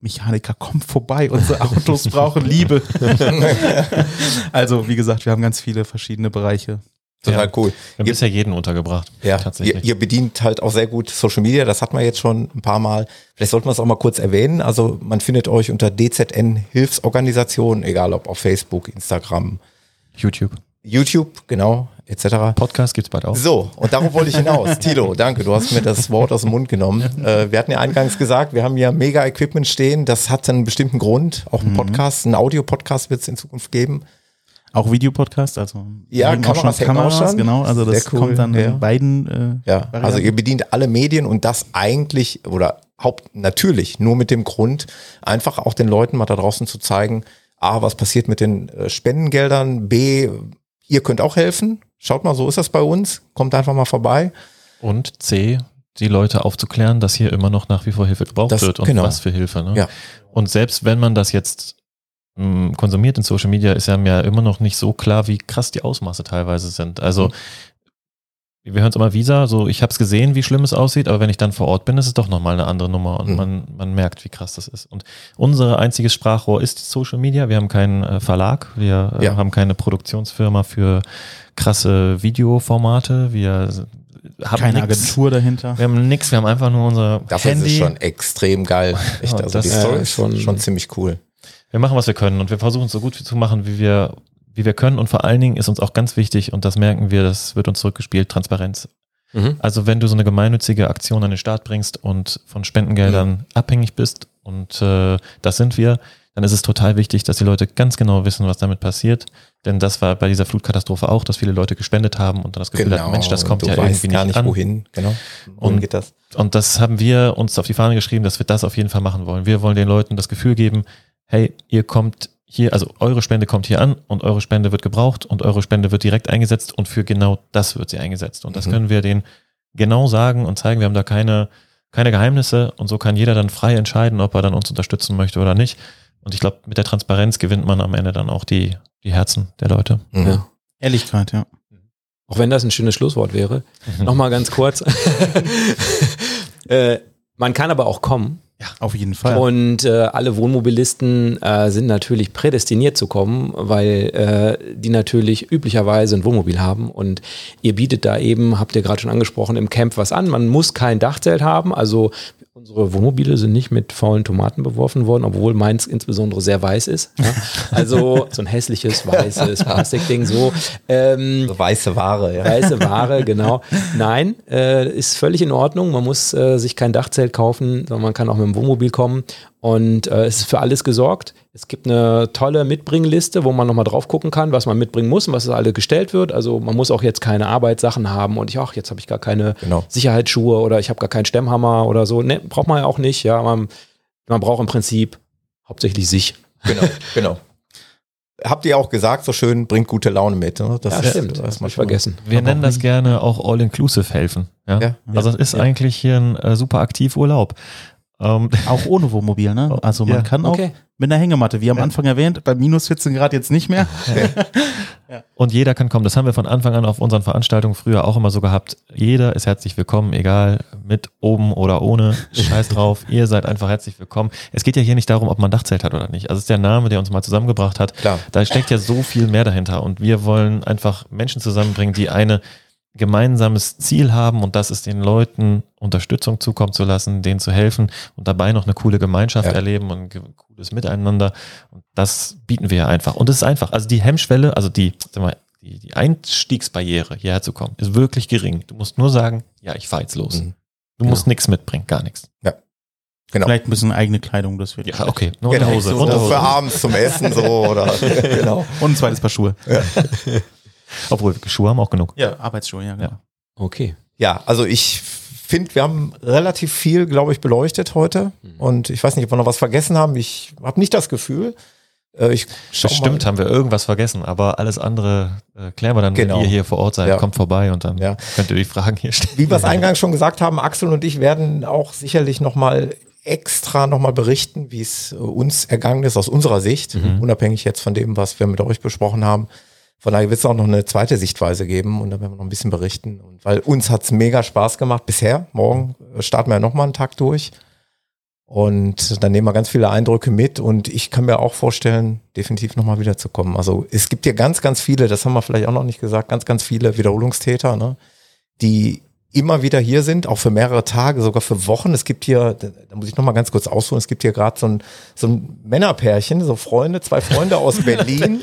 Kfz-Mechaniker kommt vorbei. Unsere Autos brauchen Liebe. also wie gesagt, wir haben ganz viele verschiedene Bereiche. Total Ja. cool. Wir haben Ihr- bisher jeden untergebracht. Ja, ihr, tatsächlich. ihr bedient halt auch sehr gut Social Media, das hat man jetzt schon ein paar Mal. Vielleicht sollten wir es auch mal kurz erwähnen. Also man findet euch unter DZN Hilfsorganisationen, egal ob auf Facebook, Instagram, YouTube. YouTube, genau, etc. Podcast gibt's bald auch. So, und darauf wollte ich hinaus. Tilo, danke, du hast mir das Wort aus dem Mund genommen. Äh, wir hatten ja eingangs gesagt, wir haben ja mega Equipment stehen, das hat einen bestimmten Grund. Auch ein Podcast, ein Audio-Podcast wird es in Zukunft geben. Auch Videopodcast, also Ja, Kameras schon. genau. Also das cool, kommt dann ja. in beiden. Äh, Ja, Varianten. also ihr bedient alle Medien und das eigentlich oder haupt natürlich nur mit dem Grund, einfach auch den Leuten mal da draußen zu zeigen, A, was passiert mit den äh, Spendengeldern, B, ihr könnt auch helfen. Schaut mal, so ist das bei uns. Kommt einfach mal vorbei. Und C, die Leute aufzuklären, dass hier immer noch nach wie vor Hilfe gebraucht Das- wird und genau. was für Hilfe. Ne? Ja. Und selbst wenn man das jetzt mh, konsumiert in Social Media, ist ja immer noch nicht so klar, wie krass die Ausmaße teilweise sind. Also Mhm. wir hören es immer wieder, so ich habe es gesehen, wie schlimm es aussieht, aber wenn ich dann vor Ort bin, ist es doch nochmal eine andere Nummer und Mhm. man, man merkt, wie krass das ist. Und unser einziges Sprachrohr ist Social Media. Wir haben keinen äh, Verlag, wir äh, Ja. haben keine Produktionsfirma für krasse Videoformate, wir haben keine nix. Agentur dahinter. Wir haben nix, wir haben einfach nur unser Dafür Handy. ist es schon extrem geil. Echt, also das die ist Story ist schon- schon, ziemlich cool. Wir machen, was wir können und wir versuchen es so gut zu machen, wie wir, wie wir können. Und vor allen Dingen ist uns auch ganz wichtig, und das merken wir, das wird uns zurückgespielt, Transparenz. Mhm. Also wenn du so eine gemeinnützige Aktion an den Start bringst und von Spendengeldern abhängig bist, und äh, das sind wir, dann ist es total wichtig, dass die Leute ganz genau wissen, was damit passiert. Denn das war bei dieser Flutkatastrophe auch, dass viele Leute gespendet haben und dann das Gefühl hatten, Mensch, das kommt Genau. ja irgendwie gar nicht nicht an. wohin. Genau. Wohin Und- geht das? Und das haben wir uns auf die Fahne geschrieben, dass wir das auf jeden Fall machen wollen. Wir wollen den Leuten das Gefühl geben, hey, ihr kommt hier, also eure Spende kommt hier an und eure Spende wird gebraucht und eure Spende wird direkt eingesetzt und für genau das wird sie eingesetzt. Und das Mhm. können wir denen genau sagen und zeigen. Wir haben da keine, keine Geheimnisse und so kann jeder dann frei entscheiden, ob er dann uns unterstützen möchte oder nicht. Und ich glaube, mit der Transparenz gewinnt man am Ende dann auch die, die Herzen der Leute. Mhm. Ja. Ehrlichkeit, ja. Auch wenn das ein schönes Schlusswort wäre. Nochmal ganz kurz. äh, man kann aber auch kommen. Auf jeden Fall. Und äh, alle Wohnmobilisten äh, sind natürlich prädestiniert zu kommen, weil äh, die natürlich üblicherweise ein Wohnmobil haben. Und ihr bietet da eben, habt ihr gerade schon angesprochen, im Camp was an. Man muss kein Dachzelt haben. Also unsere Wohnmobile sind nicht mit faulen Tomaten beworfen worden, obwohl meins insbesondere sehr weiß ist. Ja? Also so ein hässliches, weißes Plastikding so. Ähm, So weiße Ware, ja. Weiße Ware, genau. Nein, äh, ist völlig in Ordnung. Man muss äh, sich kein Dachzelt kaufen, sondern man kann auch mit dem Wohnmobil kommen. Und äh, es ist für alles gesorgt. Es gibt eine tolle Mitbringliste, wo man nochmal drauf gucken kann, was man mitbringen muss und was alle gestellt wird. Also man muss auch jetzt keine Arbeitssachen haben und ich, ach, jetzt habe ich gar keine Genau. Sicherheitsschuhe oder ich habe gar keinen Stemmhammer oder so. Ne, braucht man ja auch nicht. Ja, man, man braucht im Prinzip hauptsächlich sich. Genau, genau. Habt ihr auch gesagt, so schön, bringt gute Laune mit. Ne? Das Ja, ist- stimmt. Das ich vergessen. Wir nennen das gerne auch All-Inclusive helfen. Ja? Ja. Also das ist Ja. eigentlich hier ein äh, super Aktivurlaub. Ähm, Auch ohne Wohnmobil, ne? Also man Ja. kann auch Okay. mit einer Hängematte, wie am Anfang erwähnt, bei minus 14 Grad jetzt nicht mehr. Und jeder kann kommen. Das haben wir von Anfang an auf unseren Veranstaltungen früher auch immer so gehabt. Jeder ist herzlich willkommen, egal mit oben oder ohne. Scheiß drauf. Ihr seid einfach herzlich willkommen. Es geht ja hier nicht darum, ob man Dachzelt hat oder nicht. Also es ist der Name, der uns mal zusammengebracht hat. Klar. Da steckt ja so viel mehr dahinter. Und wir wollen einfach Menschen zusammenbringen, die eine gemeinsames Ziel haben und das ist den Leuten Unterstützung zukommen zu lassen, denen zu helfen und dabei noch eine coole Gemeinschaft Ja. erleben und ein cooles Miteinander. Und das bieten wir ja einfach. Und es ist einfach. Also die Hemmschwelle, also die, sag mal, die, die Einstiegsbarriere, hierher zu kommen, ist wirklich gering. Du musst nur sagen, ja, ich fahr jetzt los. Mhm. Du musst nichts mitbringen, gar nichts. Genau. Vielleicht ein bisschen eigene Kleidung, das wird Ja, okay. Nur Genau, Unterhose. so Unterhose. für abends zum Essen so oder genau. Und ein zweites Paar Schuhe. Obwohl, Schuhe haben auch genug. Ja, Arbeitsschuhe, ja, genau. Okay. Ja, also ich finde, wir haben relativ viel, glaube ich, beleuchtet heute. Und ich weiß nicht, ob wir noch was vergessen haben. Ich habe nicht das Gefühl. Äh, ich Bestimmt mal. haben wir irgendwas vergessen, aber alles andere äh, klären wir dann, Genau. wenn ihr hier vor Ort seid. Ja. Kommt vorbei und dann Ja. könnt ihr die Fragen hier stellen. Wie wir es eingangs schon gesagt haben, Axel und ich werden auch sicherlich nochmal extra nochmal berichten, wie es äh, uns ergangen ist aus unserer Sicht, unabhängig jetzt von dem, was wir mit euch besprochen haben. Von daher wird es auch noch eine zweite Sichtweise geben und da werden wir noch ein bisschen berichten. Und weil uns hat's mega Spaß gemacht bisher. Morgen äh, starten wir ja nochmal einen Tag durch. Und dann nehmen wir ganz viele Eindrücke mit und ich kann mir auch vorstellen, definitiv nochmal wiederzukommen. Also es gibt hier ganz, ganz viele, das haben wir vielleicht auch noch nicht gesagt, ganz, ganz viele Wiederholungstäter, ne, die immer wieder hier sind, auch für mehrere Tage, sogar für Wochen. Es gibt hier, da muss ich nochmal ganz kurz ausholen, es gibt hier gerade so ein, so ein Männerpärchen, so Freunde, zwei Freunde aus Berlin.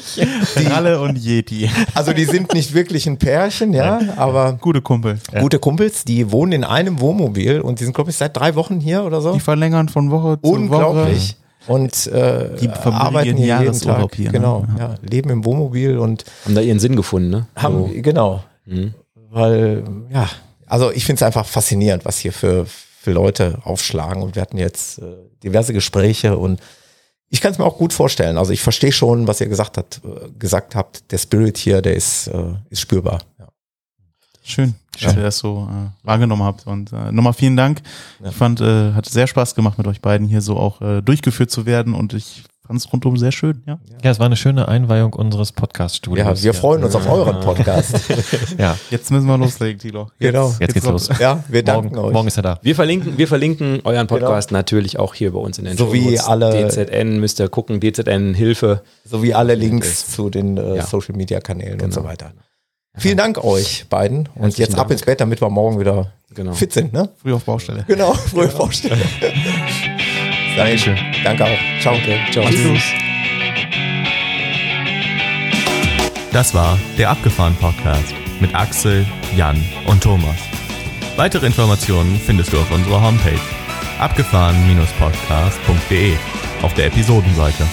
Die, Ralle und Yeti. also die sind nicht wirklich ein Pärchen, ja, aber Gute Kumpel. gute Kumpels, die wohnen in einem Wohnmobil und die sind, glaube ich, seit drei Wochen hier oder so. Die verlängern von Woche zu Unglaublich. Und äh, Die arbeiten hier jeden Tag. hier, ne? Genau, Ja. ja. leben im Wohnmobil und Haben da ihren Sinn gefunden, ne? haben, So. genau, Mhm. weil, ja, also ich finde es einfach faszinierend, was hier für, für Leute aufschlagen und wir hatten jetzt äh, diverse Gespräche und ich kann es mir auch gut vorstellen. Also ich verstehe schon, was ihr gesagt habt, äh, gesagt habt. Der Spirit hier, der ist, äh, ist spürbar. Ja. Schön, dass ihr das so äh, wahrgenommen habt. Und äh, nochmal vielen Dank. Ja. Ich fand, äh, hat sehr Spaß gemacht, mit euch beiden hier so auch äh, durchgeführt zu werden und ich fand es rundum sehr schön. Ja. Ja, es war eine schöne Einweihung unseres Podcast-Studios. Ja, wir freuen uns auf euren Podcast. Ja, Jetzt müssen wir loslegen, Tilo. Genau. jetzt geht's los. Ja, wir danken Morgen, euch. morgen ist er da. Wir verlinken, wir verlinken euren Podcast natürlich auch hier bei uns in den So wie alle- DZN müsst ihr gucken, DZN Hilfe. sowie alle Links zu den äh, Ja. Social Media Kanälen und Genau. so weiter. Vielen Dank euch beiden und Herzlichen jetzt ab Dank. ins Bett, damit wir morgen wieder Genau. fit sind, ne? Früh auf Baustelle. Genau, frühe Vorstellung. Dankeschön. Danke auch. Ciao. Ciao. Tschüss. Das war der Abgefahren Podcast mit Axel, Jan und Thomas. Weitere Informationen findest du auf unserer Homepage abgefahren-podcast.de auf der Episodenseite.